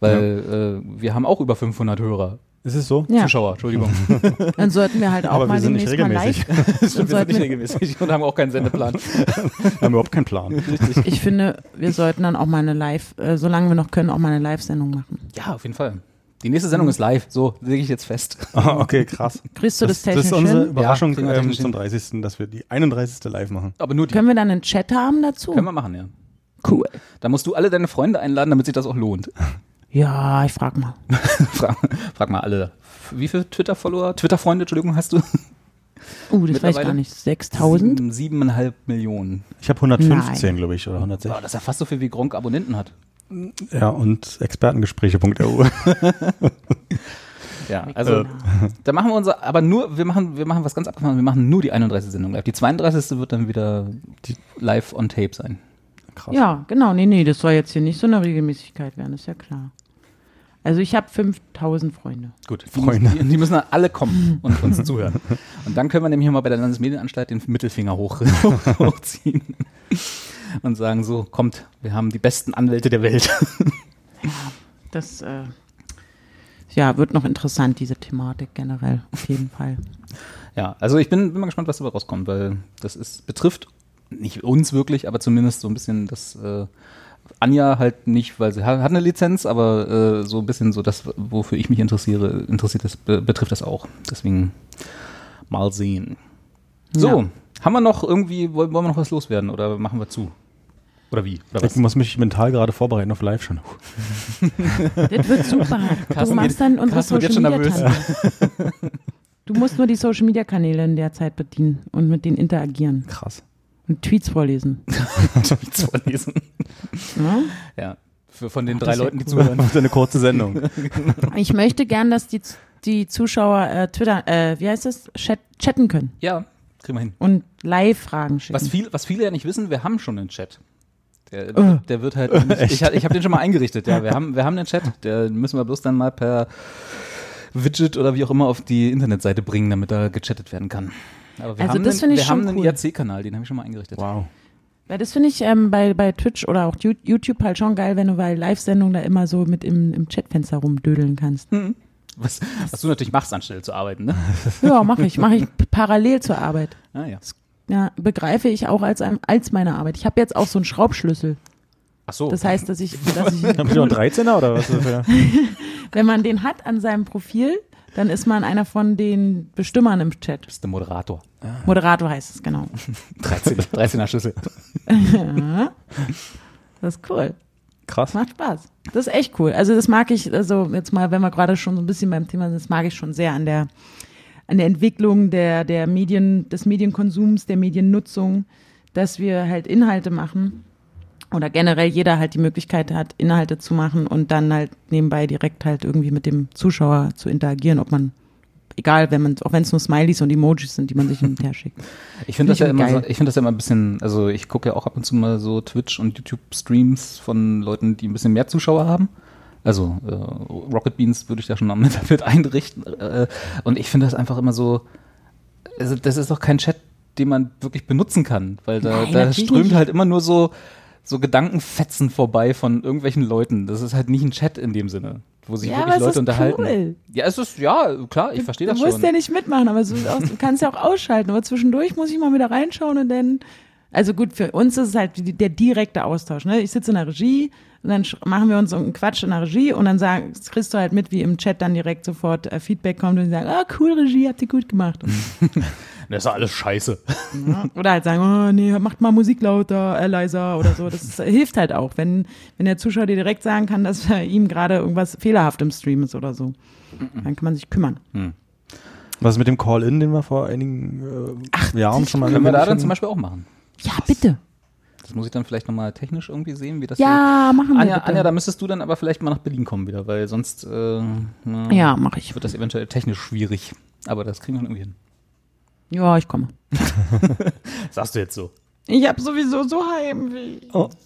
Weil äh, wir haben auch über 500 Hörer. Ist es so? Ja. Zuschauer, Entschuldigung. Dann sollten wir halt auch Aber mal wir sind nicht regelmäßig. live. wir sind nicht regelmäßig und haben auch keinen Sendeplan. Wir haben überhaupt keinen Plan. Ich finde, wir sollten dann auch mal eine Live, äh, solange wir noch können, auch mal eine Live-Sendung machen. Ja, auf jeden Fall. Die nächste Sendung ist live, so lege ich jetzt fest. Ah, okay, krass. Kriegst du das, das technisch ist unsere? Überraschung wir ähm, zum 30., dass wir die 31. live machen. Aber nur die Können wir dann einen Chat haben dazu? können wir machen, ja. Cool. Da musst du alle deine Freunde einladen, damit sich das auch lohnt. Ja, ich frag mal. frag, frag mal alle. Wie viele Twitter-Follower, Twitter-Freunde, Entschuldigung, hast du? Uh, das weiß ich gar nicht. 6000? Sieben- Siebeneinhalb Millionen. Ich habe 115, glaube ich, oder Oh, 160. das ist ja fast so viel wie Gronk Abonnenten hat. Ja, und Expertengespräche.ru. Ja, also da machen wir unser, aber nur, wir machen, wir machen was ganz abgefahren, wir machen nur die 31. Sendung live. Die 32. wird dann wieder die live on tape sein. Krass. Ja, genau. Nee, nee, das soll jetzt hier nicht so eine Regelmäßigkeit werden, ist ja klar. Also ich habe 5000 Freunde. Gut, Freunde. Die, die müssen dann alle kommen und uns zuhören. Und dann können wir nämlich mal bei der Landesmedienanstalt den Mittelfinger hoch, hochziehen und sagen so, kommt, wir haben die besten Anwälte der Welt. Das äh, ja, wird noch interessant, diese Thematik generell, auf jeden Fall. Ja, also ich bin, bin mal gespannt, was dabei rauskommt, weil das ist, betrifft nicht uns wirklich, aber zumindest so ein bisschen das äh, Anja halt nicht, weil sie hat, hat eine Lizenz, aber äh, so ein bisschen so das, wofür ich mich interessiere, interessiert das, be betrifft das auch. Deswegen mal sehen. So, Ja. haben wir noch irgendwie, wollen, wollen wir noch was loswerden oder machen wir zu? Oder wie? Oder Ich muss mich mental gerade vorbereiten auf live schon. Das wird super. Du machst dann unsere Carsten Social jetzt Media. Du musst nur die Social Media Kanäle in der Zeit bedienen und mit denen interagieren Krass. und Tweets vorlesen. Tweets vorlesen? Ja? Ja. Für, von den Ach, drei Leuten, die zuhören. Das eine kurze Sendung. Ich möchte gern, dass die, die Zuschauer äh, Twitter, äh, wie heißt das, Chat, chatten können Ja, kriegen wir hin. und Live-Fragen schicken. Was, viel, was viele ja nicht wissen, wir haben schon einen Chat. Der, Oh. der wird halt. Nicht, ich ich habe den schon mal eingerichtet. Ja, wir haben, wir haben den Chat. Der müssen wir bloß dann mal per Widget oder wie auch immer auf die Internetseite bringen, damit da gechattet werden kann. Aber wir Also haben das einen, finde ich wir schon haben einen cool. IRC-Kanal, den habe ich schon mal eingerichtet. Wow. Weil das finde ich ähm, bei, bei Twitch oder auch YouTube halt schon geil, wenn du bei Live-Sendungen da immer so mit im, im Chatfenster rumdödeln kannst. Was, was du natürlich machst, anstelle zu arbeiten, ne? Ja, mache ich. Mache ich parallel zur Arbeit. Ah, ja. Ja, begreife ich auch als, als meine Arbeit. Ich habe jetzt auch so einen Schraubschlüssel. Ach so. Das heißt, dass ich, dass ich Haben Sie noch einen 13er oder was? ist das für- wenn man den hat an seinem Profil, dann ist man einer von den Bestimmern im Chat. bist der Moderator. Moderator heißt es, genau. 13, 13er Schlüssel. Das ist cool. Krass. Macht Spaß. Das ist echt cool. Also das mag ich, also jetzt mal, wenn wir gerade schon so ein bisschen beim Thema sind, das mag ich schon sehr an der, an der Entwicklung der, der Medien, des Medienkonsums, der Mediennutzung, dass wir halt Inhalte machen oder generell jeder halt die Möglichkeit hat, Inhalte zu machen und dann halt nebenbei direkt halt irgendwie mit dem Zuschauer zu interagieren, ob man, egal, wenn man, auch wenn es nur Smileys und Emojis sind, die man sich hin und her schickt. Ich finde das Find ja ich immer so, ich finde das ja immer ein bisschen, also ich gucke ja auch ab und zu mal so Twitch und YouTube Streams von Leuten, die ein bisschen mehr Zuschauer haben. Also äh, Rocket Beans würde ich da schon am mit einrichten. Äh, und ich finde das einfach immer so, also das ist doch kein Chat, den man wirklich benutzen kann, weil da, Nein, da strömt nicht. halt immer nur so so Gedankenfetzen vorbei von irgendwelchen Leuten. Das ist halt nicht ein Chat in dem Sinne, wo sich Ja, wirklich Leute ist unterhalten. cool. Ja, es ist ja klar, ich verstehe das du musst schon. ja nicht mitmachen, aber auch, du kannst ja auch ausschalten. Aber zwischendurch muss ich mal wieder reinschauen und dann. Also gut, für uns ist es halt der direkte Austausch. Ne? Ich sitze in der Regie und dann machen wir uns so einen Quatsch in der Regie und dann sagen, kriegst du halt mit, wie im Chat dann direkt sofort äh, Feedback kommt und sagen, ah, cool, Regie, habt ihr gut gemacht. Das ist alles scheiße. Ja. Oder halt sagen, oh nee, macht mal Musik lauter, äh, leiser oder so. Das ist, hilft halt auch, wenn, wenn der Zuschauer dir direkt sagen kann, dass bei ihm gerade irgendwas fehlerhaft im Stream ist oder so. Dann kann man sich kümmern. Was ist mit dem Call-In, den wir vor einigen äh, Jahren schon mal Können wir da dann zum Beispiel auch machen. Ja, bitte. Das muss ich dann vielleicht nochmal technisch irgendwie sehen, wie das Ja, machen so wir Anja, bitte. Anja, da müsstest du dann aber vielleicht mal nach Berlin kommen wieder, weil sonst äh, na, ja, mache ich. wird das eventuell technisch schwierig. Aber das kriegen wir irgendwie hin. Ja, ich komme. Sagst du jetzt so. Ich habe sowieso so Heimweh. Oh.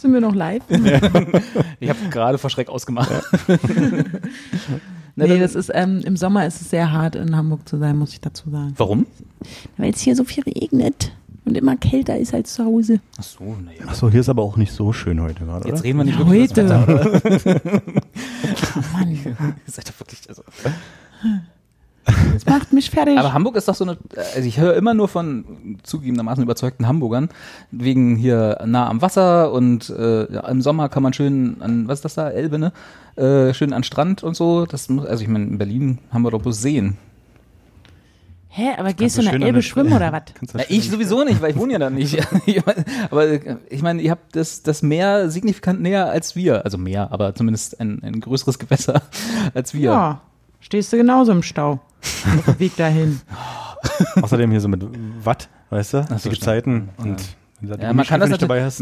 Sind wir noch live? Ich habe gerade vor Schreck ausgemacht. Na, nee, das ist, ähm, im Sommer ist es sehr hart in Hamburg zu sein, muss ich dazu sagen. Warum? Weil es hier so viel regnet und immer kälter ist als zu Hause. Ach so, naja. Achso, hier ist aber auch nicht so schön heute gerade, Jetzt reden wir nicht Ja, wirklich über das heute. Wetter. Oh Mann, Ihr seid doch wirklich, also. Das macht mich fertig. Aber Hamburg ist doch so eine, also ich höre immer nur von zugegebenermaßen überzeugten Hamburgern, wegen hier nah am Wasser und äh, ja, im Sommer kann man schön an, was ist das da, Elbe, ne? Äh, schön an Strand und so. Das muss, also ich meine, in Berlin haben wir doch bloß Seen. Hä, aber gehst du in der Elbe schwimmen oder was? Schön- ich sowieso nicht, weil ich wohne ja da nicht. Aber ich meine, ihr habt das, das Meer signifikant näher als wir. Also mehr, aber zumindest ein, ein größeres Gewässer als wir. Ja, stehst du genauso im Stau. Auf dem Weg dahin. Außerdem hier so mit Watt, weißt du? Ach so, die stimmt. Gezeiten und Ja, man, kann das man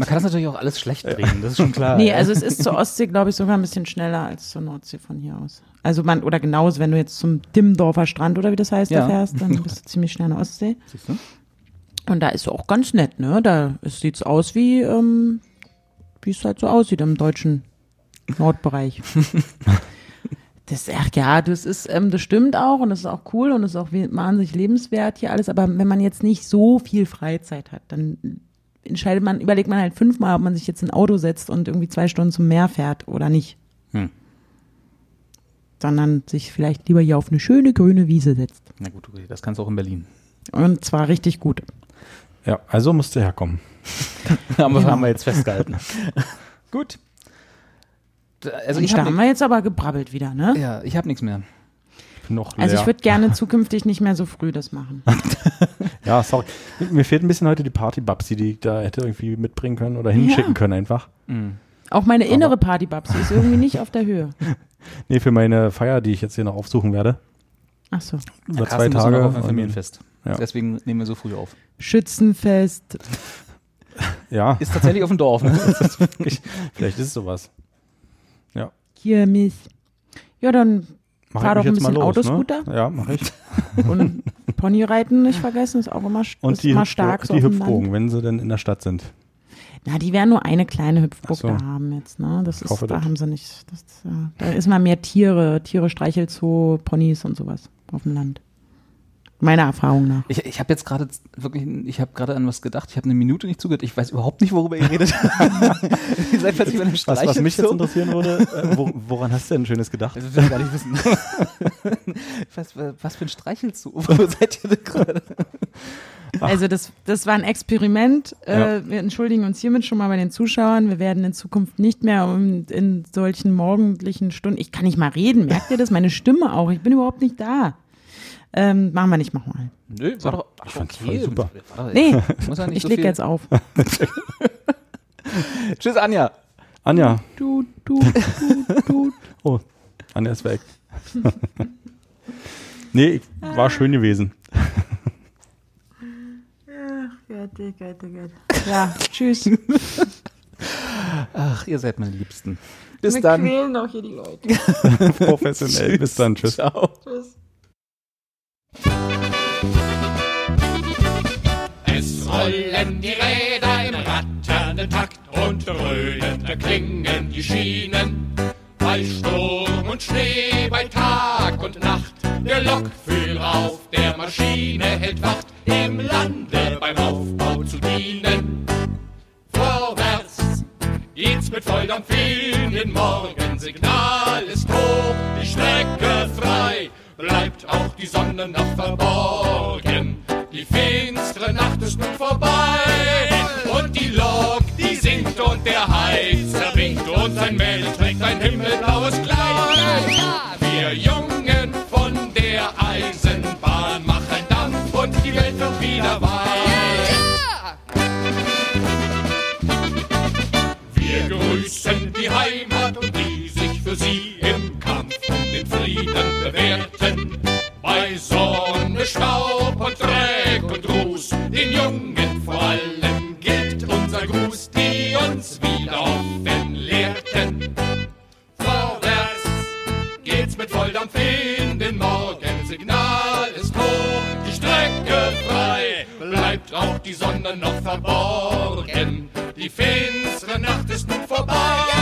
kann das natürlich auch alles schlecht drehen, das ist schon klar. Nee, ja. also es ist zur Ostsee, glaube ich, sogar ein bisschen schneller als zur Nordsee von hier aus. Also man, oder genauso, wenn du jetzt zum Dimmdorfer Strand oder wie das heißt, Ja. da fährst, dann bist du ziemlich schnell an der Ostsee. Siehst du? Und da ist auch ganz nett, ne? Da es sieht's aus wie, ähm, wie es halt so aussieht im deutschen Nordbereich. Das, ach ja, das ist, ähm, das stimmt auch und das ist auch cool und das ist auch wahnsinnig lebenswert hier alles. Aber wenn man jetzt nicht so viel Freizeit hat, dann entscheidet man, überlegt man halt fünfmal, ob man sich jetzt in ein Auto setzt und irgendwie zwei Stunden zum Meer fährt oder nicht. Hm. Sondern sich vielleicht lieber hier auf eine schöne grüne Wiese setzt. Na gut, okay, das kannst du auch in Berlin. Und zwar richtig gut. Ja, also musst du herkommen. haben, wir, Genau. haben wir jetzt festgehalten. gut. Da- Also ich da habe haben wir jetzt aber gebrabbelt wieder, ne? ja, ich habe nichts mehr. Noch Also leer. ich würde gerne zukünftig nicht mehr so früh das machen. Ja, sorry. Mir fehlt ein bisschen heute die Party-Babsi, die ich da hätte irgendwie mitbringen können oder hinschicken Ja. können einfach. Auch meine innere Partybabsi ist irgendwie nicht auf der Höhe. Nee, für meine Feier, die ich jetzt hier noch aufsuchen werde. Ach so. Über zwei Tage. noch auf ein Und- Familienfest. Ja. Deswegen nehmen wir so früh auf. Schützenfest. Ja, Ist tatsächlich auf dem Dorf, ne? vielleicht ist es sowas. Ja. Kirmes. Ja, dann Mach Fahr doch mich ein bisschen los, Autoscooter. Ne? Ja, mach ich. Und Ponyreiten nicht vergessen, ist auch immer, Und die, immer stark. so die. Hüpfbogen, wenn sie denn in der Stadt sind. Na, die werden nur eine kleine Hüpfburg so. da haben jetzt, ne? Das ist, da das. haben sie nicht. Das, äh, da ist mal mehr Tiere, Tiere, Streichelzoo, Ponys und sowas auf dem Land. Meiner Erfahrung nach. Ich, ich habe jetzt gerade wirklich, ich habe gerade an was gedacht. Ich habe eine Minute nicht zugehört. Ich weiß überhaupt nicht, worüber ihr redet. ihr seid plötzlich bei einem Was, was mich jetzt interessieren würde, äh, wo, woran hast du denn Schönes gedacht? Das will ich gar nicht wissen. was, was für ein Streichelzoo? Wo seid ihr denn gerade? Also das, das war ein Experiment. Ja. Äh, wir entschuldigen uns hiermit schon mal bei den Zuschauern. Wir werden in Zukunft nicht mehr um, in solchen morgendlichen Stunden. Ich kann nicht mal reden. Merkt ihr das? Meine Stimme auch. Ich bin überhaupt nicht da. Ähm, machen wir nicht, machen wir. Nö, war doch Ich fand's voll super. Nee, Muss ja nicht ich so leg viel. jetzt auf. Tschüss, Anja. Anja. Du, du, du, du. Oh, Anja ist weg. nee, ich- war schön gewesen. Ja, tschüss. Ach, ihr seid meine Liebsten. Bis Wir dann. quälen auch hier die Leute. Professionell. Bis dann. Tschüss. Ciao. Es rollen die Räder im ratternden Takt und dröhnender klingen die Schienen. Bei Sturm und Schnee, bei Tag und Nacht, der Lokführer auf der Maschine hält Wacht, im Lande beim Aufbau zu dienen. Vorwärts geht's mit Volldampf in den Morgen, Signal ist hoch, die Strecke frei, bleibt auch die Sonne noch verborgen. Die finstere Nacht ist nun vorbei und die Lok, die singt und der Heizer winkt und sein Mädel trägt ein himmelblaues Kleid. Wir Jungen von der Eisenbahn machen Dampf und die Welt wird wieder weit. Wir grüßen die Heimat und die sich für sie Frieden bewährten. Bei Sonne, Staub und Dreck und Ruß, den Jungen vor allem gilt unser Gruß, die uns wieder offen lehrten. Vorwärts geht's mit Volldampf in den Morgen, Signal ist hoch, die Strecke frei, bleibt auch die Sonne noch verborgen. Die finstere Nacht ist nun vorbei.